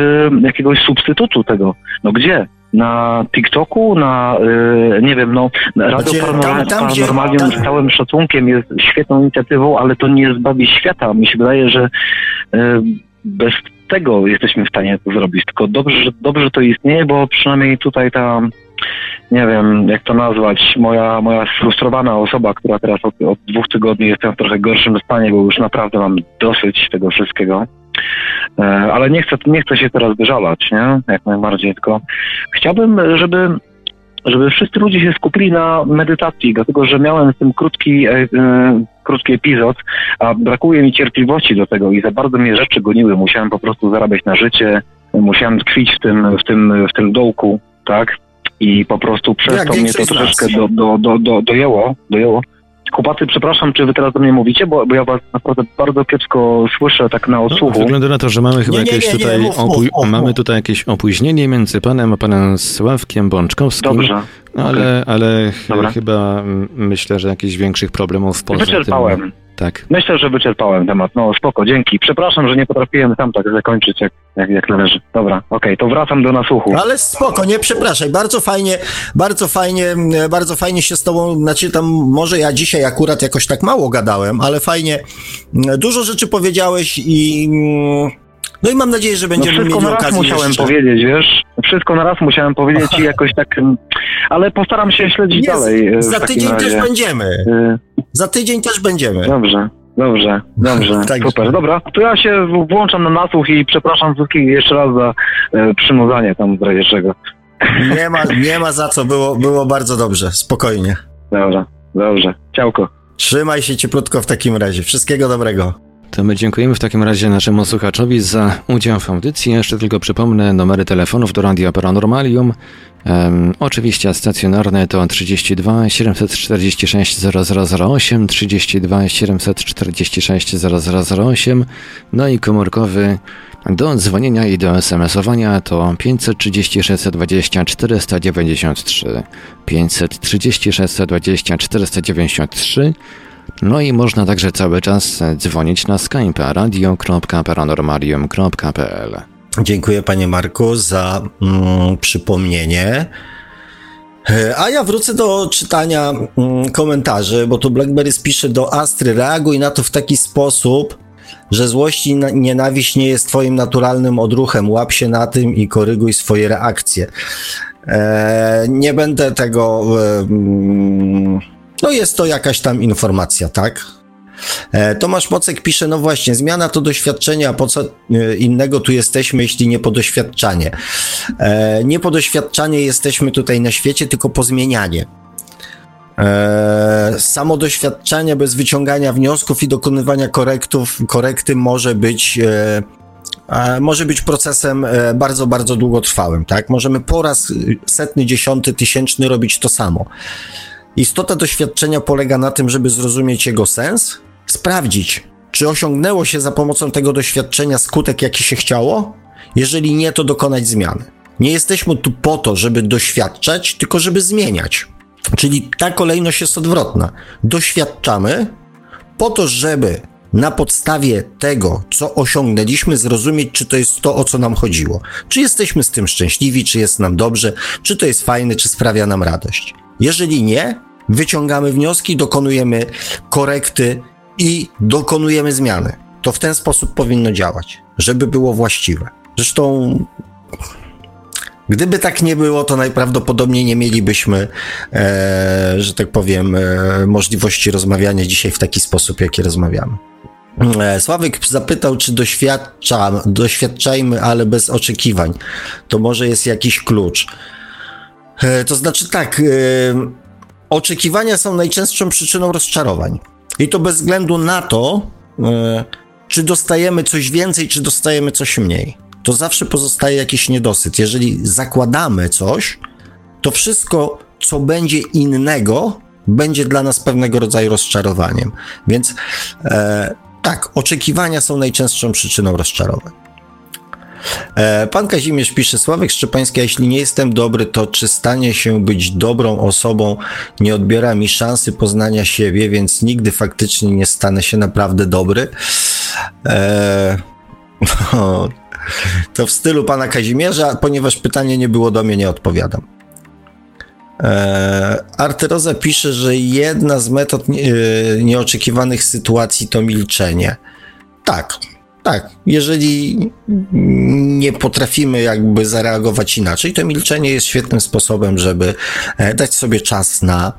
Speaker 4: jakiegoś substytutu tego? No gdzie? Na TikToku, na, e, nie wiem, no, Radio
Speaker 2: tam- tam,
Speaker 4: Paranormalium
Speaker 2: tam-
Speaker 4: z całym szacunkiem jest świetną inicjatywą, ale to nie zbawi świata. Mi się wydaje, że e, bez tego jesteśmy w stanie to zrobić. Tylko dobrze, że, dobrze to istnieje, bo przynajmniej tutaj ta, nie wiem jak to nazwać, moja, moja sfrustrowana osoba, która teraz od, od dwóch tygodni jestem w trochę gorszym stanie, bo już naprawdę mam dosyć tego wszystkiego. E, Ale nie chcę, nie chcę się teraz wyżalać, nie? Jak najbardziej, tylko chciałbym, żeby żeby wszyscy ludzie się skupili na medytacji, dlatego że miałem w tym krótki, e, e, krótki epizod, a brakuje mi cierpliwości do tego i za bardzo mnie rzeczy goniły. Musiałem po prostu zarabiać na życie, musiałem tkwić w tym, w tym, w tym dołku, tak? I po prostu przez
Speaker 2: Jak
Speaker 4: to mnie to
Speaker 2: z
Speaker 4: troszeczkę do, do, do, do, dojęło, dojęło. Chłopacy, przepraszam, czy wy teraz do mnie mówicie, bo, bo ja was naprawdę bardzo kiepsko słyszę tak na
Speaker 1: No,
Speaker 4: odsłuchu.
Speaker 1: wygląda na to, że mamy chyba
Speaker 2: Nie,
Speaker 1: jakieś
Speaker 2: nie, nie,
Speaker 1: tutaj
Speaker 2: mów, mów,
Speaker 1: opój-
Speaker 2: mów,
Speaker 1: mamy tutaj jakieś opóźnienie między panem a panem Sławkiem Bączkowskim.
Speaker 4: Dobrze.
Speaker 1: Ale, ale ch-
Speaker 4: Dobra.
Speaker 1: chyba mm, myślę, że jakichś większych problemów poza
Speaker 4: Wyczerpałem.
Speaker 1: tym. Tak.
Speaker 4: Myślę, że wyczerpałem temat. No spoko, dzięki. Przepraszam, że nie potrafiłem sam tak zakończyć jak, jak, jak należy. Dobra, okej, to wracam do nasłuchu.
Speaker 2: Ale spoko, nie przepraszaj, bardzo fajnie, bardzo fajnie, bardzo fajnie się z tobą, znaczy tam może ja dzisiaj akurat jakoś tak mało gadałem, ale fajnie, m, dużo rzeczy powiedziałeś i mm, no i mam nadzieję, że
Speaker 4: No
Speaker 2: będziemy
Speaker 4: wszystko
Speaker 2: mieli
Speaker 4: na raz
Speaker 2: okazję
Speaker 4: musiałem
Speaker 2: jeszcze.
Speaker 4: powiedzieć, wiesz? Wszystko na raz musiałem powiedzieć i jakoś tak... mm, Ale postaram się śledzić
Speaker 2: Nie,
Speaker 4: dalej e,
Speaker 2: za tydzień
Speaker 4: razie.
Speaker 2: też będziemy,
Speaker 4: Y,
Speaker 2: za tydzień też będziemy.
Speaker 4: Dobrze. Dobrze, dobrze,
Speaker 2: Tak.
Speaker 4: super. Dobra, to ja się włączam na nasłuch i przepraszam wszystkich jeszcze raz za e, przynudzanie tam w razie czego.
Speaker 2: Nie ma, nie ma za co, było, było bardzo dobrze, spokojnie.
Speaker 4: Dobrze, dobrze. Ciałko.
Speaker 2: Trzymaj się cieplutko w takim razie, wszystkiego dobrego.
Speaker 1: To my dziękujemy w takim razie naszemu słuchaczowi za udział w audycji. Jeszcze tylko przypomnę numery telefonów do Radia Paranormalium. Em, oczywiście stacjonarne to 32 746 0008, 32 746 0008, no i komórkowy
Speaker 3: Do dzwonienia i do smsowania to 530 620 493 530 620 493 no i można także cały czas dzwonić na Skype radio.paranormalium.pl
Speaker 2: Dziękuję panie Marku za mm, przypomnienie. E, a ja wrócę do czytania mm, komentarzy, bo tu Blackberry pisze do Astry, reaguj na to w taki sposób, że złość i nienawiść nie jest twoim naturalnym odruchem. Łap się na tym i koryguj swoje reakcje. E, nie będę tego... E, mm, no jest to jakaś tam informacja, tak? E, Tomasz Mocek pisze, no właśnie, zmiana to doświadczenie, a po co e, innego tu jesteśmy, jeśli nie po doświadczanie? E, nie po doświadczanie jesteśmy tutaj na świecie, tylko po zmienianie. Samo doświadczenie bez wyciągania wniosków i dokonywania korektów, korekty może być może być procesem bardzo, bardzo długotrwałym, tak? Możemy po raz setny, dziesiąty, tysięczny robić to samo. Istota doświadczenia polega na tym, żeby zrozumieć jego sens, sprawdzić, czy osiągnęło się za pomocą tego doświadczenia skutek, jaki się chciało? Jeżeli nie, to dokonać zmiany. Nie jesteśmy tu po to, żeby doświadczać, tylko żeby zmieniać. Czyli ta kolejność jest odwrotna. Doświadczamy po to, żeby na podstawie tego, co osiągnęliśmy, zrozumieć, czy to jest to, o co nam chodziło. Czy jesteśmy z tym szczęśliwi, czy jest nam dobrze, czy to jest fajne, czy sprawia nam radość. Jeżeli nie, wyciągamy wnioski, dokonujemy korekty i dokonujemy zmiany. To w ten sposób powinno działać, żeby było właściwe. Zresztą, gdyby tak nie było, to najprawdopodobniej nie mielibyśmy, e, że tak powiem, e, możliwości rozmawiania dzisiaj w taki sposób, jaki rozmawiamy. E, Sławek zapytał, czy doświadczam, doświadczajmy, ale bez oczekiwań. To może jest jakiś klucz. E, to znaczy tak, e, oczekiwania są najczęstszą przyczyną rozczarowań. I to bez względu na to, e, czy dostajemy coś więcej, czy dostajemy coś mniej. To zawsze pozostaje jakiś niedosyt. Jeżeli zakładamy coś, to wszystko, co będzie innego, będzie dla nas pewnego rodzaju rozczarowaniem. Więc e, tak, oczekiwania są najczęstszą przyczyną rozczarowań. E, pan Kazimierz pisze, Sławek Szczepański, jeśli nie jestem dobry, to czy stanie się być dobrą osobą nie odbiera mi szansy poznania siebie, więc nigdy faktycznie nie stanę się naprawdę dobry? No, to w stylu pana Kazimierza, ponieważ pytanie nie było do mnie, nie odpowiadam. Eee, Arteroza pisze, że jedna z metod e, nieoczekiwanych sytuacji to milczenie. Tak, tak, jeżeli nie potrafimy jakby zareagować inaczej, to milczenie jest świetnym sposobem, żeby e, dać sobie czas na,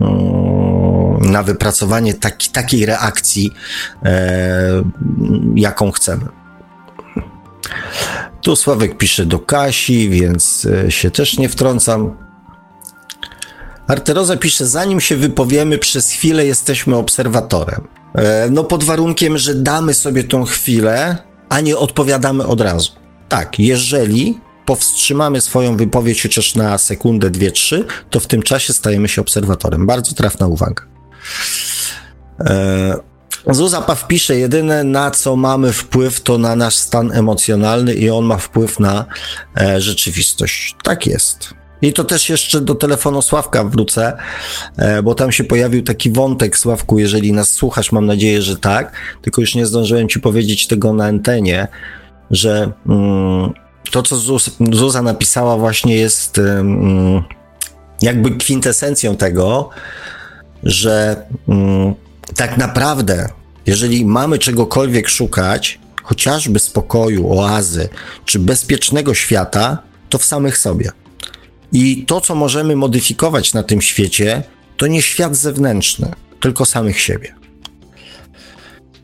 Speaker 2: mm, na wypracowanie taki, takiej reakcji, e, jaką chcemy. Tu Sławek pisze do Kasi, więc e, się też nie wtrącam. Arteroza pisze, zanim się wypowiemy, przez chwilę jesteśmy obserwatorem. E, no pod warunkiem, że damy sobie tą chwilę, a nie odpowiadamy od razu. Tak, jeżeli powstrzymamy swoją wypowiedź chociaż na sekundę, dwie, trzy, to w tym czasie stajemy się obserwatorem. Bardzo trafna uwaga. E, Zuzapaw pisze, jedyne na co mamy wpływ to na nasz stan emocjonalny i on ma wpływ na e, rzeczywistość. Tak jest. I to też jeszcze do telefonu Sławka wrócę, e, bo tam się pojawił taki wątek, Sławku, jeżeli nas słuchasz, mam nadzieję, że tak, tylko już nie zdążyłem ci powiedzieć tego na antenie, że mm, to, co Zuza napisała właśnie jest mm, jakby kwintesencją tego, że mm, tak naprawdę, jeżeli mamy czegokolwiek szukać, chociażby spokoju, oazy, czy bezpiecznego świata, to w samych sobie. I to, co możemy modyfikować na tym świecie, to nie świat zewnętrzny, tylko samych siebie.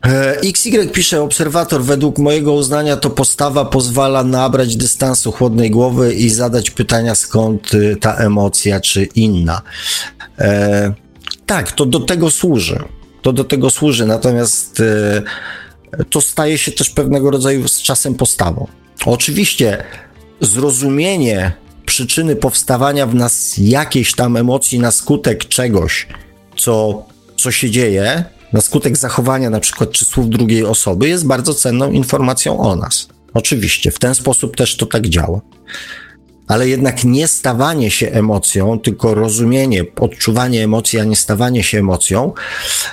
Speaker 2: E, XY pisze, obserwator, według mojego uznania to postawa pozwala nabrać dystansu chłodnej głowy i zadać pytania, skąd y, ta emocja, czy inna. E, tak, to do tego służy. To do tego służy, natomiast e, to staje się też pewnego rodzaju z czasem postawą. Oczywiście zrozumienie przyczyny powstawania w nas jakiejś tam emocji na skutek czegoś, co, co się dzieje, na skutek zachowania na przykład czy słów drugiej osoby, jest bardzo cenną informacją o nas. Oczywiście, w ten sposób też to tak działa. Ale jednak nie stawanie się emocją, tylko rozumienie, odczuwanie emocji, a nie stawanie się emocją,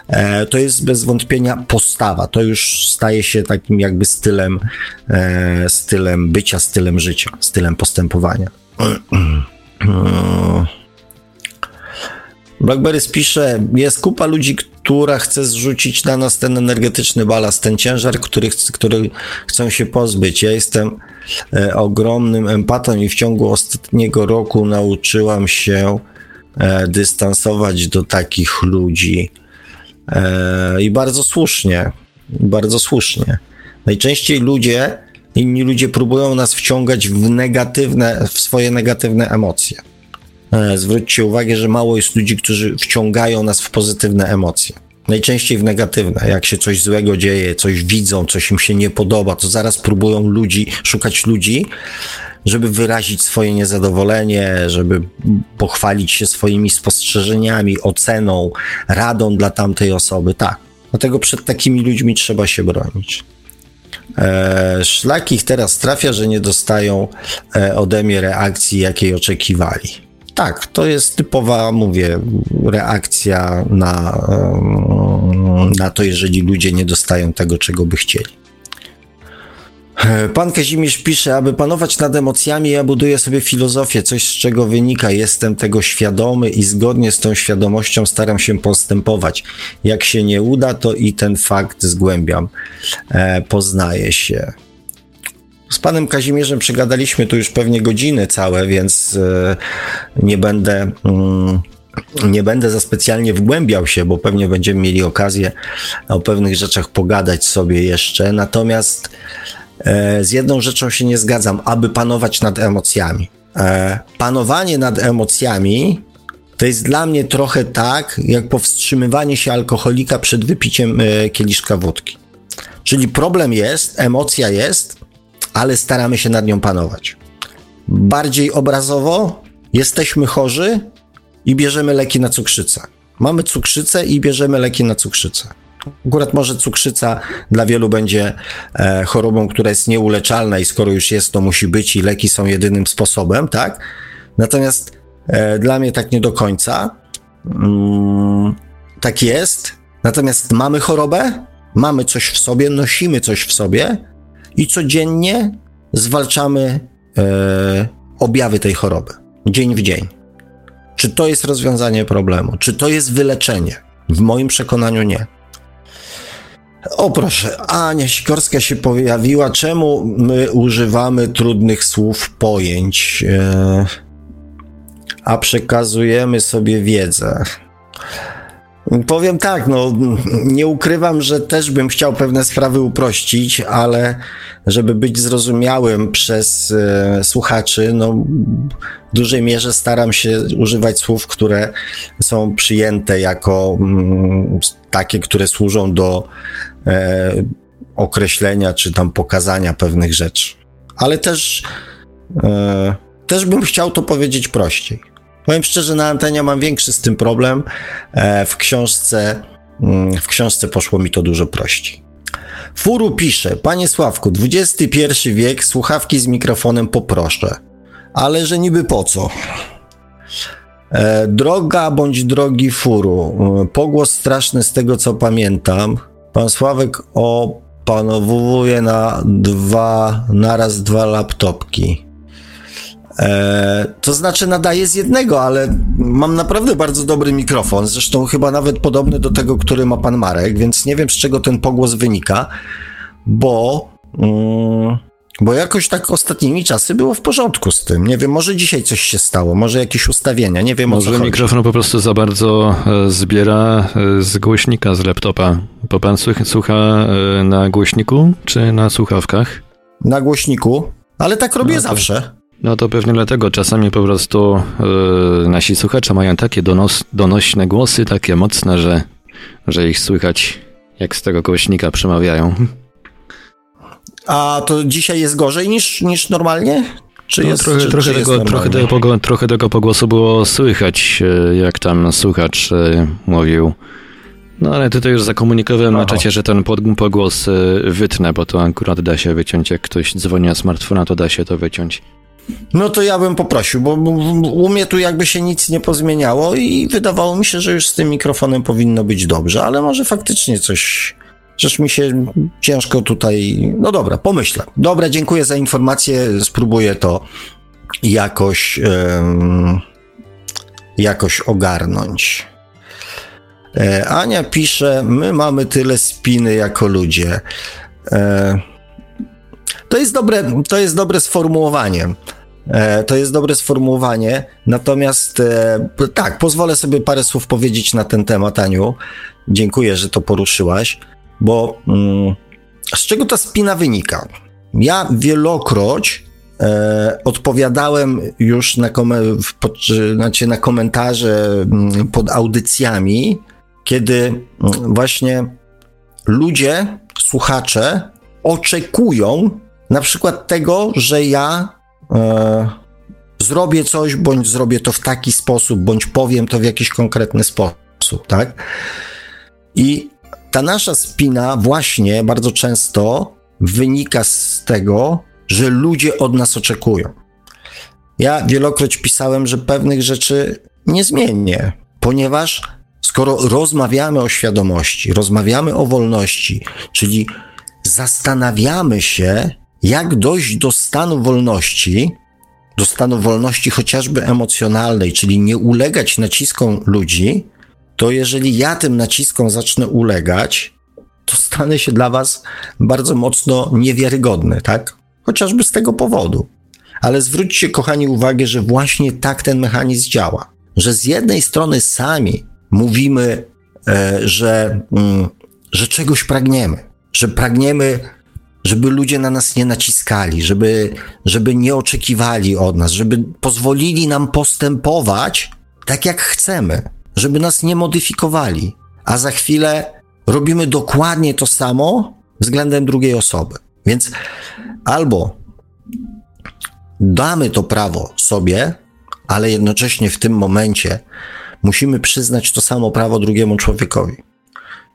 Speaker 2: e, to jest bez wątpienia postawa. To już staje się takim jakby stylem, e, stylem bycia, stylem życia, stylem postępowania. Blackberry pisze, jest kupa ludzi, która chce zrzucić na nas ten energetyczny balast, ten ciężar, który, który chcą się pozbyć. Ja jestem e, ogromnym empatą i w ciągu ostatniego roku nauczyłam się e, dystansować do takich ludzi. E, I bardzo słusznie, bardzo słusznie. Najczęściej ludzie, inni ludzie próbują nas wciągać w negatywne, w swoje negatywne emocje. E, zwróćcie uwagę, że mało jest ludzi, którzy wciągają nas w pozytywne emocje. Najczęściej w negatywne. Jak się coś złego dzieje, coś widzą, coś im się nie podoba, to zaraz próbują ludzi, szukać ludzi, żeby wyrazić swoje niezadowolenie, żeby pochwalić się swoimi spostrzeżeniami, oceną, radą dla tamtej osoby. Tak. Dlatego przed takimi ludźmi trzeba się bronić. E, szlak ich teraz trafia, że nie dostają e, ode mnie reakcji, jakiej oczekiwali. Tak, to jest typowa, mówię, reakcja na, na to, jeżeli ludzie nie dostają tego, czego by chcieli. Pan Kazimierz pisze, aby panować nad emocjami, ja buduję sobie filozofię, coś z czego wynika, jestem tego świadomy i zgodnie z tą świadomością staram się postępować. Jak się nie uda, to i ten fakt zgłębiam, e, poznaję się. Z panem Kazimierzem przegadaliśmy tu już pewnie godziny całe, więc e, nie będę. Mm, nie będę za specjalnie wgłębiał się, bo pewnie będziemy mieli okazję o pewnych rzeczach pogadać sobie jeszcze. Natomiast z jedną rzeczą się nie zgadzam, aby panować nad emocjami. E, panowanie nad emocjami to jest dla mnie trochę tak, jak powstrzymywanie się alkoholika przed wypiciem kieliszka wódki. Czyli problem jest, emocja jest, ale staramy się nad nią panować. Bardziej obrazowo jesteśmy chorzy i bierzemy leki na cukrzycę. Mamy cukrzycę i bierzemy leki na cukrzycę. Akurat może cukrzyca dla wielu będzie e, chorobą, która jest nieuleczalna i skoro już jest, to musi być i leki są jedynym sposobem, tak? Natomiast e, dla mnie tak nie do końca. Mm, tak jest. Natomiast mamy chorobę, mamy coś w sobie, nosimy coś w sobie i codziennie zwalczamy e, objawy tej choroby, dzień w dzień. Czy to jest rozwiązanie problemu? Czy to jest wyleczenie? W moim przekonaniu nie. O proszę, Ania Sikorska się pojawiła. Czemu my używamy trudnych słów, pojęć, e, a przekazujemy sobie wiedzę? Powiem tak, no nie ukrywam, że też bym chciał pewne sprawy uprościć, ale żeby być zrozumiałym przez e, słuchaczy, no w dużej mierze staram się używać słów, które są przyjęte jako mm, takie, które służą do e, określenia czy tam pokazania pewnych rzeczy. Ale też, e, też bym chciał to powiedzieć prościej. Powiem szczerze, na antenie mam większy z tym problem. E, w książce, mm, w książce poszło mi to dużo prościej. Furu pisze, panie Sławku, XXI wiek, słuchawki z mikrofonem poproszę. Ale że niby po co? E, droga bądź drogi Furu, e, pogłos straszny z tego co pamiętam. Pan Sławek opanowuje na dwa, naraz dwa laptopki. E, to znaczy nadaję z jednego, ale mam naprawdę bardzo dobry mikrofon, zresztą chyba nawet podobny do tego, który ma pan Marek, więc nie wiem z czego ten pogłos wynika, bo... Mm, bo jakoś tak ostatnimi czasy było w porządku z tym. Nie wiem, może dzisiaj coś się stało, może jakieś ustawienia, nie wiem
Speaker 1: może
Speaker 2: o co
Speaker 1: mikrofon po prostu za bardzo e, zbiera e, z głośnika, z laptopa. Bo pan słucha e, na głośniku czy na słuchawkach?
Speaker 2: Na głośniku, ale tak robię no, zawsze.
Speaker 1: No to pewnie dlatego czasami po prostu yy, nasi słuchacze mają takie donos, donośne głosy, takie mocne, że, że ich słychać jak z tego głośnika przemawiają.
Speaker 2: A to dzisiaj jest gorzej niż, niż normalnie?
Speaker 1: Czy no, jest, trochę, czy, trochę, czy tego, trochę, tego, trochę tego pogłosu było słychać, e, jak tam słuchacz e, mówił No ale tutaj już zakomunikowałem Aha. na czacie, że ten pogłos y, wytnę, bo to akurat da się wyciąć. Jak ktoś dzwoni na smartfona, to da się to wyciąć.
Speaker 2: No to ja bym poprosił, bo u mnie tu jakby się nic nie pozmieniało i wydawało mi się, że już z tym mikrofonem powinno być dobrze, ale może faktycznie coś. Rzecz mi się ciężko tutaj. No dobra, pomyślę. Dobra, dziękuję za informację. Spróbuję to jakoś, jakoś ogarnąć. E, Ania pisze: My mamy tyle spiny jako ludzie. E, to jest dobre, to jest dobre sformułowanie. E, to jest dobre sformułowanie, natomiast e, tak, pozwolę sobie parę słów powiedzieć na ten temat, Aniu. Dziękuję, że to poruszyłaś, bo mm, z czego ta spina wynika? Ja wielokroć e, odpowiadałem już na, kom- pod, znaczy na komentarze mm, pod audycjami, kiedy mm, właśnie ludzie, słuchacze oczekują na przykład tego, że ja e, zrobię coś, bądź zrobię to w taki sposób, bądź powiem to w jakiś konkretny sposób, tak? I ta nasza spina właśnie bardzo często wynika z tego, że ludzie od nas oczekują. Ja wielokroć pisałem, że pewnych rzeczy nie zmienię, ponieważ skoro rozmawiamy o świadomości, rozmawiamy o wolności, czyli zastanawiamy się, jak dojść do stanu wolności, do stanu wolności chociażby emocjonalnej, czyli nie ulegać naciskom ludzi, to jeżeli ja tym naciskom zacznę ulegać, to stanę się dla was bardzo mocno niewiarygodny, tak? Chociażby z tego powodu. Ale zwróćcie, kochani, uwagę, że właśnie tak ten mechanizm działa. Że z jednej strony sami mówimy, e, że, mm, że czegoś pragniemy, że pragniemy żeby ludzie na nas nie naciskali, żeby, żeby nie oczekiwali od nas, żeby pozwolili nam postępować tak, jak chcemy, żeby nas nie modyfikowali, a za chwilę robimy dokładnie to samo względem drugiej osoby. Więc albo damy to prawo sobie, ale jednocześnie w tym momencie musimy przyznać to samo prawo drugiemu człowiekowi.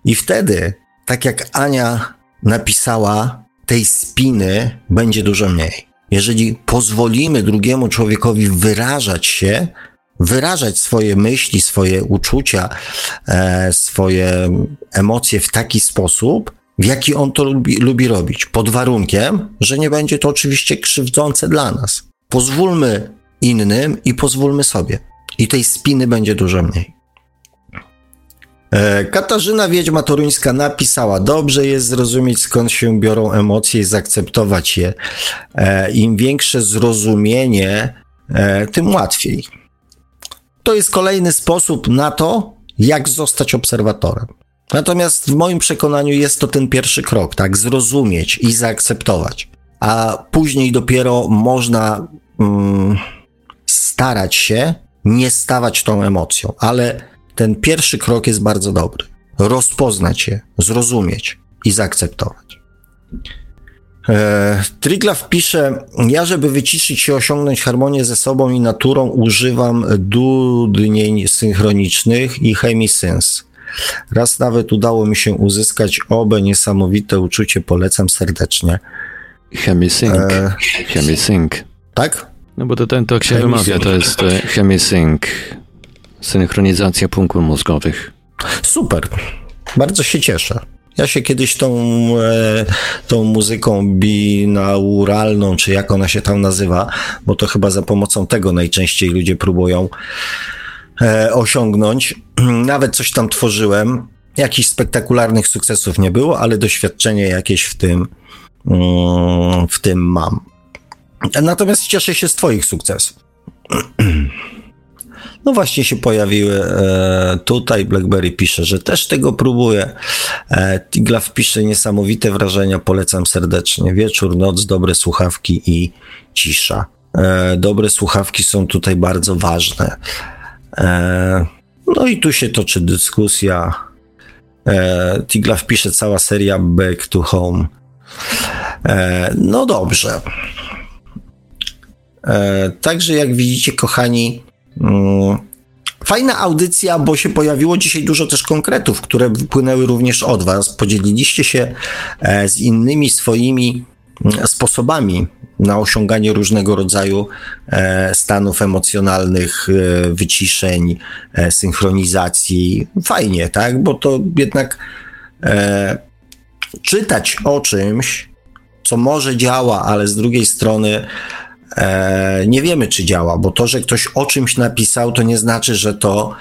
Speaker 2: I wtedy, tak jak Ania napisała tej spiny będzie dużo mniej. Jeżeli pozwolimy drugiemu człowiekowi wyrażać się, wyrażać swoje myśli, swoje uczucia, e, swoje emocje w taki sposób, w jaki on to lubi, lubi robić, pod warunkiem, że nie będzie to oczywiście krzywdzące dla nas. Pozwólmy innym i pozwólmy sobie. I tej spiny będzie dużo mniej. E, Katarzyna Wiedźma Toruńska napisała: Dobrze jest zrozumieć, skąd się biorą emocje i zaakceptować je. E, Im większe zrozumienie, e, tym łatwiej. To jest kolejny sposób na to, jak zostać obserwatorem. Natomiast w moim przekonaniu jest to ten pierwszy krok, tak? Zrozumieć i zaakceptować. A później dopiero można mm, starać się nie stawać tą emocją, ale ten pierwszy krok jest bardzo dobry. Rozpoznać je, zrozumieć i zaakceptować. E, Triglav pisze, ja żeby wyciszyć się, osiągnąć harmonię ze sobą i naturą używam dudnień synchronicznych i chemisynth. Raz nawet udało mi się uzyskać obe niesamowite uczucie, polecam serdecznie.
Speaker 1: Chemisync. E, chemisync.
Speaker 2: Tak?
Speaker 1: No bo to ten to jak się wymawia, to jest chemisync. Synchronizacja punktów mózgowych.
Speaker 2: Super. Bardzo się cieszę. Ja się kiedyś tą, e, tą muzyką binauralną, czy jak ona się tam nazywa, bo to chyba za pomocą tego najczęściej ludzie próbują e, osiągnąć. Nawet coś tam tworzyłem. Jakichś spektakularnych sukcesów nie było, ale doświadczenie jakieś w tym, mm, w tym mam. Natomiast cieszę się z Twoich sukcesów. No właśnie się pojawiły e, tutaj. BlackBerry pisze, że też tego próbuje. E, Tiglaf pisze niesamowite wrażenia, polecam serdecznie. Wieczór, noc, dobre słuchawki i cisza. E, dobre słuchawki są tutaj bardzo ważne. E, no i tu się toczy dyskusja. E, Tiglaf pisze cała seria Back to Home. E, no dobrze. E, także jak widzicie, kochani, Fajna audycja, bo się pojawiło dzisiaj dużo też konkretów, które wypłynęły również od Was. Podzieliliście się e, z innymi swoimi mm, sposobami na osiąganie różnego rodzaju e, stanów emocjonalnych, e, wyciszeń, synchronizacji. Fajnie, tak? Bo to jednak czytać o czymś, co może działa, ale z drugiej strony nie wiemy, czy działa, bo to, że ktoś o czymś napisał, to nie znaczy, że to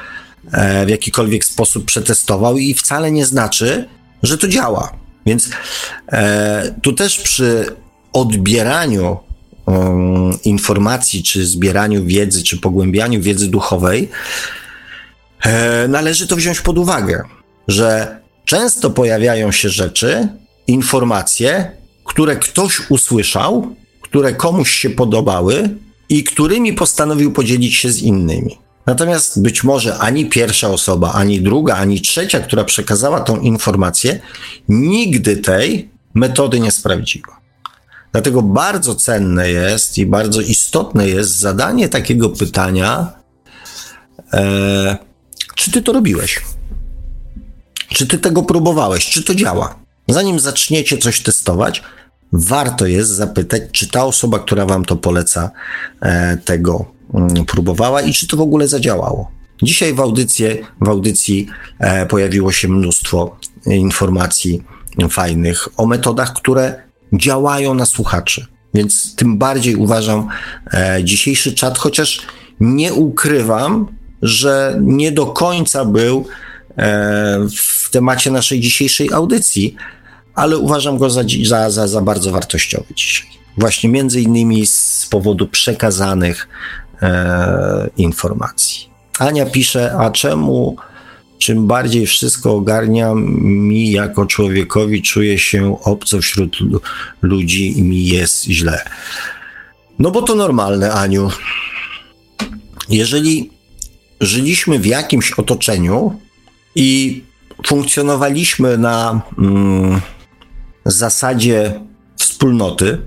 Speaker 2: e, w jakikolwiek sposób przetestował i wcale nie znaczy, że to działa. Więc e, tu też przy odbieraniu um, informacji, czy zbieraniu wiedzy, czy pogłębianiu wiedzy duchowej, e, należy to wziąć pod uwagę, że często pojawiają się rzeczy, informacje, które ktoś usłyszał, które komuś się podobały i którymi postanowił podzielić się z innymi. Natomiast być może ani pierwsza osoba, ani druga, ani trzecia, która przekazała tą informację, nigdy tej metody nie sprawdziła. Dlatego bardzo cenne jest i bardzo istotne jest zadanie takiego pytania, e, czy ty to robiłeś? Czy ty tego próbowałeś? Czy to działa? Zanim zaczniecie coś testować, warto jest zapytać, czy ta osoba, która wam to poleca, e, tego mm, próbowała i czy to w ogóle zadziałało. Dzisiaj w, audycji, w audycji e, pojawiło się mnóstwo informacji fajnych o metodach, które działają na słuchaczy. Więc tym bardziej uważam e, dzisiejszy czat, chociaż nie ukrywam, że nie do końca był w temacie naszej dzisiejszej audycji, ale uważam go za, za, za, za bardzo wartościowy dzisiaj. Właśnie między innymi z powodu przekazanych e, informacji. Ania pisze, a czemu czym bardziej wszystko ogarnia mi jako człowiekowi, czuję się obco wśród ludzi i mi jest źle. No bo to normalne, Aniu. Jeżeli żyliśmy w jakimś otoczeniu i funkcjonowaliśmy na mm, zasadzie wspólnoty,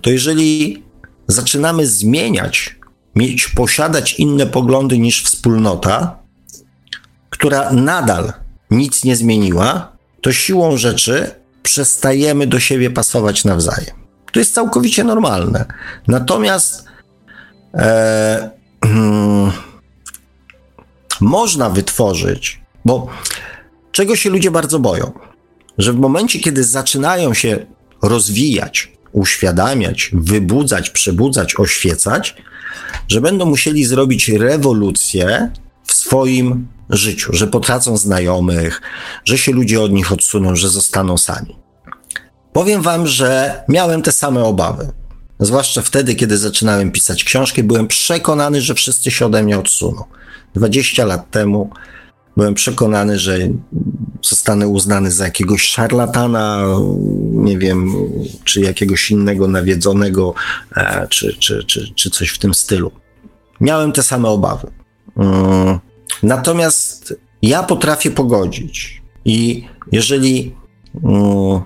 Speaker 2: to jeżeli zaczynamy zmieniać, mieć, posiadać inne poglądy niż wspólnota, która nadal nic nie zmieniła, to siłą rzeczy przestajemy do siebie pasować nawzajem. To jest całkowicie normalne. Natomiast e, można wytworzyć, bo czego się ludzie bardzo boją? Że w momencie, kiedy zaczynają się rozwijać, uświadamiać, wybudzać, przebudzać, oświecać, że będą musieli zrobić rewolucję w swoim życiu, że potracą znajomych, że się ludzie od nich odsuną, że zostaną sami. Powiem wam, że miałem te same obawy. Zwłaszcza wtedy, kiedy zaczynałem pisać książki, byłem przekonany, że wszyscy się ode mnie odsuną. 20 lat temu byłem przekonany, że zostanę uznany za jakiegoś szarlatana, nie wiem, czy jakiegoś innego nawiedzonego, e, czy, czy, czy, czy coś w tym stylu. Miałem te same obawy. Mm, natomiast ja potrafię pogodzić. I jeżeli mm,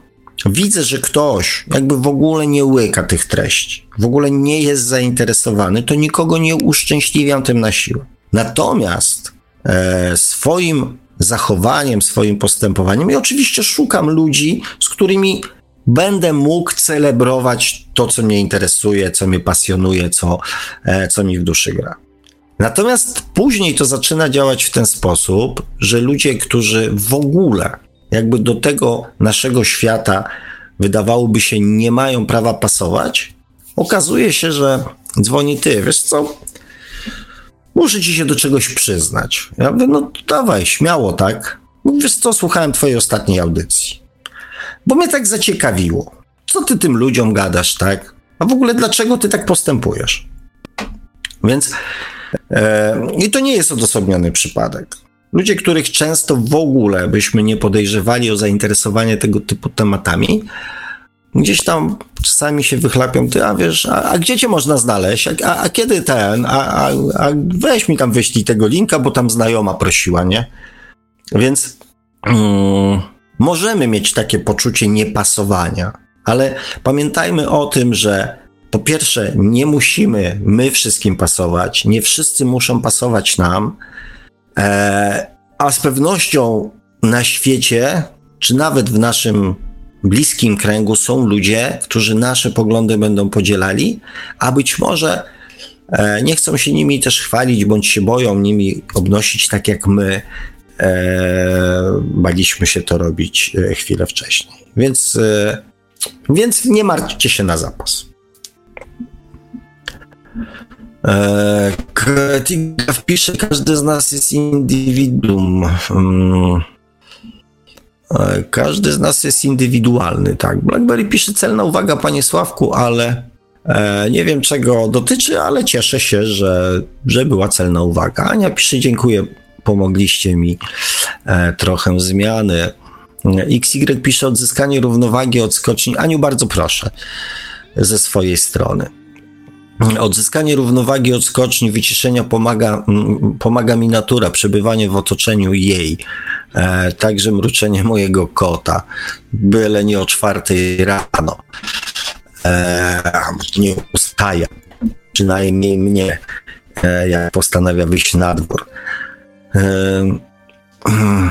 Speaker 2: widzę, że ktoś jakby w ogóle nie łyka tych treści, w ogóle nie jest zainteresowany, to nikogo nie uszczęśliwiam tym na siłę. Natomiast e, swoim zachowaniem, swoim postępowaniem. I oczywiście szukam ludzi, z którymi będę mógł celebrować to, co mnie interesuje, co mnie pasjonuje, co, e, co mi w duszy gra. Natomiast później to zaczyna działać w ten sposób, że ludzie, którzy w ogóle jakby do tego naszego świata wydawałoby się nie mają prawa pasować, okazuje się, że dzwoni ty, wiesz co, muszę ci się do czegoś przyznać. Ja mówię, no dawaj, śmiało, tak? Wiesz co, słuchałem twojej ostatniej audycji. Bo mnie tak zaciekawiło. Co ty tym ludziom gadasz, tak? A w ogóle dlaczego ty tak postępujesz? Więc e, i to nie jest odosobniony przypadek. Ludzie, których często w ogóle byśmy nie podejrzewali o zainteresowanie tego typu tematami, gdzieś tam czasami się wychlapią, ty, a wiesz, a, a gdzie cię można znaleźć? A, a kiedy ten? A, a, a, weź mi tam wyślij tego linka, bo tam znajoma prosiła, nie? Więc mm, możemy mieć takie poczucie niepasowania, ale pamiętajmy o tym, że po pierwsze, nie musimy my wszystkim pasować, nie wszyscy muszą pasować nam, E, a z pewnością na świecie, czy nawet w naszym bliskim kręgu są ludzie, którzy nasze poglądy będą podzielali, a być może e, nie chcą się nimi też chwalić, bądź się boją nimi obnosić tak jak my e, baliśmy się to robić e, chwilę wcześniej. Więc, więc nie martwcie się na zapas. Tiga wpisze, każdy z nas jest indywiduum. Każdy z nas jest indywidualny, tak. BlackBerry pisze celna uwaga, panie Sławku, ale e, nie wiem czego dotyczy, ale cieszę się, że, że była celna uwaga. Ania pisze, dziękuję, pomogliście mi e, trochę zmiany. XY pisze odzyskanie równowagi od skoczni. Aniu, bardzo proszę ze swojej strony. Odzyskanie równowagi od skoczni, wyciszenia pomaga, pomaga mi natura, przebywanie w otoczeniu jej. E, także mruczenie mojego kota, byle nie o czwartej rano. E, nie ustaje, przynajmniej mnie, e, jak postanawia wyjść na dwór. E,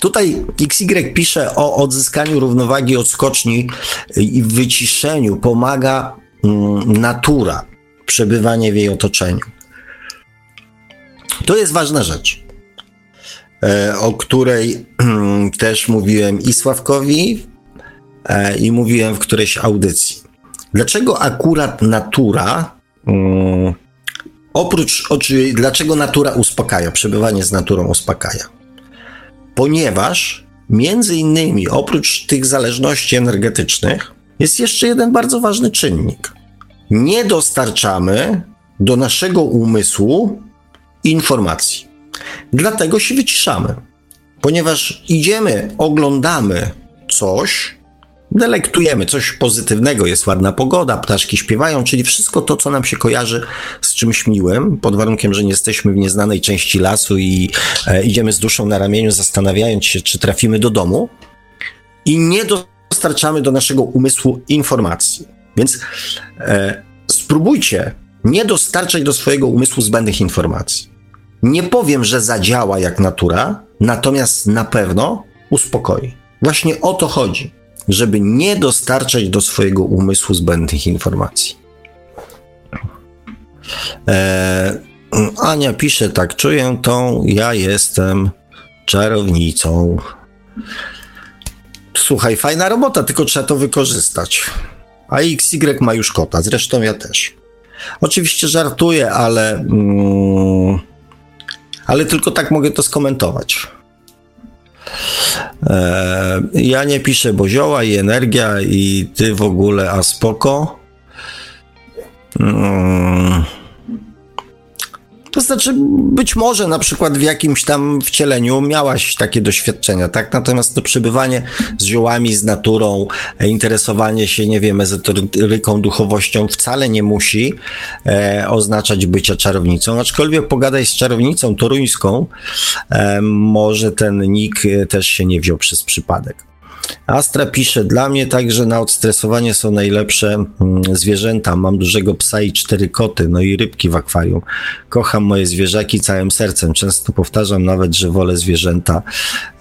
Speaker 2: Tutaj XY pisze o odzyskaniu równowagi od skoczni i wyciszeniu pomaga natura, przebywanie w jej otoczeniu. To jest ważna rzecz, e, o której mm, też mówiłem i Sławkowi, e, i mówiłem w którejś audycji. Dlaczego akurat natura, mm, oprócz, dlaczego natura uspokaja, przebywanie z naturą uspokaja? Ponieważ między innymi oprócz tych zależności energetycznych, jest jeszcze jeden bardzo ważny czynnik. Nie dostarczamy do naszego umysłu informacji. Dlatego się wyciszamy, ponieważ idziemy, oglądamy coś, delektujemy coś pozytywnego, jest ładna pogoda, ptaszki śpiewają, czyli wszystko to, co nam się kojarzy z czymś miłym, pod warunkiem, że nie jesteśmy w nieznanej części lasu i e, idziemy z duszą na ramieniu, zastanawiając się, czy trafimy do domu. I nie do dostarczamy do naszego umysłu informacji. Więc e, spróbujcie nie dostarczać do swojego umysłu zbędnych informacji. Nie powiem, że zadziała jak natura, natomiast na pewno uspokoi. Właśnie o to chodzi, żeby nie dostarczać do swojego umysłu zbędnych informacji. E, Ania pisze tak, czuję tą, ja jestem czarownicą. Słuchaj, fajna robota, tylko trzeba to wykorzystać. A XY ma już kota, zresztą ja też. Oczywiście żartuję, ale. Mm, ale tylko tak mogę to skomentować. E, ja nie piszę bozioła i energia, i ty w ogóle, a spoko. Mm. To znaczy, być może na przykład w jakimś tam wcieleniu miałaś takie doświadczenia, tak? Natomiast to przebywanie z ziołami, z naturą, interesowanie się, nie wiem, ezoteryką, duchowością wcale nie musi e, oznaczać bycia czarownicą. Aczkolwiek pogadaj z czarownicą toruńską, e, może ten nick też się nie wziął przez przypadek. Astra pisze, dla mnie także na odstresowanie są najlepsze mm, zwierzęta. Mam dużego psa i cztery koty, no i rybki w akwarium. Kocham moje zwierzaki całym sercem. Często powtarzam nawet, że wolę zwierzęta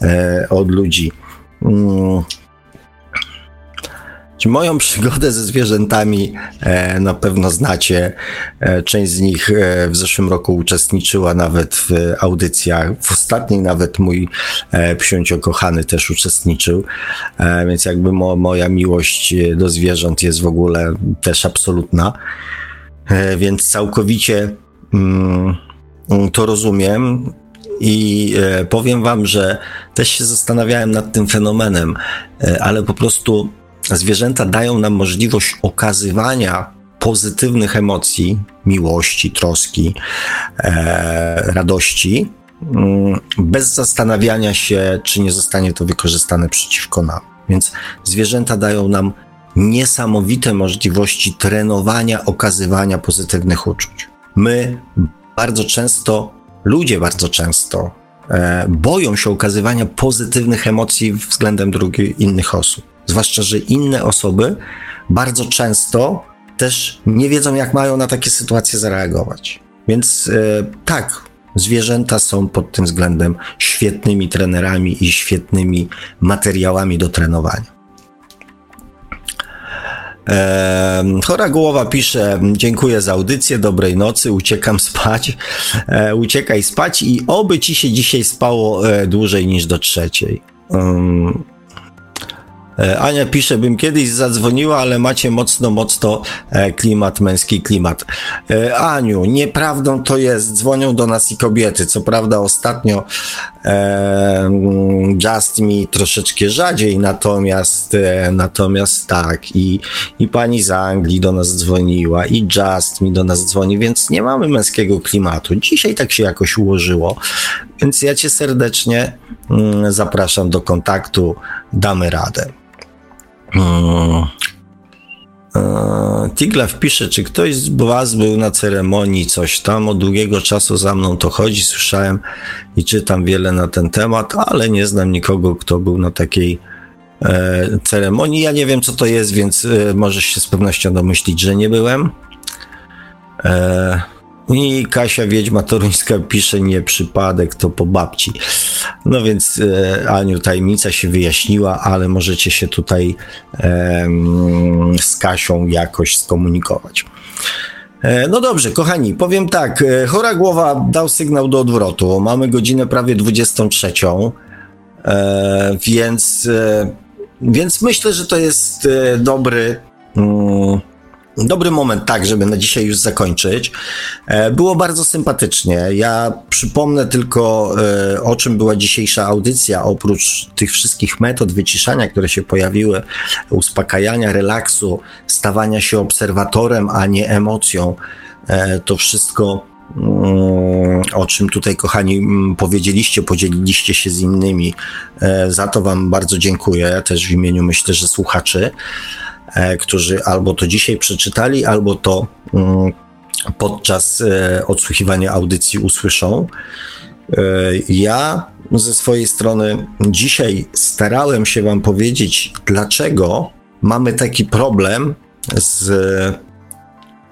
Speaker 2: e, od ludzi. Mm. Moją przygodę ze zwierzętami e, na pewno znacie. E, część z nich e, w zeszłym roku uczestniczyła nawet w audycjach. W ostatniej nawet mój e, psiącio kochany też uczestniczył. Więc jakby mo, moja miłość do zwierząt jest w ogóle też absolutna. Więc całkowicie mm, to rozumiem. I powiem Wam, że też się zastanawiałem nad tym fenomenem, ale po prostu zwierzęta dają nam możliwość okazywania pozytywnych emocji, miłości, troski, e, radości, mm, bez zastanawiania się, czy nie zostanie to wykorzystane przeciwko nam. Więc zwierzęta dają nam niesamowite możliwości trenowania, okazywania pozytywnych uczuć. My bardzo często, ludzie bardzo często e, boją się okazywania pozytywnych emocji względem drugich innych osób. Zwłaszcza, że inne osoby bardzo często też nie wiedzą, jak mają na takie sytuacje zareagować. Więc e, tak, Zwierzęta są pod tym względem świetnymi trenerami i świetnymi materiałami do trenowania. Chora głowa pisze, dziękuję za audycję, dobrej nocy, uciekam spać, e, uciekaj spać i oby ci się dzisiaj spało e, dłużej niż do trzeciej. Ania pisze, bym kiedyś zadzwoniła, ale macie mocno, mocno e, klimat, męski klimat. E, Aniu, nieprawdą to jest, dzwonią do nas i kobiety. Co prawda ostatnio e, Just mi troszeczkę rzadziej, natomiast, e, natomiast tak, i, i pani z Anglii do nas dzwoniła, i Just mi do nas dzwoni, więc nie mamy męskiego klimatu. Dzisiaj tak się jakoś ułożyło, więc ja cię serdecznie mm, zapraszam do kontaktu, damy radę. Hmm. Tigla wpisze, czy ktoś z Was był na ceremonii, coś tam. Od długiego czasu za mną to chodzi, słyszałem i czytam wiele na ten temat, ale nie znam nikogo, kto był na takiej e, ceremonii. Ja nie wiem, co to jest, więc e, możesz się z pewnością domyślić, że nie byłem. E, i Kasia Wiedźma Toruńska pisze nie przypadek, to po babci. No więc e, Aniu, tajemnica się wyjaśniła, ale możecie się tutaj e, z Kasią jakoś skomunikować. E, no dobrze, kochani, powiem tak. E, chora głowa dał sygnał do odwrotu. Mamy godzinę prawie 23. E, więc, więc myślę, że to jest dobry. Dobry moment, tak, żeby na dzisiaj już zakończyć. E, było bardzo sympatycznie. Ja przypomnę tylko, e, o czym była dzisiejsza audycja. Oprócz tych wszystkich metod wyciszania, które się pojawiły, uspokajania, relaksu, stawania się obserwatorem, a nie emocją, e, to wszystko, mm, o czym tutaj, kochani, mm, powiedzieliście, podzieliliście się z innymi. Za to Wam bardzo dziękuję. Też w imieniu myślę, że słuchaczy. E, którzy albo to dzisiaj przeczytali, albo to mm, podczas e, odsłuchiwania audycji usłyszą. E, ja ze swojej strony dzisiaj starałem się Wam powiedzieć, dlaczego mamy taki problem z,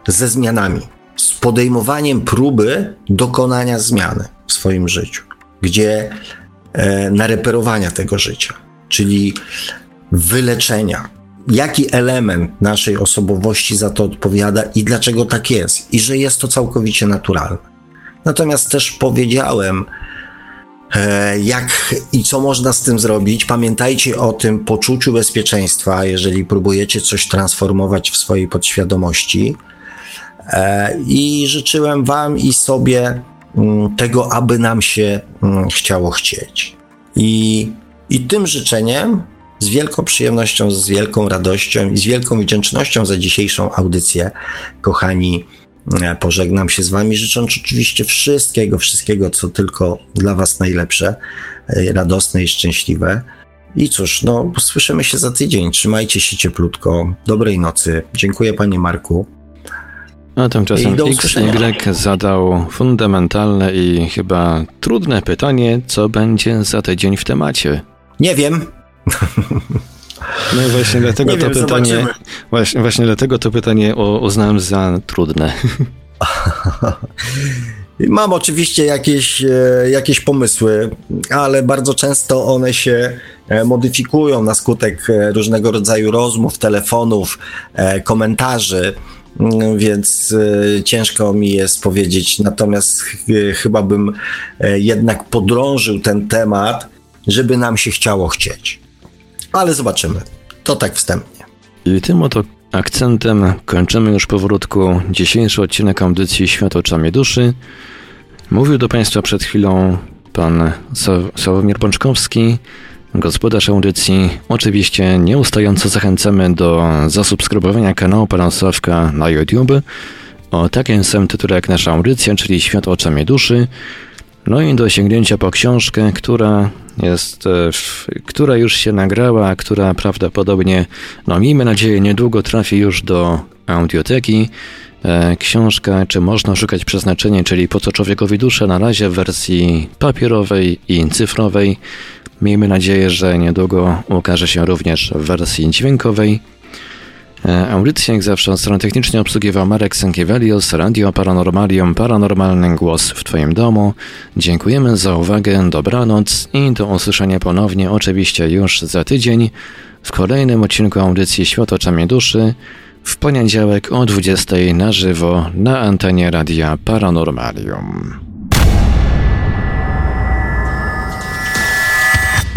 Speaker 2: ze zmianami, z podejmowaniem próby dokonania zmiany w swoim życiu, gdzie e, nareperowania tego życia, czyli wyleczenia, jaki element naszej osobowości za to odpowiada i dlaczego tak jest, i że jest to całkowicie naturalne. Natomiast też powiedziałem, e, jak i co można z tym zrobić. Pamiętajcie o tym poczuciu bezpieczeństwa, jeżeli próbujecie coś transformować w swojej podświadomości. E, I życzyłem Wam i sobie mm, tego, aby nam się mm, chciało chcieć. I, i tym życzeniem z wielką przyjemnością, z wielką radością i z wielką wdzięcznością za dzisiejszą audycję, kochani. E, pożegnam się z Wami, życząc oczywiście wszystkiego, wszystkiego, co tylko dla Was najlepsze, e, radosne i szczęśliwe. I cóż, no, słyszymy się za tydzień. Trzymajcie się cieplutko. Dobrej nocy. Dziękuję, Panie Marku.
Speaker 1: A tymczasem XY zadał fundamentalne i chyba trudne pytanie, co będzie za tydzień w temacie.
Speaker 2: Nie wiem.
Speaker 1: No i właśnie dlatego Nie to wiem, pytanie. Właśnie, właśnie dlatego to pytanie o, uznałem za trudne.
Speaker 2: Mam oczywiście jakieś, e, jakieś pomysły, ale bardzo często one się e, modyfikują na skutek e, różnego rodzaju rozmów, telefonów, komentarzy, mm, więc ciężko mi jest powiedzieć. Natomiast chyba bym jednak podrążył ten temat, żeby nam się chciało chcieć ale zobaczymy. To tak wstępnie.
Speaker 1: I tym oto akcentem kończymy już powrótku dzisiejszy odcinek audycji Świat oczami duszy. Mówił do Państwa przed chwilą pan Sławomir Pączkowski, gospodarz audycji. Oczywiście nieustająco zachęcamy do zasubskrybowania kanału Pana Sławka na YouTube o takim samym tytule jak nasza audycja, czyli Świat oczami duszy. No i do sięgnięcia po książkę, która jest, e, która już się nagrała, która prawdopodobnie, no miejmy nadzieję, niedługo trafi już do audioteki. E, książka, czy można szukać przeznaczenia, czyli po co człowiekowi duszę, na razie w wersji papierowej i cyfrowej. Miejmy nadzieję, że niedługo ukaże się również w wersji dźwiękowej. E, audycję jak zawsze od strony technicznie obsługiwał Marek Sankiewelios, Radio Paranormalium, Paranormalny Głos w Twoim domu. Dziękujemy za uwagę, dobranoc i do usłyszenia ponownie oczywiście już za tydzień w kolejnym odcinku audycji Świat oczami duszy w poniedziałek o 20 na żywo na antenie Radia Paranormalium.